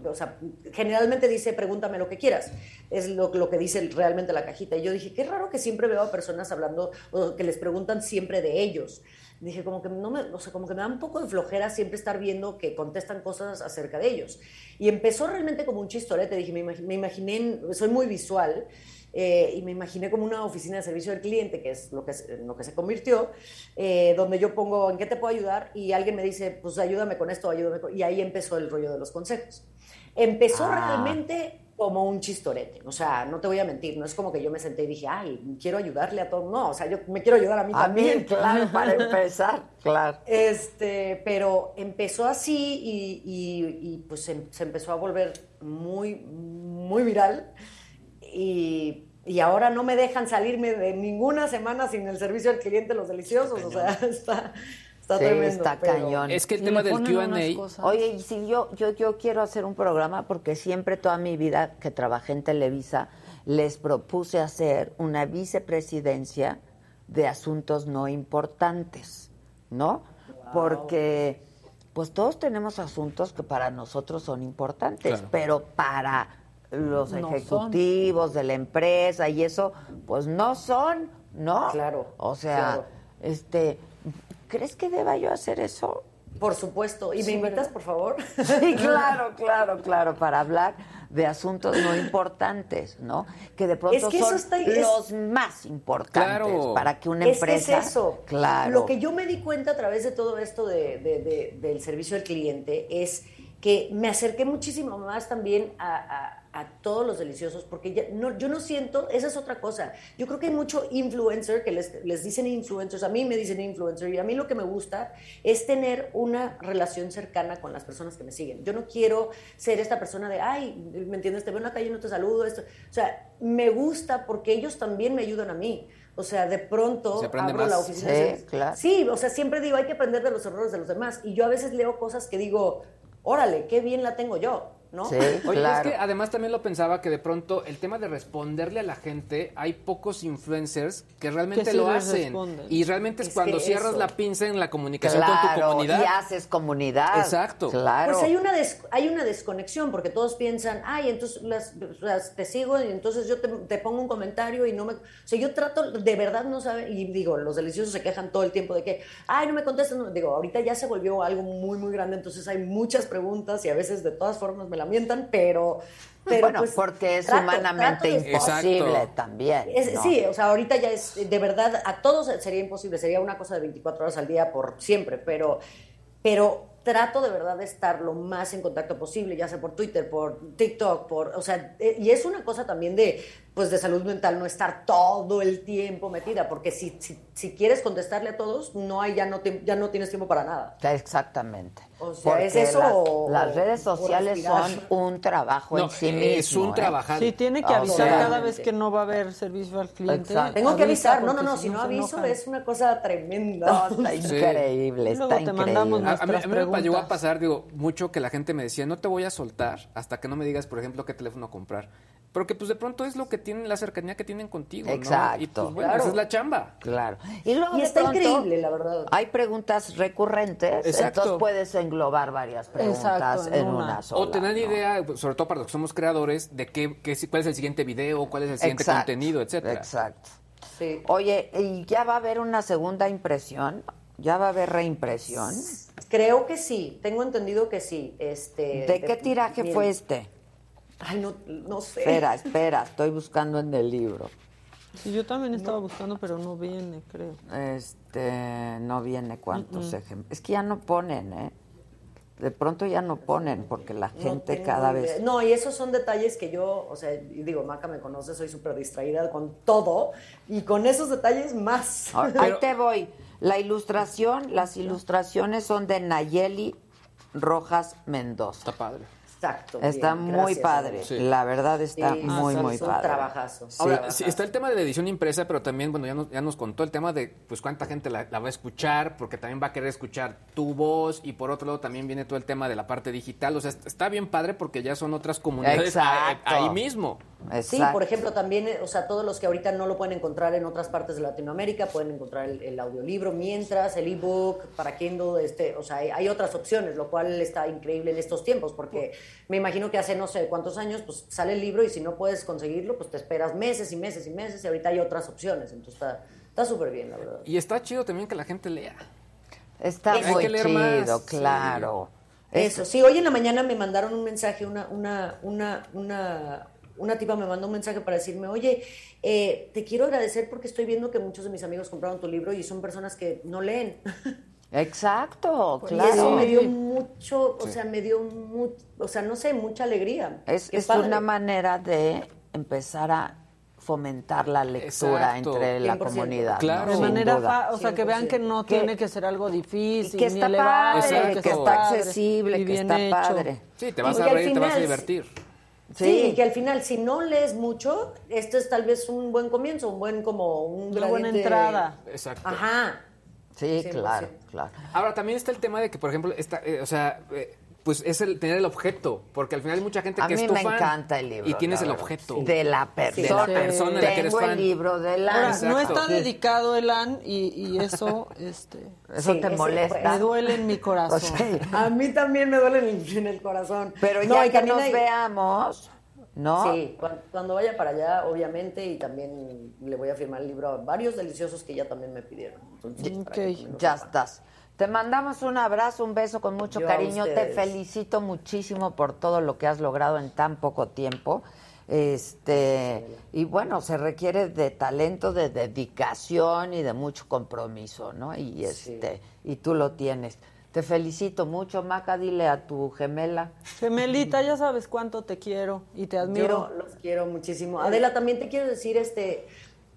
o sea, generalmente dice pregúntame lo que quieras. Es lo, lo que dice realmente la cajita. Y yo dije, qué raro que siempre veo a personas hablando o que les preguntan siempre de ellos. Dije, como que no me, o sea, como que me da un poco de flojera siempre estar viendo que contestan cosas acerca de ellos. Y empezó realmente como un chistorete. Dije, me, imag- me imaginé, soy muy visual. Eh, y me imaginé como una oficina de servicio al cliente, que es lo que, lo que se convirtió, eh, donde yo pongo en qué te puedo ayudar y alguien me dice, pues ayúdame con esto, ayúdame con... Y ahí empezó el rollo de los consejos. Empezó Ah. realmente como un chistorete, o sea, no te voy a mentir, no es como que yo me senté y dije, ay, quiero ayudarle a todo, no, o sea, yo me quiero ayudar a mí A mí, también. claro, para empezar, claro. Este, pero empezó así y, y- y, pues se, se empezó a volver muy, muy viral. Y, y ahora no me dejan salirme de ninguna semana sin el servicio al cliente, los deliciosos. O sea, está, está Sí, tremendo. está pero- cañón. Es que el tema del Q&A... Oye, y si yo, yo, yo quiero hacer un programa porque siempre toda mi vida que trabajé en Televisa les propuse hacer una vicepresidencia de asuntos no importantes, ¿no? Porque pues todos tenemos asuntos que para nosotros son importantes, Claro. pero para los No ejecutivos de la empresa y eso, pues no son, ¿no? Claro, O sea, claro. este, ¿crees que deba yo hacer eso? Por supuesto. ¿Y Sí, me invitas, por favor? Sí, claro, claro, claro, para hablar de asuntos no importantes, ¿no? Que de pronto Es que son eso está- es- los más importantes Claro. para que una Es empresa... es eso. Claro. Lo que yo me di cuenta a través de todo esto de- de- de- del servicio al cliente es que me acerqué muchísimo más también a, a- a todos los deliciosos, porque ya no, yo no siento, esa es otra cosa. Yo creo que hay mucho influencer que les, les dicen influencers, a mí me dicen influencer, y a mí lo que me gusta es tener una relación cercana con las personas que me siguen. Yo no quiero ser esta persona de, ay, ¿me entiendes? Te veo en la calle y no te saludo. Esto. O sea, me gusta porque ellos también me ayudan a mí. O sea, de pronto Se aprende abro la más. oficina. Sí, claro. Sí, o sea, siempre digo, hay que aprender de los errores de los demás. Y yo a veces leo cosas que digo, órale, qué bien la tengo yo, ¿no? Sí, Oye, claro. es que además también lo pensaba que de pronto el tema de responderle a la gente, hay pocos influencers que realmente Que sí lo hacen. responden. Y realmente es, Es cuando cierras eso. la pinza en la comunicación con tu Claro, comunidad. y haces comunidad. Exacto. Claro. Pues hay una, des- hay una desconexión porque todos piensan, ay, entonces las, las- te sigo y entonces yo te, te pongo un comentario y no me... O sea, yo trato, de verdad no saben, y digo, los deliciosos se quejan todo el tiempo de que, ay, no me contestan. no". Digo, ahorita ya se volvió algo muy, muy grande, entonces hay muchas preguntas y a veces de todas formas me la mientan, pero... pero bueno, pues, porque es trato- humanamente trato de- imposible Exacto. también. Es- ¿no? Sí, o sea, ahorita ya es, de verdad, a todos sería imposible, sería una cosa de 24 horas al día por siempre, pero, pero trato de verdad de estar lo más en contacto posible, ya sea por Twitter, por TikTok, por, o sea, eh, y es una cosa también de, pues de salud mental, no estar todo el tiempo metida, porque si, si, si quieres contestarle a todos, no hay, ya no, te- ya no tienes tiempo para nada. Exactamente. O sea, Porque ¿es eso las, o- las redes sociales son un trabajo No, en sí es mismo. un ¿eh? trabajar. Sí, tiene que O avisar sea, cada vez que no va a haber servicio al cliente. Exacto. Tengo que Avisa, avisar, no, no, no, si no aviso enojan. es una cosa tremenda. No, está increíble, Luego está te increíble. mandamos A, a mí, a mí me llegó a pasar, digo, mucho que la gente me decía, no te voy a soltar hasta que no me digas, por ejemplo, qué teléfono comprar. Porque pues de pronto es lo que tienen, la cercanía que tienen contigo, ¿no? Exacto. Y pues bueno, Claro. esa es la chamba. Claro. Y luego Y está pronto increíble, la verdad. Hay preguntas recurrentes, Exacto. entonces puedes englobar varias preguntas Exacto, en en una. una, sola. O tener ¿no? idea, pues, sobre todo para los que somos creadores, de qué, qué- cuál es el siguiente video, cuál es el siguiente Exacto, contenido, etcétera. Exacto. Sí. Oye, ¿y ya va a haber una segunda impresión? ¿Ya va a haber reimpresión? Creo que sí, tengo entendido que sí. Este, ¿De qué tiraje fue este? Ay, no, no sé. Espera, espera, estoy buscando en el libro. Sí, yo también estaba buscando, pero no viene, creo. Este, no viene cuántos ejemplos. Es que ya no ponen, ¿eh? De pronto ya no ponen porque la gente cada idea. vez... No, y esos son detalles que yo, o sea, y digo, Maca me conoce, soy súper distraída con todo, y con esos detalles más. Ahora, Ahí te voy. La ilustración, las ilustraciones son de Nayeli Rojas Mendoza. Está padre. Exacto. Está bien, muy gracias, padre. Sí. La verdad está Sí, muy, son- muy son padre. trabajazo. Sí. Ahora, sí, está el tema de la edición impresa, pero también, bueno, ya nos, ya nos contó el tema de, pues, cuánta gente la, la va a escuchar, porque también va a querer escuchar tu voz, y por otro lado también viene todo el tema de la parte digital, o sea, est- está bien padre porque ya son otras comunidades ahí mismo. Sí, por ejemplo, también, eh, o sea, todos los que ahorita no lo pueden encontrar en otras partes de Latinoamérica pueden encontrar el, el audiolibro, mientras el ebook para Kindle, este, o sea, hay, hay otras opciones, lo cual está increíble en estos tiempos, porque me imagino que hace no sé cuántos años, pues sale el libro y si no puedes conseguirlo, pues te esperas meses y meses y meses y ahorita hay otras opciones, entonces está está súper bien, la verdad. Y está chido también que la gente lea. Está muy chido, más, claro. Eso, sí, hoy en la mañana me mandaron un mensaje, una, una, una, una, una tipa me mandó un mensaje para decirme, oye, eh, te quiero agradecer porque estoy viendo que muchos de mis amigos compraron tu libro y son personas que no leen. Exacto, Y eso claro. me dio mucho, o Sí. sea, me dio mu- o sea, no sé, mucha alegría. Es, es una manera de empezar a fomentar la lectura Exacto. entre la 100%. comunidad. ¿no? Claro. De Sin manera, fa- o sea, que vean que no Que- tiene que ser algo difícil, y que ni está elevado, padre, que está accesible, que está padre. Sí, te vas a reír, te vas a final- divertir. Sí, y que al final, si no lees mucho, esto es tal vez un buen comienzo, un buen como un Una buena entrada. Exacto. Ajá. Sí, 100%. claro, claro. Ahora, también está el tema de que, por ejemplo, esta, eh, o sea, eh, pues es el tener el objeto, porque al final hay mucha gente A que mí es tu me fan. encanta el libro. Y tienes el objeto. De la persona. De la persona la que eres Tengo el libro de la... Ahora, no está dedicado Elan y, y eso, este, Eso Sí, te molesta. me duele en mi corazón. O sea, A mí también me duele en el, en el corazón. pero No, ya que también nos hay- veamos, ¿no? Sí, cuan- cuando, vaya para allá, obviamente, y también le voy a firmar el libro a varios deliciosos que ya también me pidieron. Entonces, Ya estás. Te mandamos un abrazo, un beso con mucho Yo cariño. Te felicito muchísimo por todo lo que has logrado en tan poco tiempo. Este, y bueno, se requiere de talento, de dedicación y de mucho compromiso, ¿no? Y este, y tú lo tienes. Te felicito mucho, Maca, dile a tu gemela. Gemelita, ya sabes cuánto te quiero y te admiro. Yo los quiero muchísimo. Adela, también te quiero decir, este,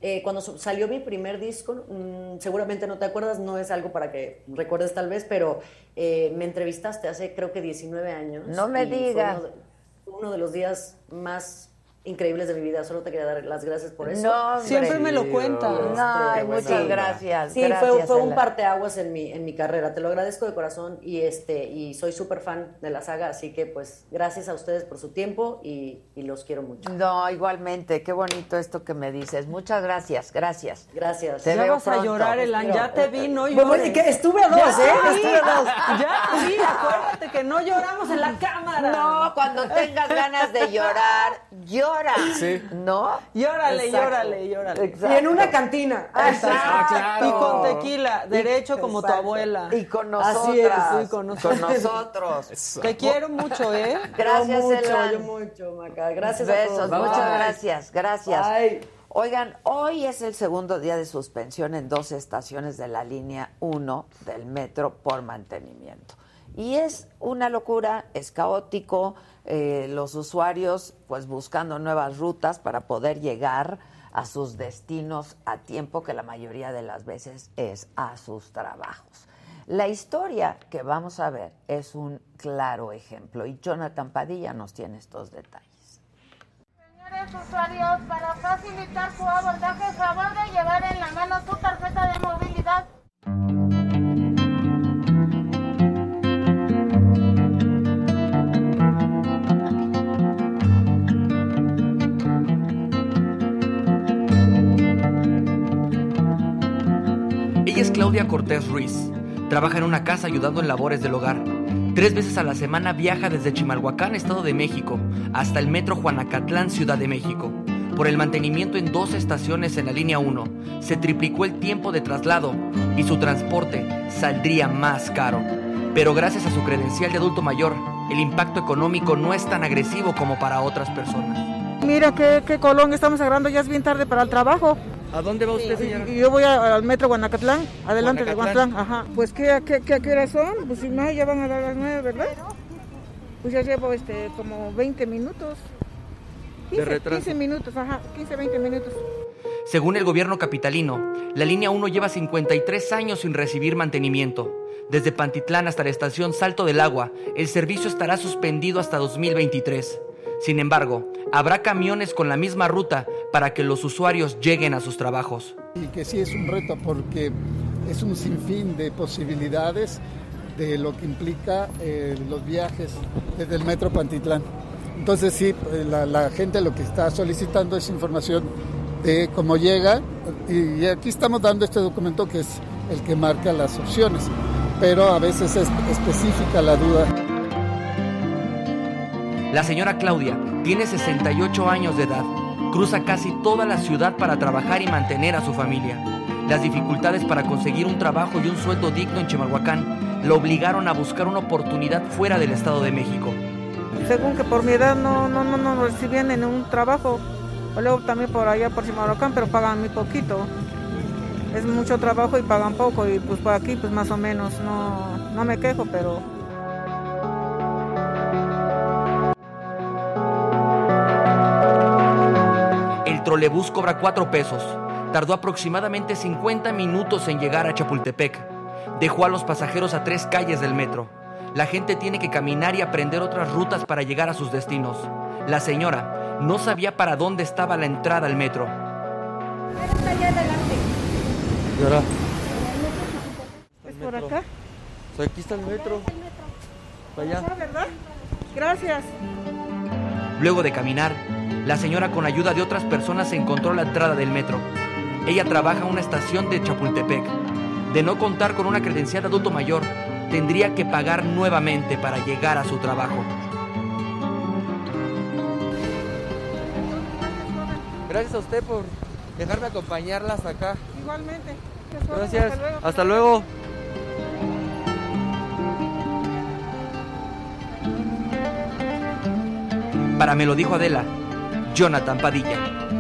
eh, cuando salió mi primer disco, mm, seguramente no te acuerdas, no es algo para que recuerdes tal vez, pero eh, me entrevistaste hace creo que 19 años. No me digas. Uno uno de los días más increíbles de mi vida. Solo te quería dar las gracias por eso. No. Siempre me lo cuentas. Este, muchas sí. gracias. Sí, gracias, fue, fue un parteaguas en mi, en mi carrera. Te lo agradezco de corazón y este y soy súper fan de la saga, así que pues gracias a ustedes por su tiempo y, y los quiero mucho. No, igualmente, qué bonito esto que me dices. Muchas gracias, gracias. Gracias. Te ya veo vas a llorar, Elan, ya te vi, no Bueno, llores. y que estuve a dos, Ya ¿eh? Estuve a dos. Ya vi, acuérdate que no lloramos en la cámara. No, cuando tengas ganas de llorar, llora. Sí. ¿No? Llórale, Exacto. llórale, llórale. Y en una cantina. Exacto. Y con tequila, derecho como tu Exacto. abuela. Y con Así es, sí, con nosotros. nosotros. Te quiero mucho, ¿eh? Gracias, yo mucho, Elan. yo mucho, Maca. Gracias a Besos, todos. muchas Bye. gracias, gracias. Bye. Oigan, hoy es el segundo día de suspensión en dos estaciones de la línea 1 del metro por mantenimiento. Y es una locura, es caótico, eh, los usuarios pues buscando nuevas rutas para poder llegar a sus destinos a tiempo, que la mayoría de las veces es a sus trabajos. La historia que vamos a ver es un claro ejemplo y Jonathan Padilla nos tiene estos detalles. Señores usuarios, para facilitar su abordaje, favor de llevar en la mano su tarjeta de movilidad. Claudia Cortés Ruiz. Trabaja en una casa ayudando en labores del hogar. Tres veces a la semana viaja desde Chimalhuacán, Estado de México, hasta el metro Juanacatlán, Ciudad de México. Por el mantenimiento en dos estaciones en la línea 1, se triplicó el tiempo de traslado y su transporte saldría más caro. Pero gracias a su credencial de adulto mayor, el impacto económico no es tan agresivo como para otras personas. Mira qué, qué colón estamos agarrando, ya es bien tarde para el trabajo. ¿A dónde va usted, señora? Y yo voy a- al metro Guanacatlán, adelante de Guanacatlán. Guanacatlán, ajá. Pues ¿qué, qué, qué, qué horas son? Pues si no, ya van a dar las nueve, ¿verdad? Pues ya llevo este como 20 minutos. 15, retraso. 15 minutos, ajá, 15, 20 minutos. Según el gobierno capitalino, la línea 1 lleva 53 años sin recibir mantenimiento. Desde Pantitlán hasta la estación Salto del Agua, el servicio estará suspendido hasta 2023. Sin embargo, habrá camiones con la misma ruta para que los usuarios lleguen a sus trabajos. y que sí es un reto porque es un sinfín de posibilidades de lo que implica eh, los viajes desde el metro Pantitlán. Entonces sí, eh, la, la gente lo que está solicitando es información de cómo llega y, y aquí estamos dando este documento que es el que marca las opciones, pero a veces es específica la duda. La señora Claudia tiene 68 años de edad. Cruza casi toda la ciudad para trabajar y mantener a su familia. Las dificultades para conseguir un trabajo y un sueldo digno en Chimalhuacán lo obligaron a buscar una oportunidad fuera del Estado de México. Según que por mi edad no, no, no, no recibían en un trabajo. O luego también por allá por Chimalhuacán, pero pagan muy poquito. Es mucho trabajo y pagan poco y pues por aquí pues más o menos no, no me quejo, pero El trolebús cobra 4 pesos. Tardó aproximadamente 50 minutos en llegar a Chapultepec. Dejó a los pasajeros a tres calles del metro. La gente tiene que caminar y aprender otras rutas para llegar a sus destinos. La señora no sabía para dónde estaba la entrada al metro. Está allá adelante. es por acá. aquí está el metro. Para Ah, ¿verdad? Gracias. Luego de caminar, la señora con ayuda de otras personas encontró la entrada del metro. Ella trabaja en una estación de Chapultepec. De no contar con una credencial de adulto mayor, tendría que pagar nuevamente para llegar a su trabajo. Gracias a usted por dejarme acompañarlas acá. Igualmente. Gracias. Hasta luego. Hasta luego. Para me lo dijo Adela, Jonathan Padilla.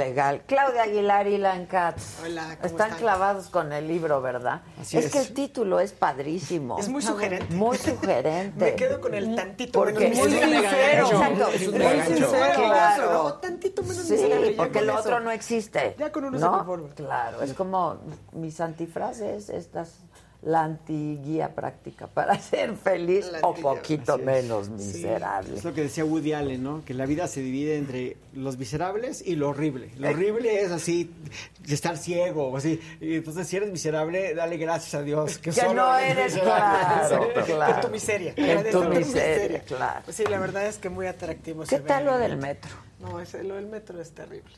Legal. Claudia Aguilar y Lan Katz. Hola, ¿cómo Están están? clavados con el libro, ¿verdad? Así es, es. que el título es padrísimo. Es muy sugerente. Muy sugerente. Me quedo con el tantito Porque menos muy miserable. sincero. Exacto. Es un Muy sincero. Claro. ¿no? Tantito menos Sí, miserable. porque eso. otro no existe. Ya con uno se ¿no? conforma. Claro, es como mis antifrases, estas, la antiguía práctica para ser feliz o poquito menos Sí, miserable. es lo que decía Woody Allen, ¿no? Que la vida se divide entre los miserables y lo horrible. Lo horrible es así, estar ciego o así. Y entonces, si eres miserable, dale gracias a Dios. Que, Que solo no eres claro, claro. En tu miseria. En tu tu miseria, claro. Pues sí, la verdad es que muy atractivo. ¿Qué se tal ve. lo del metro? No, ese- lo del metro es terrible.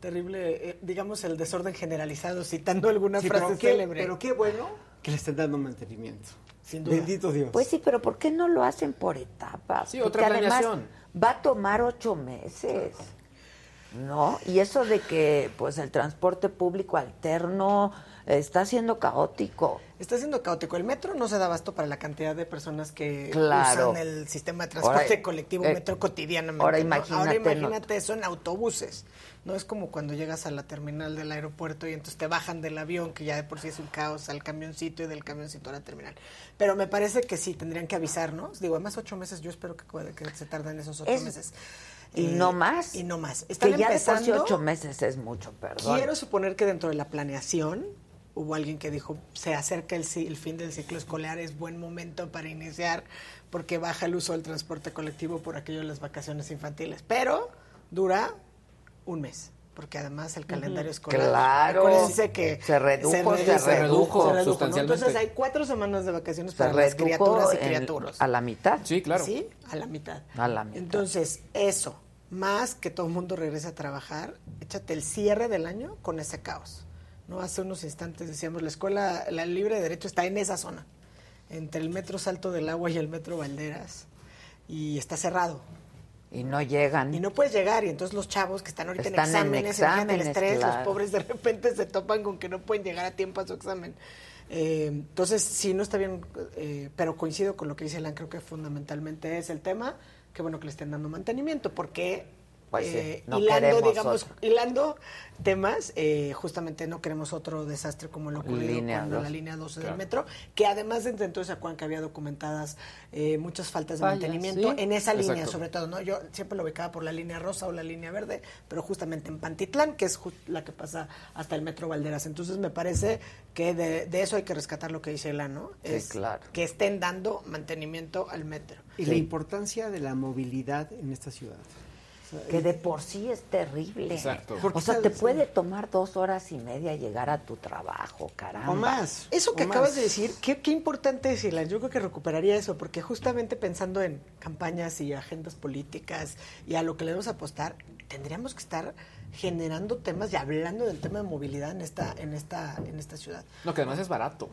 Terrible, eh, digamos, el desorden generalizado, citando alguna Sí, frase pero qué- célebre. pero qué bueno que le estén dando mantenimiento. Sin duda. Bendito Dios. Pues sí, pero ¿por qué no lo hacen por etapas? Sí, Porque otra además planeación. va a tomar ocho meses. ¿no? Y eso de que pues el transporte público alterno está siendo caótico. Está siendo caótico. El metro no se da abasto para la cantidad de personas que Claro. usan el sistema de transporte Ahora, colectivo eh, metro cotidianamente. ahora ¿no? imagínate, Ahora imagínate eso en autobuses. No es como cuando llegas a la terminal del aeropuerto y entonces te bajan del avión, que ya de por sí es un caos, al camioncito y del camioncito a la terminal. Pero me parece que sí, tendrían que avisarnos. Digo, además ocho meses, yo espero que, que se tarden esos ocho Es- meses. Y Eh, no más. Y no más. Están que ya de por sí empezando- ocho meses es mucho, perdón. Quiero suponer que dentro de la planeación hubo alguien que dijo, se acerca el, el fin del ciclo escolar, es buen momento para iniciar porque baja el uso del transporte colectivo por aquello de las vacaciones infantiles. Pero dura un mes, porque además el calendario escolar... Claro. que Se redujo, se se redujo. Entonces hay cuatro semanas de vacaciones Se para las criaturas y criaturas. a la mitad. Sí, claro. Sí, a la mitad. A la mitad. Entonces, eso, más que todo el mundo regrese a trabajar, échate el cierre del año con ese caos. No hace unos instantes decíamos, la escuela, la libre de derecho está en esa zona, entre el metro Salto del Agua y el metro Valderas, y está cerrado. Y no llegan. Y no puedes llegar, y entonces los chavos que están ahorita Están en en exámenes, el exámenes, estrés, claro. los pobres de repente se topan con que no pueden llegar a tiempo a su examen. Eh, entonces, sí, no está bien, eh, pero coincido con lo que dice Elan, creo que fundamentalmente es el tema, que bueno que le estén dando mantenimiento, porque Pues sí, eh, no hilando, queremos digamos, otro. hilando temas, eh, justamente no queremos otro desastre como lo ocurrido Línea con dos. la línea 12 Claro. del metro, que además desde entonces se acuerdan que había documentadas eh, muchas faltas de mantenimiento sí. en esa línea, Exacto. sobre todo, ¿no? Yo siempre lo ubicaba por la línea rosa o la línea verde, pero justamente en Pantitlán, que es la que pasa hasta el metro Valderas. Entonces me parece que de, de eso hay que rescatar lo que dice Elan, ¿no? Sí, es claro. que estén dando mantenimiento al metro. Y la importancia de la movilidad en esta ciudad. Que de por sí es terrible. Exacto. O sea, te puede tomar dos horas y media llegar a tu trabajo, caramba. Eso que o acabas más. de decir, qué, qué importante es, Ilan. Yo creo que recuperaría eso, porque justamente pensando en campañas y agendas políticas y a lo que le debemos apostar, tendríamos que estar generando temas y hablando del tema de movilidad en esta, en esta, en esta ciudad. No, que además es barato.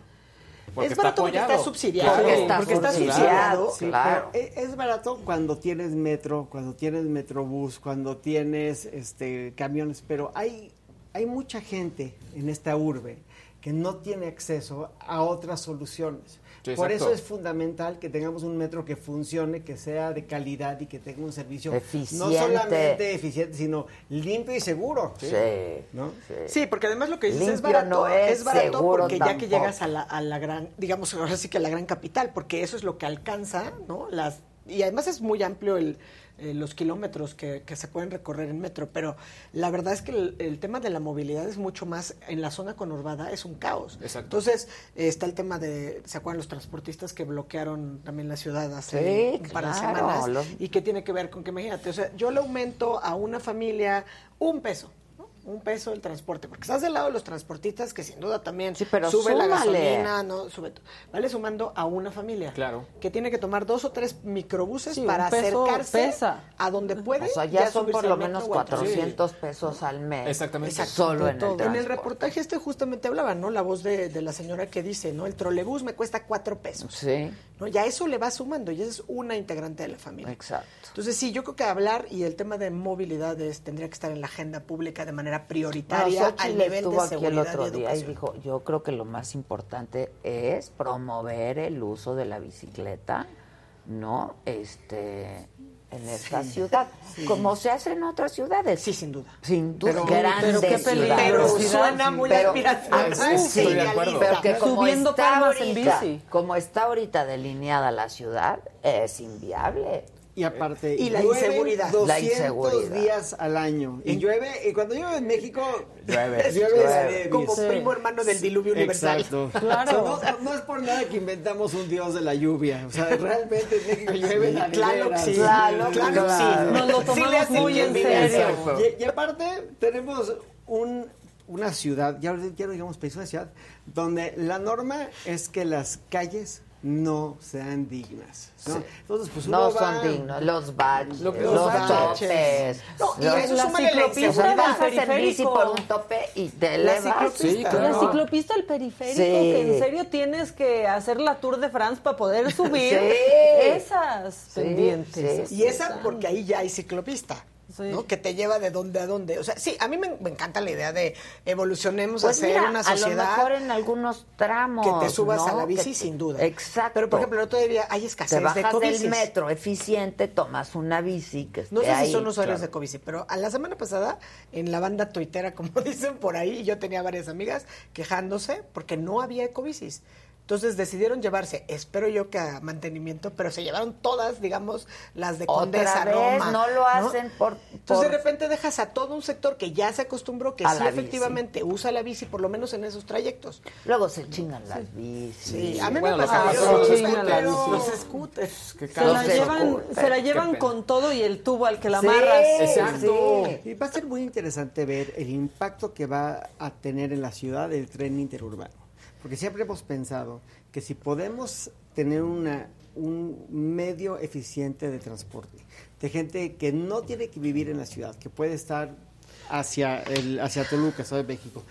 Porque es barato porque apoyado. está subsidiado. Claro. porque está, porque está subsidiado. Sí, claro. pero e- es barato cuando tienes metro, cuando tienes metrobús, cuando tienes este camiones, pero hay hay mucha gente en esta urbe que no tiene acceso a otras soluciones. Sí, Por eso es fundamental que tengamos un metro que funcione, que sea de calidad y que tenga un servicio no Eficiente. solamente eficiente, sino limpio y seguro. Sí. ¿No? Sí, porque además lo que dices es Limpio barato, no es, barato seguro porque ya que llegas a la, a la gran, digamos, ahora sí que a la gran capital, porque eso es lo que alcanza, ¿no? Las y además es muy amplio el, eh, los kilómetros que, que se pueden recorrer en metro, pero la verdad es que el, el tema de la movilidad es mucho más, en la zona conurbada es un caos. Exacto. Entonces, eh, está el tema de, ¿se acuerdan los transportistas que bloquearon también la ciudad hace Sí, un par de claro, semanas? los- Y que tiene que ver con que, imagínate, o sea, yo le aumento a una familia un peso. Un peso el transporte, porque estás del lado de los transportistas que sin duda también pero sube la gasolina, ¿no? Sube vale sumando a una familia. Claro. Que tiene que tomar dos o tres microbuses Sí, para acercarse pesa. a donde puede. O sea, ya, son por lo menos o al tren. 400 pesos al mes. Exactamente. Exacto. Solo en el todo. En el reportaje este justamente hablaba, ¿no? La voz de, de la señora que dice, ¿no? El trolebús me cuesta cuatro pesos. Sí, ¿no? Ya eso le va sumando y esa es una integrante de la familia. exacto. Entonces, sí, yo creo que hablar y el tema de movilidad es- tendría que estar en la agenda pública de manera No, prioritaria Xochitl al nivel estuvo de aquí el seguridad otro y día y dijo, yo creo que lo más importante es promover el uso de la bicicleta, ¿no? Este en esta ciudad, como se hace en otras ciudades. Sí, sin duda. Sin duda, Pero- grandes pero qué ciudades. peligrosidad. Suena muy Pero-. Ah, Sí, sí, estoy de acuerdo. pero que como Subiendo está palmas en bici. como está ahorita delineada la ciudad, es inviable. Y aparte, Y la inseguridad. 200 La inseguridad. días al año. Y llueve, y cuando llueve en México, Llueve, llueve Como bis. primo hermano del diluvio universal. Exacto. Claro. O sea, no, no es por nada que inventamos un dios de la lluvia. O sea, realmente en México llueve en la Claro que sí. Claro, Claro que claro. sí. Nos lo Sí tomamos muy en serio. Y, y aparte, tenemos un, una ciudad, ya, ya no digamos país, una ciudad, donde la norma es que las calles no sean dignas. ¿no? Sí. Entonces, pues uno No va- son dignos, los baches, Lo que- los, los baches. topes. No, y los- La ciclopista bajas bici periférico. por un tope y te La ciclopista. Sí, claro. La ciclopista del periférico, Sí. que en serio tienes que hacer la Tour de France para poder subir Sí. esas Sí, pendientes. sí. Y esa porque ahí ya hay ciclopista. ¿No? Que te lleva de dónde a dónde. O sea, sí, a mí me, me encanta la idea de evolucionemos Pues a ser mira, una a lo sociedad mejor en algunos tramos. que te subas a la bici sin duda. Exacto. Pero por ejemplo, el otro día hay escasez te bajas de cobicis. del metro eficiente, tomas una bici que No sé ahí. si son usuarios Claro. de Covici, pero a la semana pasada en la banda tuitera, como dicen por ahí, yo tenía varias amigas quejándose porque no había ecobicis. Entonces decidieron llevarse, espero yo que a mantenimiento, pero se llevaron todas, digamos, las de Otra Condesa, vez, Roma. no lo hacen por- Entonces por- de repente dejas a todo un sector que ya se acostumbró, que sí bici. efectivamente usa la bici, por lo menos en esos trayectos. Luego se chingan las bicis. Sí, a mí Bueno, me pasa los los scooters, scooters. los scooters. Que Se cada la llevan, se la llevan con todo y el tubo al que la Sí, amarras. Exacto. Y va a ser muy interesante ver el impacto que va a tener en la ciudad el tren interurbano. Porque siempre hemos pensado que si podemos tener una, un medio eficiente de transporte, de gente que no tiene que vivir en la ciudad, que puede estar hacia, el, hacia Toluca, Estado México,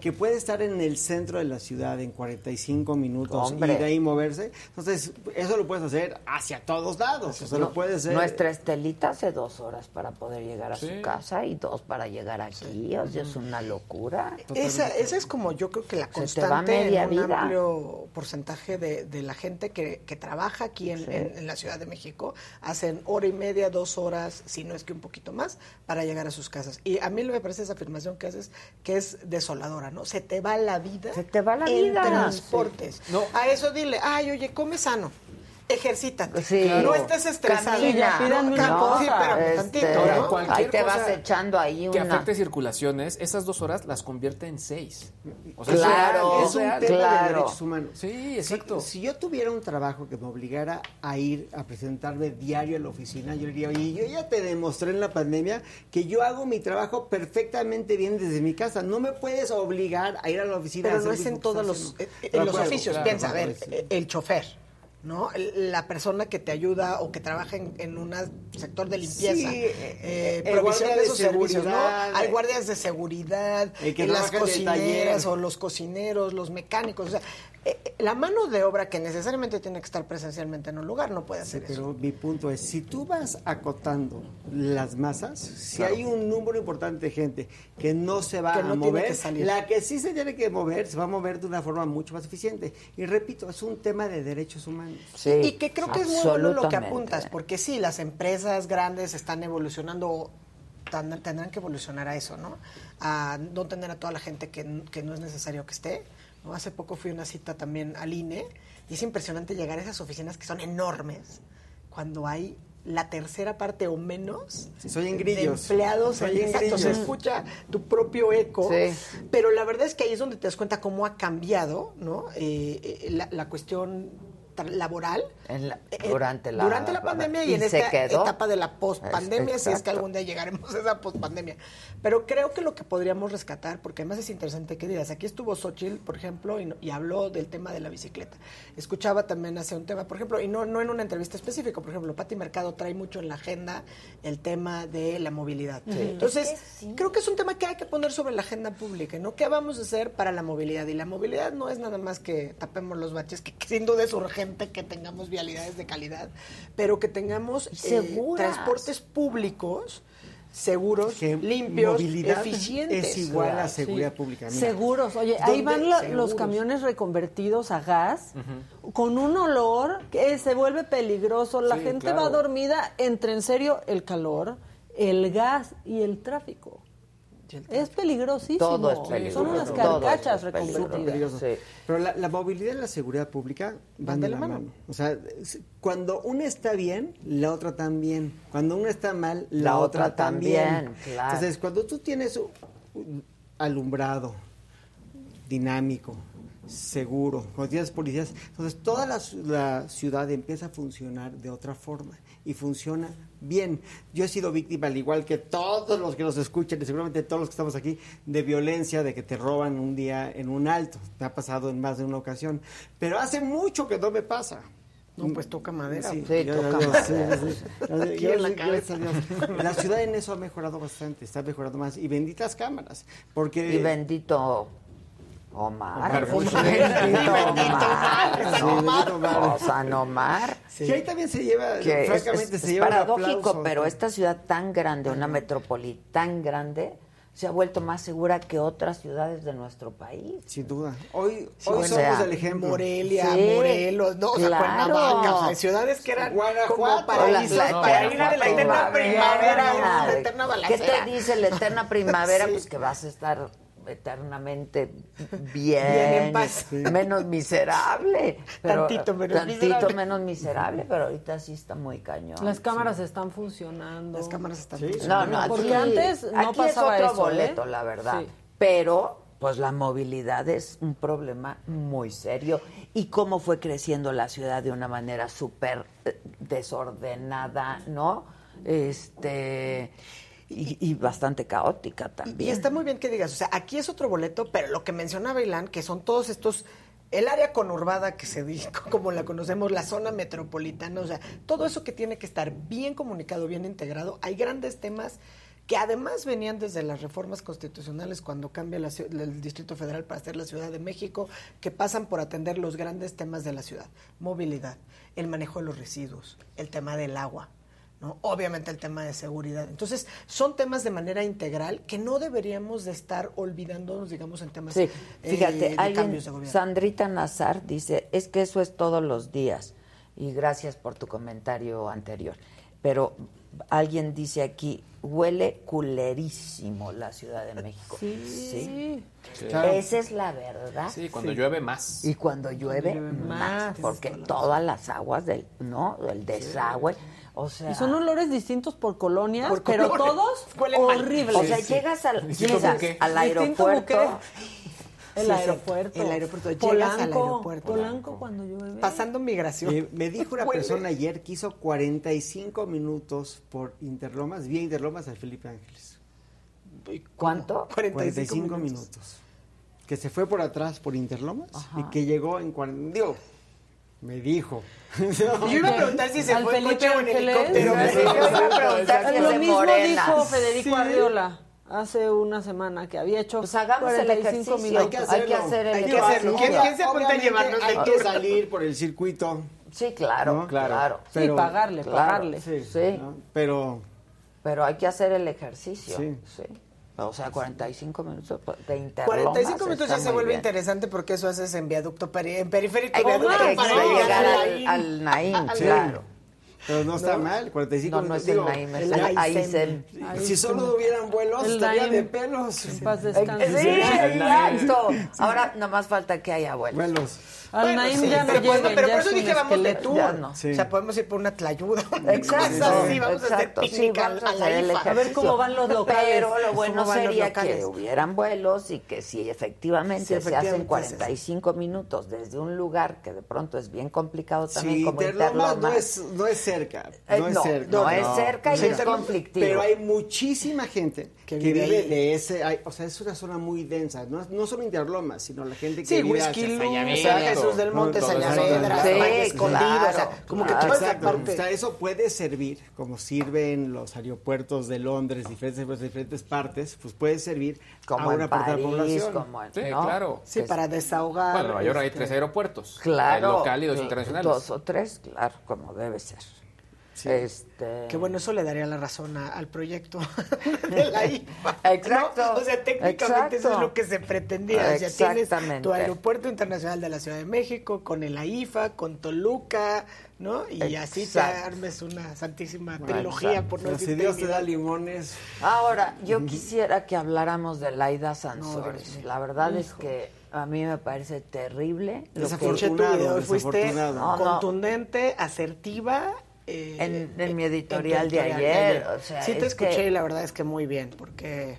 que puede estar en el centro de la ciudad en 45 minutos Hombre. y de ahí moverse. Entonces, eso lo puedes hacer hacia todos lados. O sea, No, lo puedes hacer. Nuestra Estelita hace dos horas para poder llegar a Sí. su casa y dos para llegar aquí. O sea, es una locura. Esa, esa es como yo creo que la constante en un vida. amplio porcentaje de, de la gente que, que trabaja aquí en, Sí. en- en la Ciudad de México. Hacen hora y media, dos horas, si no es que un poquito más, para llegar a sus casas. Y a mí me parece esa afirmación que haces que es desoladora, ¿no? Se te va la vida. Se te va la en vida. transportes. No. A eso dile, ay, oye, come sano. Ejercítate. Sí. No estés estresado. Camina. No, cam- No, sí, pero este, tantito, Ahora, ¿no? cualquier Ahí te cosa vas echando ahí que una... afecte circulaciones, esas dos horas las convierte en seis. O Es Claro, es un tema de derechos humanos. Sí, exacto. Si, si yo tuviera un trabajo que me obligara a ir a presentarme diario a la oficina, yo diría, oye, yo ya te demostré en la pandemia que yo hago mi trabajo perfectamente bien desde mi casa. No me puedes obligar a ir a la oficina. a Pero hacer no es en que todos los, en los oficios. claro, Piensa, a ver, sí. el chofer, ¿no? El- La persona que te ayuda o que trabaja en, en un sector de limpieza, Sí, eh, el provisión de esos servicios, ¿no? Hay eh, guardias de seguridad, en las cocineras o los cocineros, los mecánicos, o sea, eh, eh, la mano de obra que necesariamente tiene que estar presencialmente en un lugar no puede Sí, hacer eso. pero mi punto es, si tú vas acotando las masas, si Claro. hay un número importante de gente que no se va Que a mover, que salir. la que sí se tiene que mover, se va a mover de una forma mucho más eficiente. Y repito, es un tema de derechos humanos. y que creo que es muy bueno lo que apuntas, porque sí, las empresas grandes están evolucionando, tendrán que evolucionar a eso, ¿no? A no tener a toda la gente que no es necesario que esté. ¿No? Hace poco fui a una cita también al INE y es impresionante llegar a esas oficinas que son enormes cuando hay la tercera parte o menos Sí, soy en de empleados. Soy en- en exacto, se escucha tu propio eco. Sí. Pero la verdad es que ahí es donde te das cuenta cómo ha cambiado ¿no? Eh, eh, la, la cuestión laboral En la- eh, durante la, durante la pandemia y, en esta quedó. etapa de la pospandemia, si es que algún día llegaremos a esa pospandemia. Pero creo que lo que podríamos rescatar, porque además es interesante que digas, aquí estuvo Xochitl, por ejemplo, y, habló del tema de la bicicleta. Escuchaba también hace un tema, por ejemplo, y no, no en una entrevista específica, por ejemplo, Pati Mercado trae mucho en la agenda el tema de la movilidad. Sí. Entonces, creo que es un tema que hay que poner sobre la agenda pública, ¿no? ¿Qué vamos a hacer para la movilidad? Y la movilidad no es nada más que tapemos los baches, que, que sin duda es urgente que tengamos vialidades de calidad, pero que tengamos eh, transportes públicos seguros, limpios, movilidad eficientes. es igual a Sí. seguridad pública. Mira. Seguros. Oye, ahí van la- los camiones reconvertidos a gas con un olor que se vuelve peligroso. La Sí, gente claro. va dormida entre en serio el calor, el gas y el tráfico. Es peligrosísimo. Todo es peligroso. Son unas Todo es carcachas peligroso. reconvertidas. peligroso. Pero la, la movilidad y la seguridad pública van de la mano. O sea, cuando una está bien, la otra también. Cuando una está mal, la, La otra, otra también. también, claro. Entonces, cuando tú tienes alumbrado dinámico, seguro, cuando tienes policías, entonces toda la ciudad empieza a funcionar de otra forma y funciona bien. Yo he sido víctima, al igual que todos los que nos escuchan y seguramente todos los que estamos aquí, de violencia, de que te roban un día en un alto. Me ha pasado en más de una ocasión. Pero hace mucho que no me pasa. No, pues toca madera. Sí, Sí, yo- toca yo- madera. sí, sí, sí. Aquí Yo- en la cabeza. gracias a Dios. La ciudad en eso ha mejorado bastante, está mejorando más. Y benditas cámaras. Porque Y bendito Omar. Omar. Omar. Sí, No, bendito Omar. o San Omar. Sí, ahí también se lleva, que francamente, es, se es lleva un paradójico, pero esta ciudad tan grande, una metrópoli tan grande, se ha vuelto más segura que otras ciudades de nuestro país. Sin duda. Hoy, Sí, hoy somos sea, el ejemplo. Morelia, Sí, Morelos, no, o sea, claro. Cuernavaca, o sea, ciudades que eran Guanajuato. como La- paraísos la para ir a la eterna primavera, primavera. la eterna ¿Qué balacera. te dice la eterna primavera? Sí. Pues que vas a estar eternamente bien, Bien en paz. y menos miserable. Pero, Tantito menos tantito miserable. menos miserable, pero ahorita sí está muy cañón. Las cámaras están funcionando. Las cámaras están No, funcionando. no, aquí, Porque antes no aquí pasaba es otro eso, ¿eh? boleto, la verdad. Sí. Pero, pues la movilidad es un problema muy serio. Y cómo fue creciendo la ciudad de una manera súper eh, desordenada, ¿no? Este. Y, y bastante caótica también. Y está muy bien que digas, o sea, aquí es otro boleto, pero lo que mencionaba Ilan, que son todos estos, el área conurbada que se dice, como la conocemos, la zona metropolitana, o sea, todo eso que tiene que estar bien comunicado, bien integrado. Hay grandes temas que además venían desde las reformas constitucionales cuando cambia la el Distrito Federal para ser la Ciudad de México, que pasan por atender los grandes temas de la ciudad. Movilidad, el manejo de los residuos, el tema del agua, ¿no? Obviamente el tema de seguridad. Entonces, son temas de manera integral que no deberíamos de estar olvidándonos, digamos, en temas Sí, eh, fíjate, de alguien, cambios de gobierno. Sandrita Nazar dice, es que eso es todos los días. Y gracias por tu comentario anterior. Pero alguien dice aquí, huele culerísimo la Ciudad de México. Sí. Sí. Esa es la verdad. Sí, cuando llueve más. Y cuando llueve, llueve más, más. porque todas las aguas del, ¿no? Del desagüe, o sea... Y son olores distintos por colonias, Por pero colores. todos horribles. o sea, llegas al, llegas aeropuerto... El Sí, sí, aeropuerto. el aeropuerto. Llegas al aeropuerto. Polanco cuando llueve. Pasando migración. Me, me dijo una persona ayer que hizo 45 minutos por Interlomas, vía Interlomas al Felipe Ángeles. ¿Cuánto? 45, 45 minutos. minutos. Que se fue por atrás por Interlomas y que llegó en 40. Digo, me dijo. Yo iba a preguntar si se fue en coche o en helicóptero. Sí, yo iba a preguntar si Lo mismo Morena. dijo Federico Sí. Arriola hace una semana que había hecho Pues hagamos el 45 ejercicio. minutos. Hay que Hay que hacerlo. hacer el Hay que hacerlo. ¿Quién- ejercicio. quién se apunta a llevarnos Hay el que salir por el circuito. Sí, claro, ¿no? claro. Sí, pagarle, claro. pagarle. Sí. Sí. ¿no? Pero Pero hay que hacer el ejercicio. Sí. Sí. O sea, 45 minutos de interlomas. 45 minutos ya se vuelve bien. interesante porque eso haces en viaducto, peri- en periférico. Hay viaducto que para llegar a al, al Naim, al- claro. Pero no está mal, 45 No, no minutos. es el Naim, es el. Aysén. si solo hubieran vuelos, El estaría Naim. de pelos. En paz Sí, descanse. exacto. Ahora nada más falta que haya vuelos. Vuelos. Al Bueno, Naim sí, ya no pero, lleguen, pero por es eso dije vamos de tour. Sí. O sea, podemos ir por una tlayuda. Exacto, así, vamos a hacer. Sí, picnic vamos a a la. A ver cómo van los locales. Pero lo bueno ¿Cómo van los sería que hubieran vuelos y que si efectivamente, Sí, se hacen efectivamente 45 minutos desde un lugar que de pronto es bien complicado también Sí, como Interlomas no es, no es cerca. Eh, No es no, cerca. no es cerca y Sí, es conflictivo. Pero hay muchísima gente Que vive de ese. hay- o sea, es una zona muy densa. No, no solo Interlomas, sino la gente que Sí, vive Whisky Luz, Sayavedra. Jesús del Monte, No, toda esa zona. Sí, Valle Escondido, claro, o sea, como que claro. toda esa Exacto. parte. O sea, eso puede servir, como sirven los aeropuertos de Londres, diferentes, pues, diferentes partes, pues puede servir como a en una parte de la París, población. como en, Sí, ¿no? claro. Sí, Que para desahogar. Bueno, en Nueva York hay este, tres aeropuertos. Claro. Hay local y dos internacionales. Dos o tres, claro, como debe ser. Este... Que bueno, eso le daría la razón a- al proyecto de la IFA. Exacto, ¿no? O sea, técnicamente eso es exacto. lo que se pretendía. O sea, tienes Exactamente. tu aeropuerto internacional de la Ciudad de México con el AIFA, con Toluca, ¿no? Y así te Exacto. armes una santísima Bueno, trilogía, por no Pero si decir Dios te da limones, Ahora, yo quisiera que habláramos de Laida Sansores. Mío. la verdad es que a mí me parece terrible lo que Desafortunado, fuiste desafortunado. No, no. contundente, asertiva. Eh, En- en mi tu editorial de ayer, o sea, sí te es que- escuché y la verdad es que muy bien, porque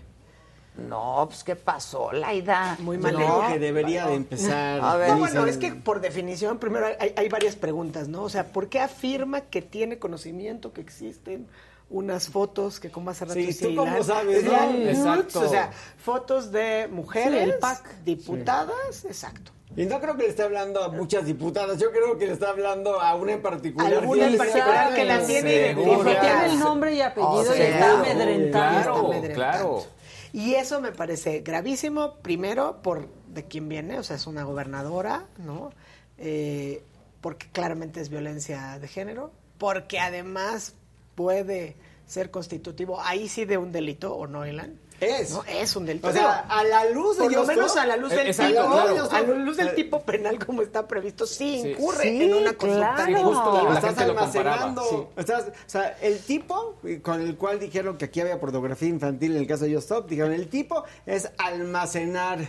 No, pues ¿qué pasó, Laida? Muy mal no. creo que debería de empezar. A ver. No, dicen- bueno, es que por definición, primero hay, hay varias preguntas, ¿no? O sea, ¿por qué afirma que tiene conocimiento que existen unas fotos que como hace rato Sí, ¿tú cómo sabes, no? Exacto. O sea, fotos de mujeres, Sí, el pack. diputadas, exacto. Y no creo que le esté hablando a muchas diputadas, yo creo que le está hablando a una en particular. Alguna en particular que la tiene identificada. tiene el nombre y apellido O y sea, está amedrentando. Claro, claro. Y eso me parece gravísimo, primero, por de quién viene, o sea, es una gobernadora, ¿no? Eh, porque claramente es violencia de género, porque además puede ser constitutivo, ahí sí de un delito, ¿o no, Elan? Es. ¿No? Es un delito. O sea, a la luz de Por lo menos ¿no? a la luz del Exacto, tipo, claro. a la luz del tipo penal como está previsto, sí, Sí. incurre Sí, en una consulta claro. delictiva. Justo la gente estás lo almacenando. sí. Estás- o sea, el tipo eh, con el cual dijeron que aquí había pornografía infantil en el caso de Yo Stop, dijeron, el tipo es almacenar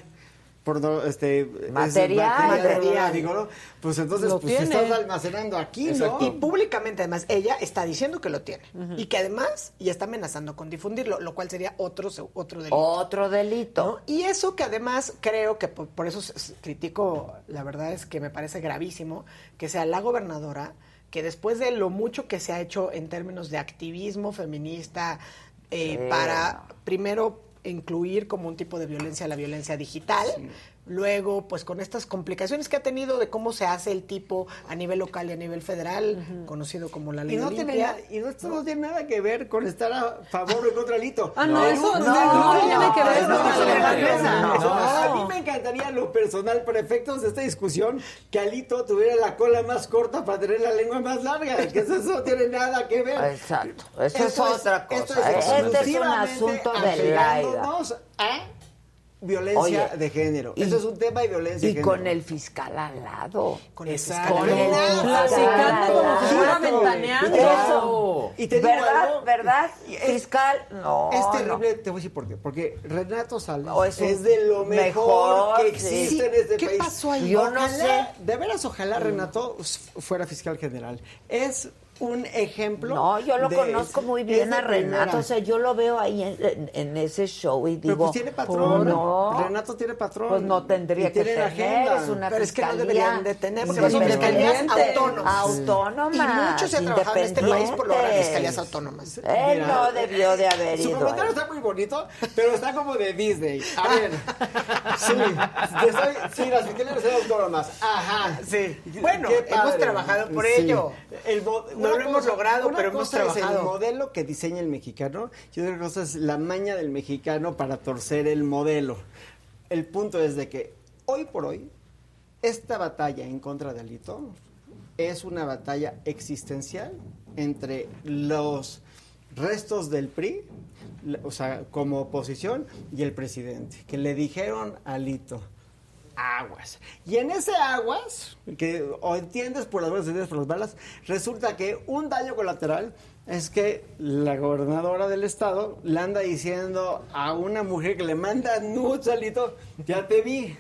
porno, este, es Material. pornográfico, ¿no? Pues entonces, Lo pues si tiene. estás almacenando aquí, Y ¿no? públicamente, además, ella está diciendo que lo tiene. Y que además, y está amenazando con difundirlo, lo cual sería otro, se- otro delito. Otro delito. ¿no? Y eso que además creo que por, por eso critico, la verdad es que me parece gravísimo que sea la gobernadora que después de lo mucho que se ha hecho en términos de activismo feminista eh, Sí. para primero incluir como un tipo de violencia la violencia digital, luego pues con estas complicaciones que ha tenido de cómo se hace el tipo a nivel local y a nivel federal, conocido como la ley Y no, tiene Olimpia. y no, esto no tiene nada que ver con estar a favor o en contra del hito. Ah, no, eso no, no tiene que ver eso no tiene que. A mí me encantaría lo personal, por efectos de esta discusión, que Alito tuviera la cola más corta para tener la lengua más larga. Que eso, eso no tiene nada que ver. Exacto. Eso es Esto otra esto cosa. Este es un exclusivamente asunto de apegándonos a violencia Oye, de género. y- Eso es un tema de violencia Y de con el fiscal al lado. Con el Exacto. Con el Platicando como si fuera ventaneando. Eso. Y te digo ¿Verdad? algo, ¿Verdad? Fiscal, no. Es no. terrible, te voy a decir por qué. Porque Renato Sales Oh, es es, de lo mejor, mejor, que sí. existe en este ¿Qué país. pasó ahí? Yo no Ojalá, sé. De veras, ojalá Renato fuera fiscal general. Es un ejemplo. No, yo lo conozco muy bien a Renato. primera. O sea, yo lo veo ahí en, en- en ese show y Pero digo. pues tiene patrón. No. Renato tiene patrón. Pues no tendría Y que tener, agenda. es una Pero es que no deberían de tener, porque son fiscalías autónomas. Autónomas, Y mucho se ha trabajado en este país por lograr fiscalías autónomas. Él Mira, no debió de haber Su ido. comentario ahí. está muy bonito, pero está como de Disney. A ver. Sí, soy- sí las fiscalías son autónomas. Ajá. Sí. Bueno, hemos trabajado por Sí. ello. El No lo hemos logrado, pero hemos cosa es trabajado. el modelo que diseña el mexicano y otra cosa es la maña del mexicano para torcer el modelo. El punto es de que hoy por hoy esta batalla en contra de Alito es una batalla existencial entre los restos del PRI, o sea, como oposición, y el presidente, que le dijeron a Alito, aguas. Y en ese aguas, que o entiendes por las buenas, entiendes por las malas, resulta que un daño colateral es que la gobernadora del estado le anda diciendo a una mujer que le manda nudes, Alito, ya te vi.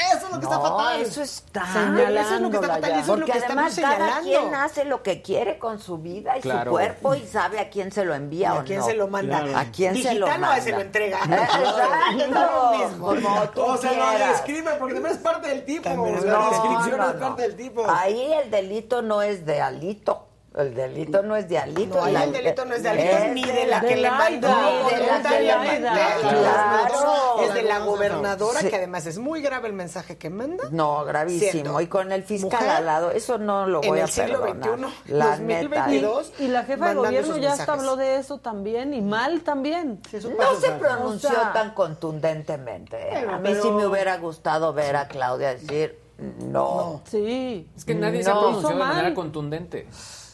Eso es lo que está No, fatal. eso está. Señalándola Eso es lo que está fatal y eso es lo Porque que además estamos cada señalando. quien hace lo que quiere con su vida y Claro. su cuerpo y sabe a quién se lo envía ¿Y o a quién no. se lo manda? ¿A quién se lo Digital manda? o se lo entrega. Exacto. No. Como tú o sea, lo describe porque también es parte del tipo. La descripción No, es no, parte no. del tipo. Ahí el delito no es de alito. El delito no es de alito. No, el delito no es de alitos es ni de la de que le la mandó Aida, ni de la que le mandó. Claro. Es de la gobernadora, Sí. que además es muy grave el mensaje que manda. No, gravísimo. Y con el fiscal mujer al lado, eso no lo en voy el a siglo perdonar. XXI, la 2022. neta. Y la jefa de gobierno ya hasta habló de eso también y mal también. No se pronunció O sea, tan contundentemente. Pero- a mí sí me hubiera gustado ver a Claudia decir no. Sí. Es que nadie se ha pronunciado de manera mal. contundente.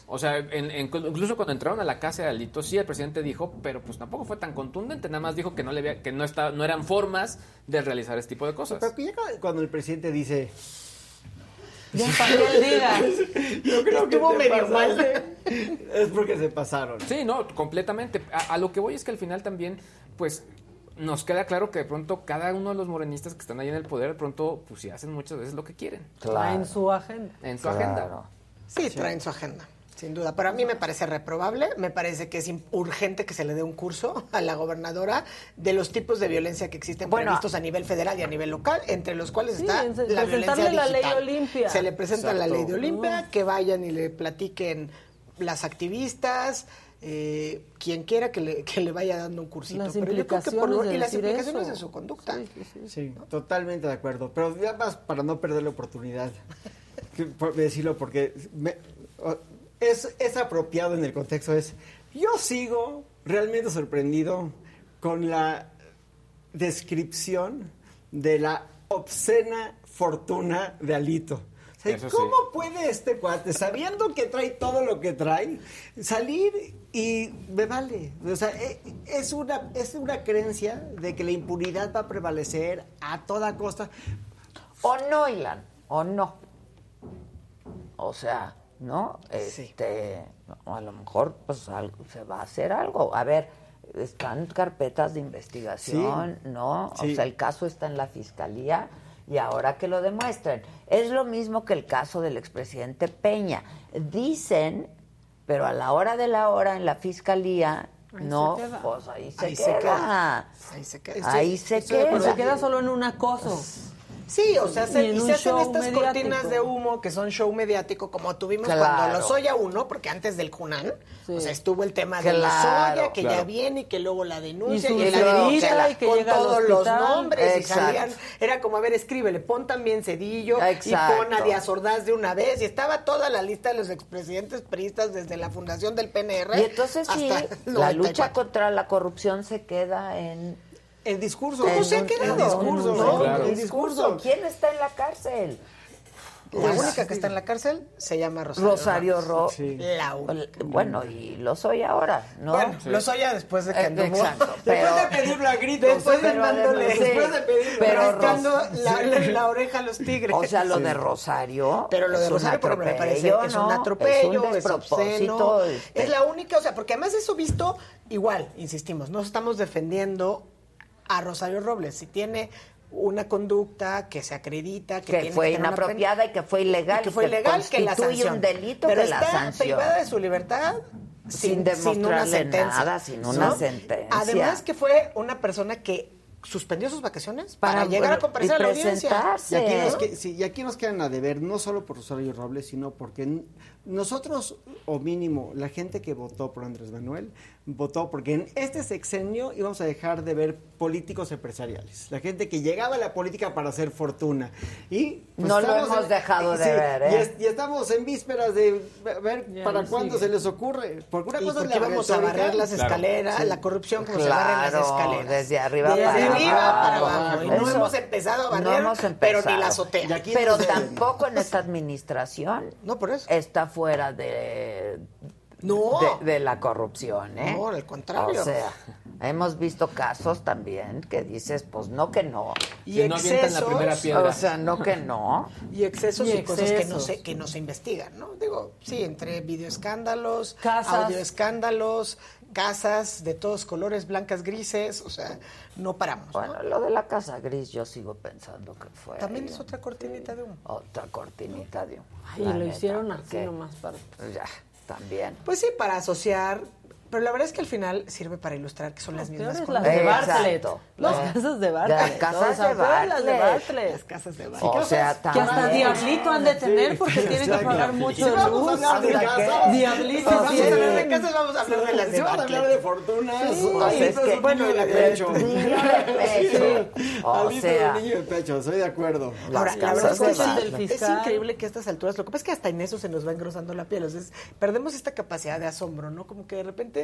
O sea, en- en- incluso cuando entraron a la casa de Alito, sí, el presidente dijo, pero pues tampoco fue tan contundente, nada más dijo que no le había, que no está, no eran formas de realizar este tipo de cosas. Pero que ya cuando el presidente dice, Ya para que diga. yo creo que Estuvo te medio pasaste", es porque se pasaron. Sí, no, completamente. A, a lo que voy es que al final también, pues, nos queda claro que de pronto cada uno de los morenistas que están ahí en el poder, de pronto, pues sí hacen muchas veces lo que quieren. En su agenda. En su Claro. agenda. Sí, traen su agenda, sin duda. Pero a mí me parece reprobable, me parece que es urgente que se le dé un curso a la gobernadora de los tipos de violencia que existen Bueno, previstos a nivel federal y a nivel local, entre los cuales Sí, está la violencia la ley digital. Olimpia. Se le presenta la ley de Olimpia, que vayan y le platiquen las activistas, eh, quien quiera que le, que le vaya dando un cursito. Las Pero yo creo que por lo- implicaciones de y las implicaciones eso. de su conducta. Sí, sí, sí. Sí, totalmente de acuerdo. Pero ya más para no perder la oportunidad que- por decirlo, porque me- es, es apropiado en el contexto. Es, yo sigo realmente sorprendido con la descripción de la obscena fortuna de Alito. O sea, sí. ¿Cómo puede este cuate, sabiendo que trae todo lo que trae, salir y me vale? O sea, e- es una, es una creencia de que la impunidad va a prevalecer a toda costa. O no, Ilan, o no. O sea, ¿no? Este, a lo mejor pues algo, se va a hacer algo. A ver, están carpetas de investigación, ¿no? Sí. O sea, el caso está en la fiscalía y ahora que lo demuestren. Es lo mismo que el caso del expresidente Peña. Dicen, pero a la hora de la hora en la fiscalía, Ahí no, pues ahí se Ahí se queda. Ahí se queda. Ahí se Estoy queda. Se queda solo en un acoso. Sí, o sea, se, Y y se hacen show estas mediático. cortinas de humo que son show mediático, como tuvimos Claro. cuando Lozoya 1, porque antes del Junán, o sea, estuvo el tema de Claro, Lozoya, que ya viene y que luego la denuncia Y y, la- y que con llega todos los nombres y Exacto. salían, era como, a ver, escríbele, pon también Cedillo Exacto. y pon a Díaz Ordaz de una vez, y estaba toda la lista de los expresidentes priistas desde la fundación del PNR Y entonces sí, hasta la 94. lucha contra la corrupción se queda en... El discurso. ¿Cómo se ha quedado? un- Discurso, ¿no? Claro. discurso. ¿Quién está en la cárcel? La Pues, única que está en la cárcel se llama Rosario. Rosario Ro... La Bueno, y lo soy ahora, ¿no? Bueno, lo soy ya después de que Eh, anduvo. exacto, después de pedirlo a gritos. Después de mandándole. sí, después de pedirlo. pero Ros- la, sí. la- la oreja a los tigres. O sea, lo Sí. de Rosario. Pero lo de es Rosario, por me parece que es un ¿no? atropello, es un es, obsceno. despropósito. este, Es la única, o sea, porque además eso visto igual, insistimos, no estamos defendiendo a Rosario Robles. Si tiene una conducta que se acredita, que, que tiene fue que tener una pena- inapropiada y que fue ilegal. y que fue ilegal, que la constituye sanción. un delito Pero que la está sanción. privada de su libertad Sin demostrarle sentencia, nada, sin una sentencia. Además que fue una persona que suspendió sus vacaciones para, Para, llegar a comparecer y a la audiencia. Y aquí ¿no? nos sí, y aquí nos quedan a deber, no solo por Rosario Robles, sino porque nosotros, o mínimo, la gente que votó por Andrés Manuel, votó porque en este sexenio íbamos a dejar de ver políticos empresariales. La gente que llegaba a la política para hacer fortuna. Y pues, No lo hemos dejado de sí, ver, Y, ¿eh? es- y estamos en vísperas de ver Ya, para y cuándo sigue. se les ocurre. Porque una Y cosa es la íbamos a barrer las Claro. escaleras, Sí. la corrupción como se barren las Claro, escaleras. desde arriba Desde para arriba abajo. para abajo. Y no hemos empezado a barrer, No hemos pero empezado. ni la azotea. Y Pero no tampoco en esta administración No, por eso. está fuera de, No. de, de la corrupción, ¿eh? No, al contrario. O sea, hemos visto casos también que dices, pues no que no. Y no avientan la excesos, primera piedra. O sea, no que no. Y excesos y, Y cosas que no, excesos. se, que no se investigan, ¿no? Digo, sí, entre videoescándalos, Casas. audioescándalos, casas de todos colores, blancas, grises, o sea, no paramos. ¿no? Bueno, lo de la casa gris yo sigo pensando que fue También es otra cortinita de humo. otra cortinita de humo. Y La lo neta, hicieron así nomás para... Ya, también. Pues sí, para asociar, pero la verdad es que al final sirve para ilustrar que son las mismas cosas. las de. Bartlett. Las casas de Bartlett. las casas de peor las de Bartlett. Bartlett. Las casas de O sea, Que hasta. Diablito han de tener porque tienen que pagar mucho de luz. Diablito Si vamos a hablar de casas, vamos a hablar de las de vamos a hablar de Bartlett. fortunas, niño de pecho. Niño de pecho. O Alito sea, de niño de pecho, estoy de acuerdo. Ahora, la verdad es que es, Bartlett. del es fiscal. increíble que a estas alturas, lo que pasa es que hasta en eso se nos va engrosando la piel. O sea, es- perdemos esta capacidad de asombro, ¿no? Como que de repente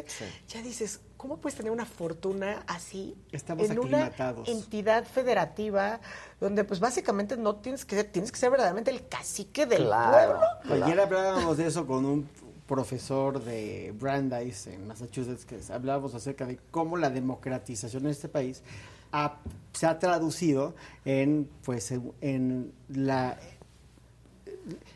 ya dices, ¿cómo puedes tener una fortuna así Estamos en una entidad federativa donde pues básicamente no tienes que ser, tienes que ser verdaderamente el cacique del Claro. pueblo? Ayer hablábamos de eso con un profesor de Brandeis en Massachusetts, que hablábamos acerca de cómo la democratización en este país ha- se ha traducido en, pues, en- en la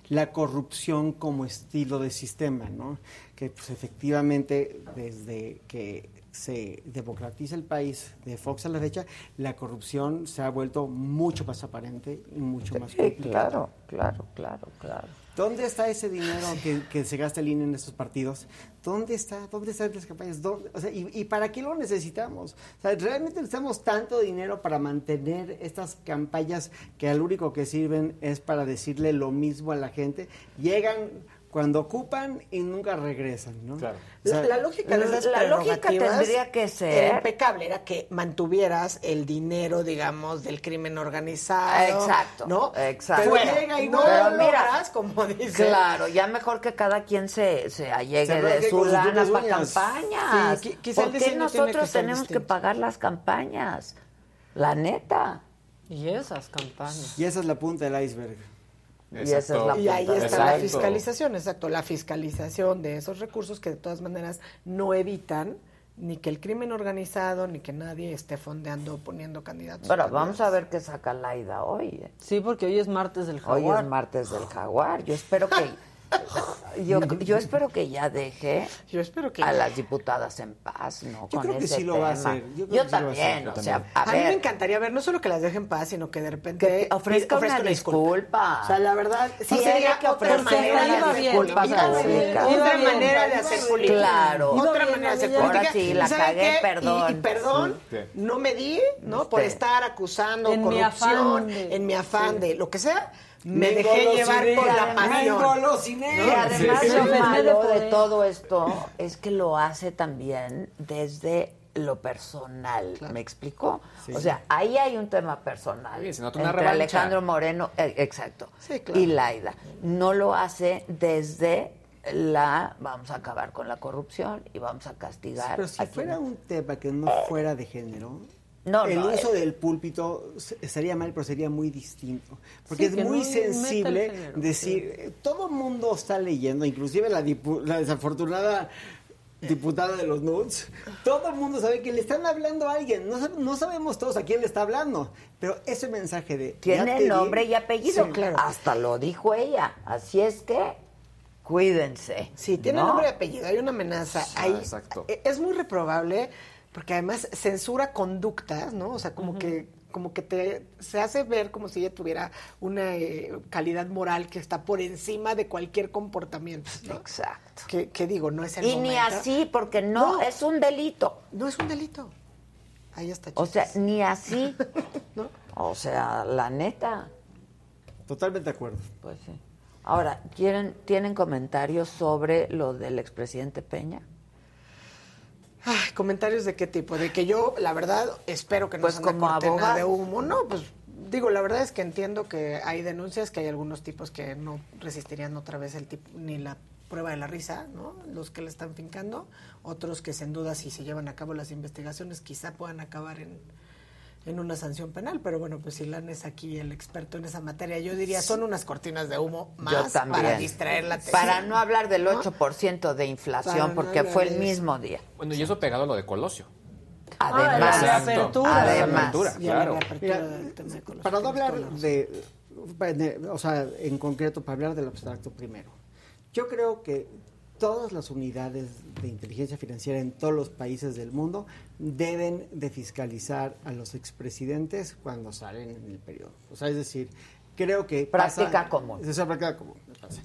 la corrupción como estilo de sistema, ¿no? Que pues efectivamente desde que se democratiza el país de Fox a la fecha, la corrupción se ha vuelto mucho más aparente y mucho más complicada. claro, claro, claro, claro. ¿Dónde está ese dinero que, que se gasta el INE en estos partidos? ¿Dónde está? ¿Dónde están las campañas? ¿Dónde? O sea, ¿y, y para qué lo necesitamos? O sea, ¿realmente necesitamos tanto dinero para mantener estas campañas que al único que sirven es para decirle lo mismo a la gente? Llegan cuando ocupan y nunca regresan, ¿no? Claro. O sea, la, la lógica de esas la lógica tendría que ser- era impecable, era que mantuvieras el dinero, digamos, del crimen organizado. Exacto, ¿no? exacto. Fuera. llega y no Pero lo mira, logras, como dice. Claro, ya mejor que cada quien se, se allegue Se de su lana para uñas. campañas. Sí, qui- quizá el ¿Por qué tiene nosotros que tenemos que distinto. pagar las campañas? La neta. Y esas campañas. Y esa es la punta del iceberg. Y esa es la Y ahí está la fiscalización, exacto, la fiscalización de esos recursos que de todas maneras no evitan ni que el crimen organizado ni que nadie esté fondeando o poniendo candidatos. Bueno, vamos a ver qué saca Laida hoy. ¿eh? Sí, porque hoy es martes del jaguar. Hoy es martes del jaguar. Yo espero que yo, yo espero que ya deje Yo espero que a las diputadas en paz, ¿no? Yo Con creo que ese sí lo va a tema. hacer. Yo Yo, creo que sí lo va a también, hacer. o sea, a A, mí me encantaría ver no solo que las dejen en paz, sino que de repente ofrezca una disculpa. O sea, la verdad, sí Sí, sería hay que otra ofrecer manera de hacer política. pública. Otra bien. manera de hacer política. Claro. Otra bien, manera de hacer Ahora política. sí, la ¿Y saben cagué, qué? perdón. Y, y perdón, Sí. no me di, ¿no? Por Sí. estar acusando En mi corrupción, afán de- en mi afán de lo que sea. Me, Me dejé llevar por la pasión. Y además Sí, sí. lo malo de todo esto es que lo hace también desde lo personal, ¿me explicó? Sí. O sea, ahí hay un tema personal Sí, se nota una entre revancha. Alejandro Moreno, eh, exacto, Sí, claro. y Laida. No lo hace desde la vamos a acabar con la corrupción y vamos a castigar. Pero si a quien- fuera un tema que no fuera de género, No, el no, uso eh. del púlpito estaría mal, pero sería muy distinto. Porque Sí, es muy no sensible género, decir, eh, todo el mundo está leyendo, inclusive la, dipu- la desafortunada diputada de los nudes, todo el mundo sabe que le están hablando a alguien, no, sab- no sabemos todos a quién le está hablando, pero ese mensaje de... Tiene nombre y apellido. Sí, claro. Hasta lo dijo ella. Así es que cuídense. Sí, tiene ¿no? nombre y apellido, hay una amenaza. Hay- exacto. e- Es muy reprobable porque además censura conductas, ¿no? O sea, como que como que te se hace ver como si ella tuviera una eh, calidad moral que está por encima de cualquier comportamiento. ¿no? Exacto. Que, que digo, no es el Y ni momento. así, porque no, No. es un delito. No es un delito. Ahí está. O sea, ni así. ¿No? O sea, la neta. Totalmente de acuerdo. Pues sí. Ahora, ¿quieren, ¿tienen comentarios sobre lo del expresidente Peña? Ay, comentarios de qué tipo, de que yo, la verdad, espero que no Pues sea una como de humo. No, pues digo, la verdad es que entiendo que hay denuncias, que hay algunos tipos que no resistirían otra vez el tipo, ni la prueba de la risa, ¿no? Los que le están fincando, otros que sin duda si se llevan a cabo las investigaciones quizá puedan acabar en, en una sanción penal, pero bueno, pues Ilan es aquí el experto en esa materia. Yo diría, son unas cortinas de humo más para distraer la atención. Para no hablar del ¿no? 8% de inflación, no porque fue de el mismo día. Bueno, y eso pegado a lo de Colosio. Además, la Exacto. reapertura. además. Reapertura, Y a la claro. reapertura Mira, del tema de Colosio, para no hablar de, de- o sea, en concreto, para hablar del abstracto primero, yo creo que todas las unidades de inteligencia financiera en todos los países del mundo deben de fiscalizar a los expresidentes cuando salen en el periodo. O sea, es decir, creo que... Práctica pasa- común. Es práctica común, me parece.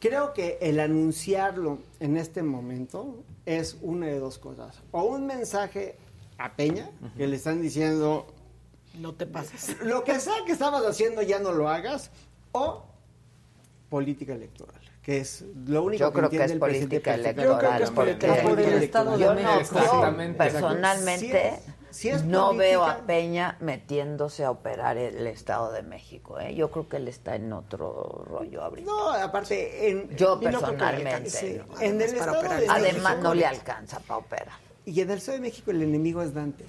Creo que el anunciarlo en este momento es una de dos cosas. O un mensaje a Peña, que le están diciendo, No te pases. lo que sea que estabas haciendo ya no lo hagas o política electoral que es lo único Yo que creo que es el presidente política electoral. Yo creo que es política porque Por el electoral. Estado de yo México. no, yo personalmente Si es- si es no política- veo a Peña metiéndose a operar el Estado de México. ¿eh? Yo creo que él está en otro rollo ahorita. No, aparte en Yo personalmente. no. en el Además, México- no le alcanza para operar. Y en el Estado de México el enemigo es Dante.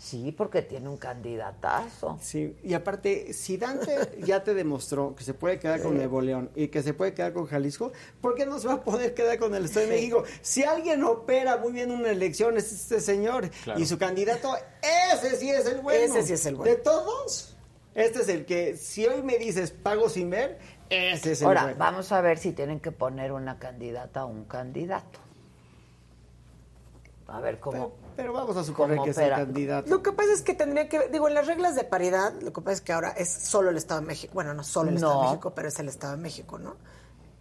Sí, porque tiene un candidatazo. Sí, y aparte, si Dante ya te demostró que se puede quedar con Nuevo León y que se puede quedar con Jalisco, ¿por qué no se va a poder quedar con el Estado de México? Si alguien opera muy bien una elección, es este señor. Claro. Y su candidato, ese sí es el bueno. Ese sí es el bueno. De todos, este es el que, si hoy me dices pago sin ver, ese es el Ahora, bueno. vamos a ver si tienen que poner una candidata o un candidato. A ver cómo. Pero, vamos a suponer ¿Cómo que es el opera? candidato. Lo que pasa es que tendría que, digo, en las reglas de paridad, lo que pasa es que ahora es solo el Estado de México. Bueno, no solo el Estado No. de México, pero es el Estado de México, ¿no?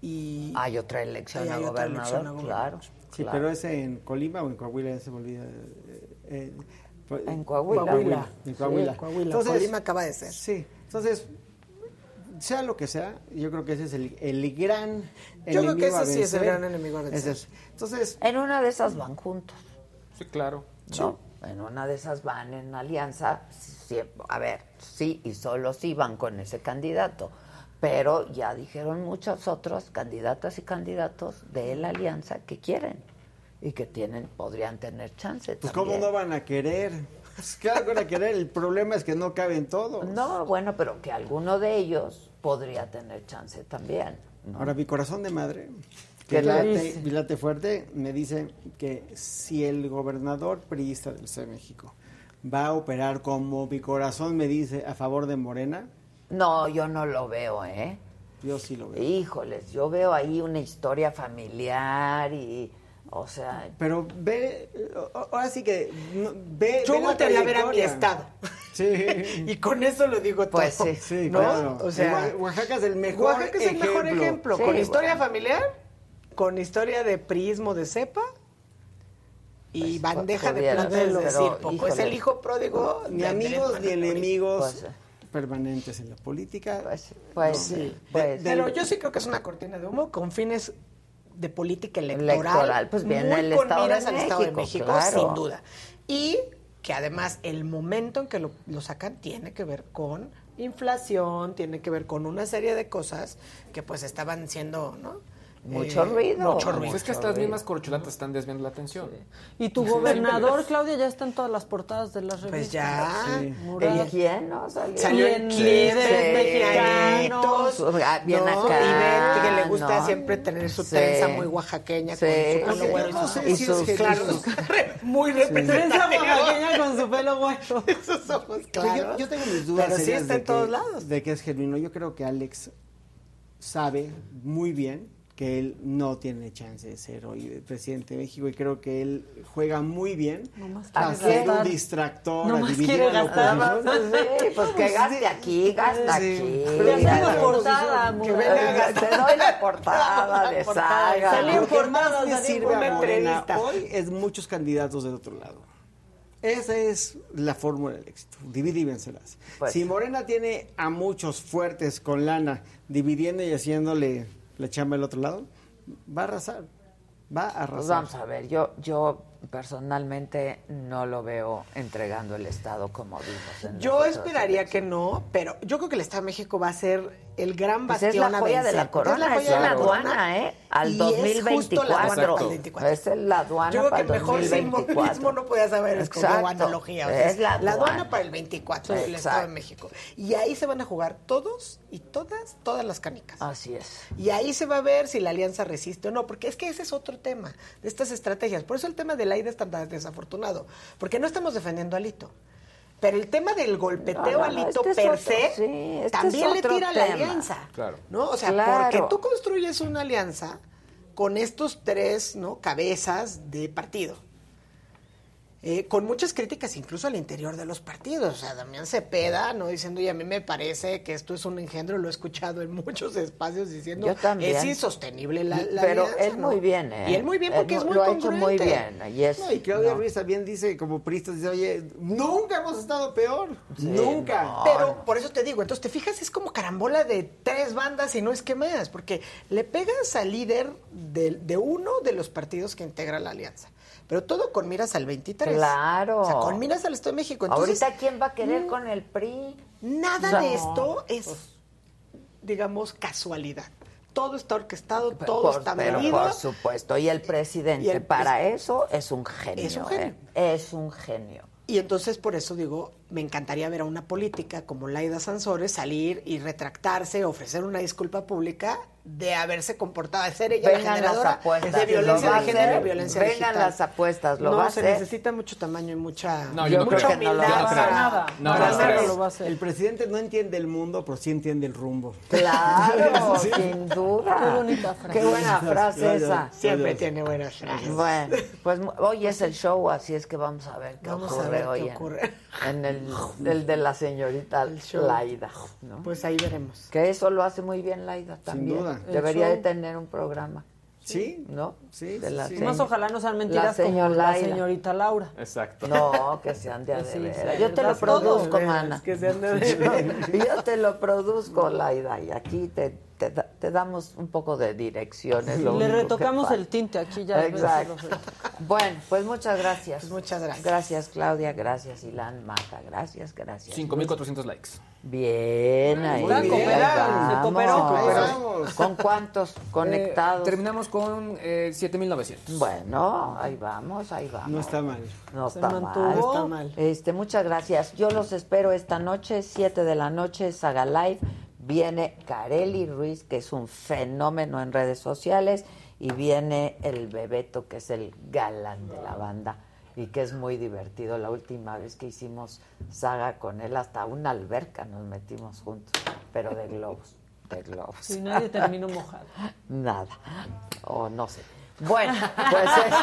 Y Hay otra elección Ahí a hay otra gobernador, elección a gobernador. claro. Sí, claro. pero ese en Colima o en Coahuila, ya se me olvida. eh, eh, pues, En Coahuila. Coahuila. En Coahuila. Sí, Coahuila. Entonces, Colima acaba de ser. Sí, entonces, sea lo que sea, yo creo que ese es el, el gran Yo creo que enemigo a ese sí es el gran enemigo a vencer. Es. Entonces, En una de esas van juntos, Sí, claro. ¿no? En una de esas van en alianza. sí, a ver, sí y solo sí van con ese candidato. Pero ya dijeron muchos otros candidatas y candidatos de la alianza que quieren y que tienen, podrían tener chance. pues también. cómo no van a querer. Claro que van a querer, el problema es que no caben todos. No, bueno, pero que alguno de ellos podría tener chance también. ¿no? Ahora, mi corazón de madre, ¿Qué que late, fuerte, me dice que si el gobernador priista del Estado de México va a operar como mi corazón me dice a favor de Morena, No, yo no lo veo, ¿eh? yo sí lo veo. Híjoles, yo veo ahí una historia familiar y, o sea... Pero ve, ahora sí que ve. Yo ve la voltearía a ver a mi estado. Sí. y con eso lo digo todo. Pues sí. Sí, ¿no? claro. O sea, Oa- Oaxaca es el mejor Oaxaca es el mejor ejemplo. Sí, con historia bueno. familiar, con historia de prismo de cepa y Pues, bandeja de pudiera plata ser, es pero, decir, poco. híjole. Es el hijo pródigo. Ni de amigos ni enemigos Pues, permanentes en la política. Pues, pues No. sí, De- pues del- Pero yo sí creo que es una cortina de humo con fines de política electoral. Electoral, pues viene muy el con Estado de miras al Estado de México, México, claro. sin duda. Y que además el momento en que lo, lo sacan tiene que ver con inflación, tiene que ver con una serie de cosas que pues estaban siendo, ¿no? Mucho Eh, ruido. Mucho Pues ruido. es que estas mismas corcholatas están desviando la atención. Y tu gobernador, Claudia, ya está en todas las portadas de las revistas. Pues ya. Sí. Murat. ¿Y quién no salió? Salió en clientes mexicanos. mexicanitos. Ah, bien ¿no? acá, Y Betty, que le gusta ¿no? siempre tener su Sí. trenza muy oaxaqueña Sí, con su pelo sí. güero y No sus sé y si sus- es Claro, muy Trenza representativa. oaxaqueña con su pelo güero. Esos ojos, Pues claro. Yo, yo tengo mis dudas Pero sí está en todos lados. de que es genuino. Yo creo que Alex sabe muy bien que él no tiene chance de ser hoy el presidente de México y creo que él juega muy bien a ser un distractor, a Nomás dividir quiere a la. Sí, pues que gaste aquí, gasta Sí. aquí. Pero ya la portada, que venga a. Te doy la portada de saga. Salí en Lo que sirve una a Morena entrevista. hoy es muchos candidatos del otro lado. Esa es la fórmula del éxito. Divide y vencerás. Pues. si Morena tiene a muchos fuertes con lana dividiendo y haciéndole la chamba al otro lado, va a arrasar. Va a arrasar. Pues vamos a ver, yo, yo personalmente no lo veo entregando el Estado como vimos. en Yo esperaría que no, pero yo creo que el Estado de México va a ser el gran Pues bastión es la a joya de la corona, es, la aduana, ¿eh? Al y es justo la 2024. aduana para el 24. Es la aduana Yo creo que el mejor 2024. simbolismo no haber escogido Exacto. analogía. o sea, Es la aduana. aduana. para el 24 del. Estado de México. Y ahí se van a jugar todos y todas, todas las canicas. Así es. Y ahí se va a ver si la alianza resiste o no, porque es que ese es otro tema de estas estrategias. Por eso el tema de la ida es tan desafortunado, porque no estamos defendiendo a Lito. Pero el tema del golpeteo No, no, a no, Lito este es per otro, se sí, este también le tira a la tema. alianza. Claro. ¿no? O sea, Claro. porque tú construyes una alianza con estos tres ¿no? cabezas de partido. Eh, con muchas críticas incluso al interior de los partidos. O sea, Damián Cepeda, ¿no? Diciendo, y a mí me parece que esto es un engendro, lo he escuchado en muchos espacios diciendo, es insostenible la, la Pero alianza, él ¿no? muy bien, ¿eh? Y él muy bien porque Él es muy Lo ha hecho muy bien. Y, es, No, y Claudia no. Ruiz también dice, como Prista, dice, oye, nunca hemos estado peor. nunca. Pero por eso te digo, entonces te fijas, es como carambola de tres bandas y no es que más, porque le pegas al líder de, de uno de los partidos que integra la alianza. Pero todo con miras al 23. Claro. O sea, con miras al Estado de México. Entonces, Ahorita, ¿quién va a querer mm, con el PRI? Nada No. de esto es, digamos, casualidad. Todo está orquestado, todo Por- está pero medido. por supuesto. Y el presidente, Y el para eso, es un genio. Es un genio. ¿eh? Es un genio. Y entonces por eso digo, me encantaría ver a una política como Laida Sansores salir y retractarse, ofrecer una disculpa pública de haberse comportado, de ser ella la Vengan las generadora apuestas. de violencia ¿Lo va de a género y hacer? violencia Vengan digital. las apuestas, ¿lo no, va a se hacer? necesita mucho tamaño y mucha, No, yo no mucha creo. humildad no creo. para, Nada. No, para no hacer creo. eso. lo va a hacer. El presidente no entiende el mundo, pero sí entiende el rumbo. Claro, sin duda. Qué bonita frase. Qué buena frase Gracias. esa. Siempre tiene buenas frases. Bueno, pues mu- hoy es el show, así es que vamos a ver qué Vamos a ocurre ver qué hoy en- ocurre. En, el, el de la señorita. Laida. ¿no? Pues ahí veremos. que eso lo hace muy bien Laida también. duda. El Debería de tener un programa, ¿Sí? ¿no? Sí, De la sí. Más ojalá no sean mentiras La señor como la señorita Laura. Exacto. No, que sean de sí, veras. sí, Yo te lo produzco, mana. que sean de veras. Yo te lo produzco, Laida, y aquí te, te, da- te damos un poco de direcciones. lo Le retocamos el tinte aquí ya. Exacto. Bueno, pues muchas gracias. Pues muchas gracias. Gracias, Claudia. Gracias, Ilan Mata. Gracias, gracias. 5.400 likes. Bien, ahí, Muy bien. ahí Se vamos. ¿Con cuántos conectados? Eh, terminamos con eh, 7900. Bueno, ahí vamos, ahí vamos. No está mal. No Se está mantuvo. mal. No está mal. Este, muchas gracias. Yo los espero esta noche, 7 de la noche, Saga Live. Viene Carely Ruiz, que es un fenómeno en redes sociales, y viene el Bebeto, que es el galán de la banda y que es muy divertido. La última vez que hicimos saga con él, hasta una alberca nos metimos juntos, pero de globos, de globos. Si nadie terminó mojado. Nada, o no sé. Bueno, pues eso.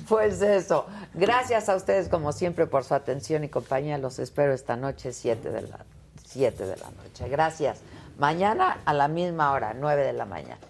pues eso. Gracias a ustedes, como siempre, por su atención y compañía. Los espero esta noche, 7 de la, 7 de la noche. Gracias. Mañana a la misma hora, 9 de la mañana.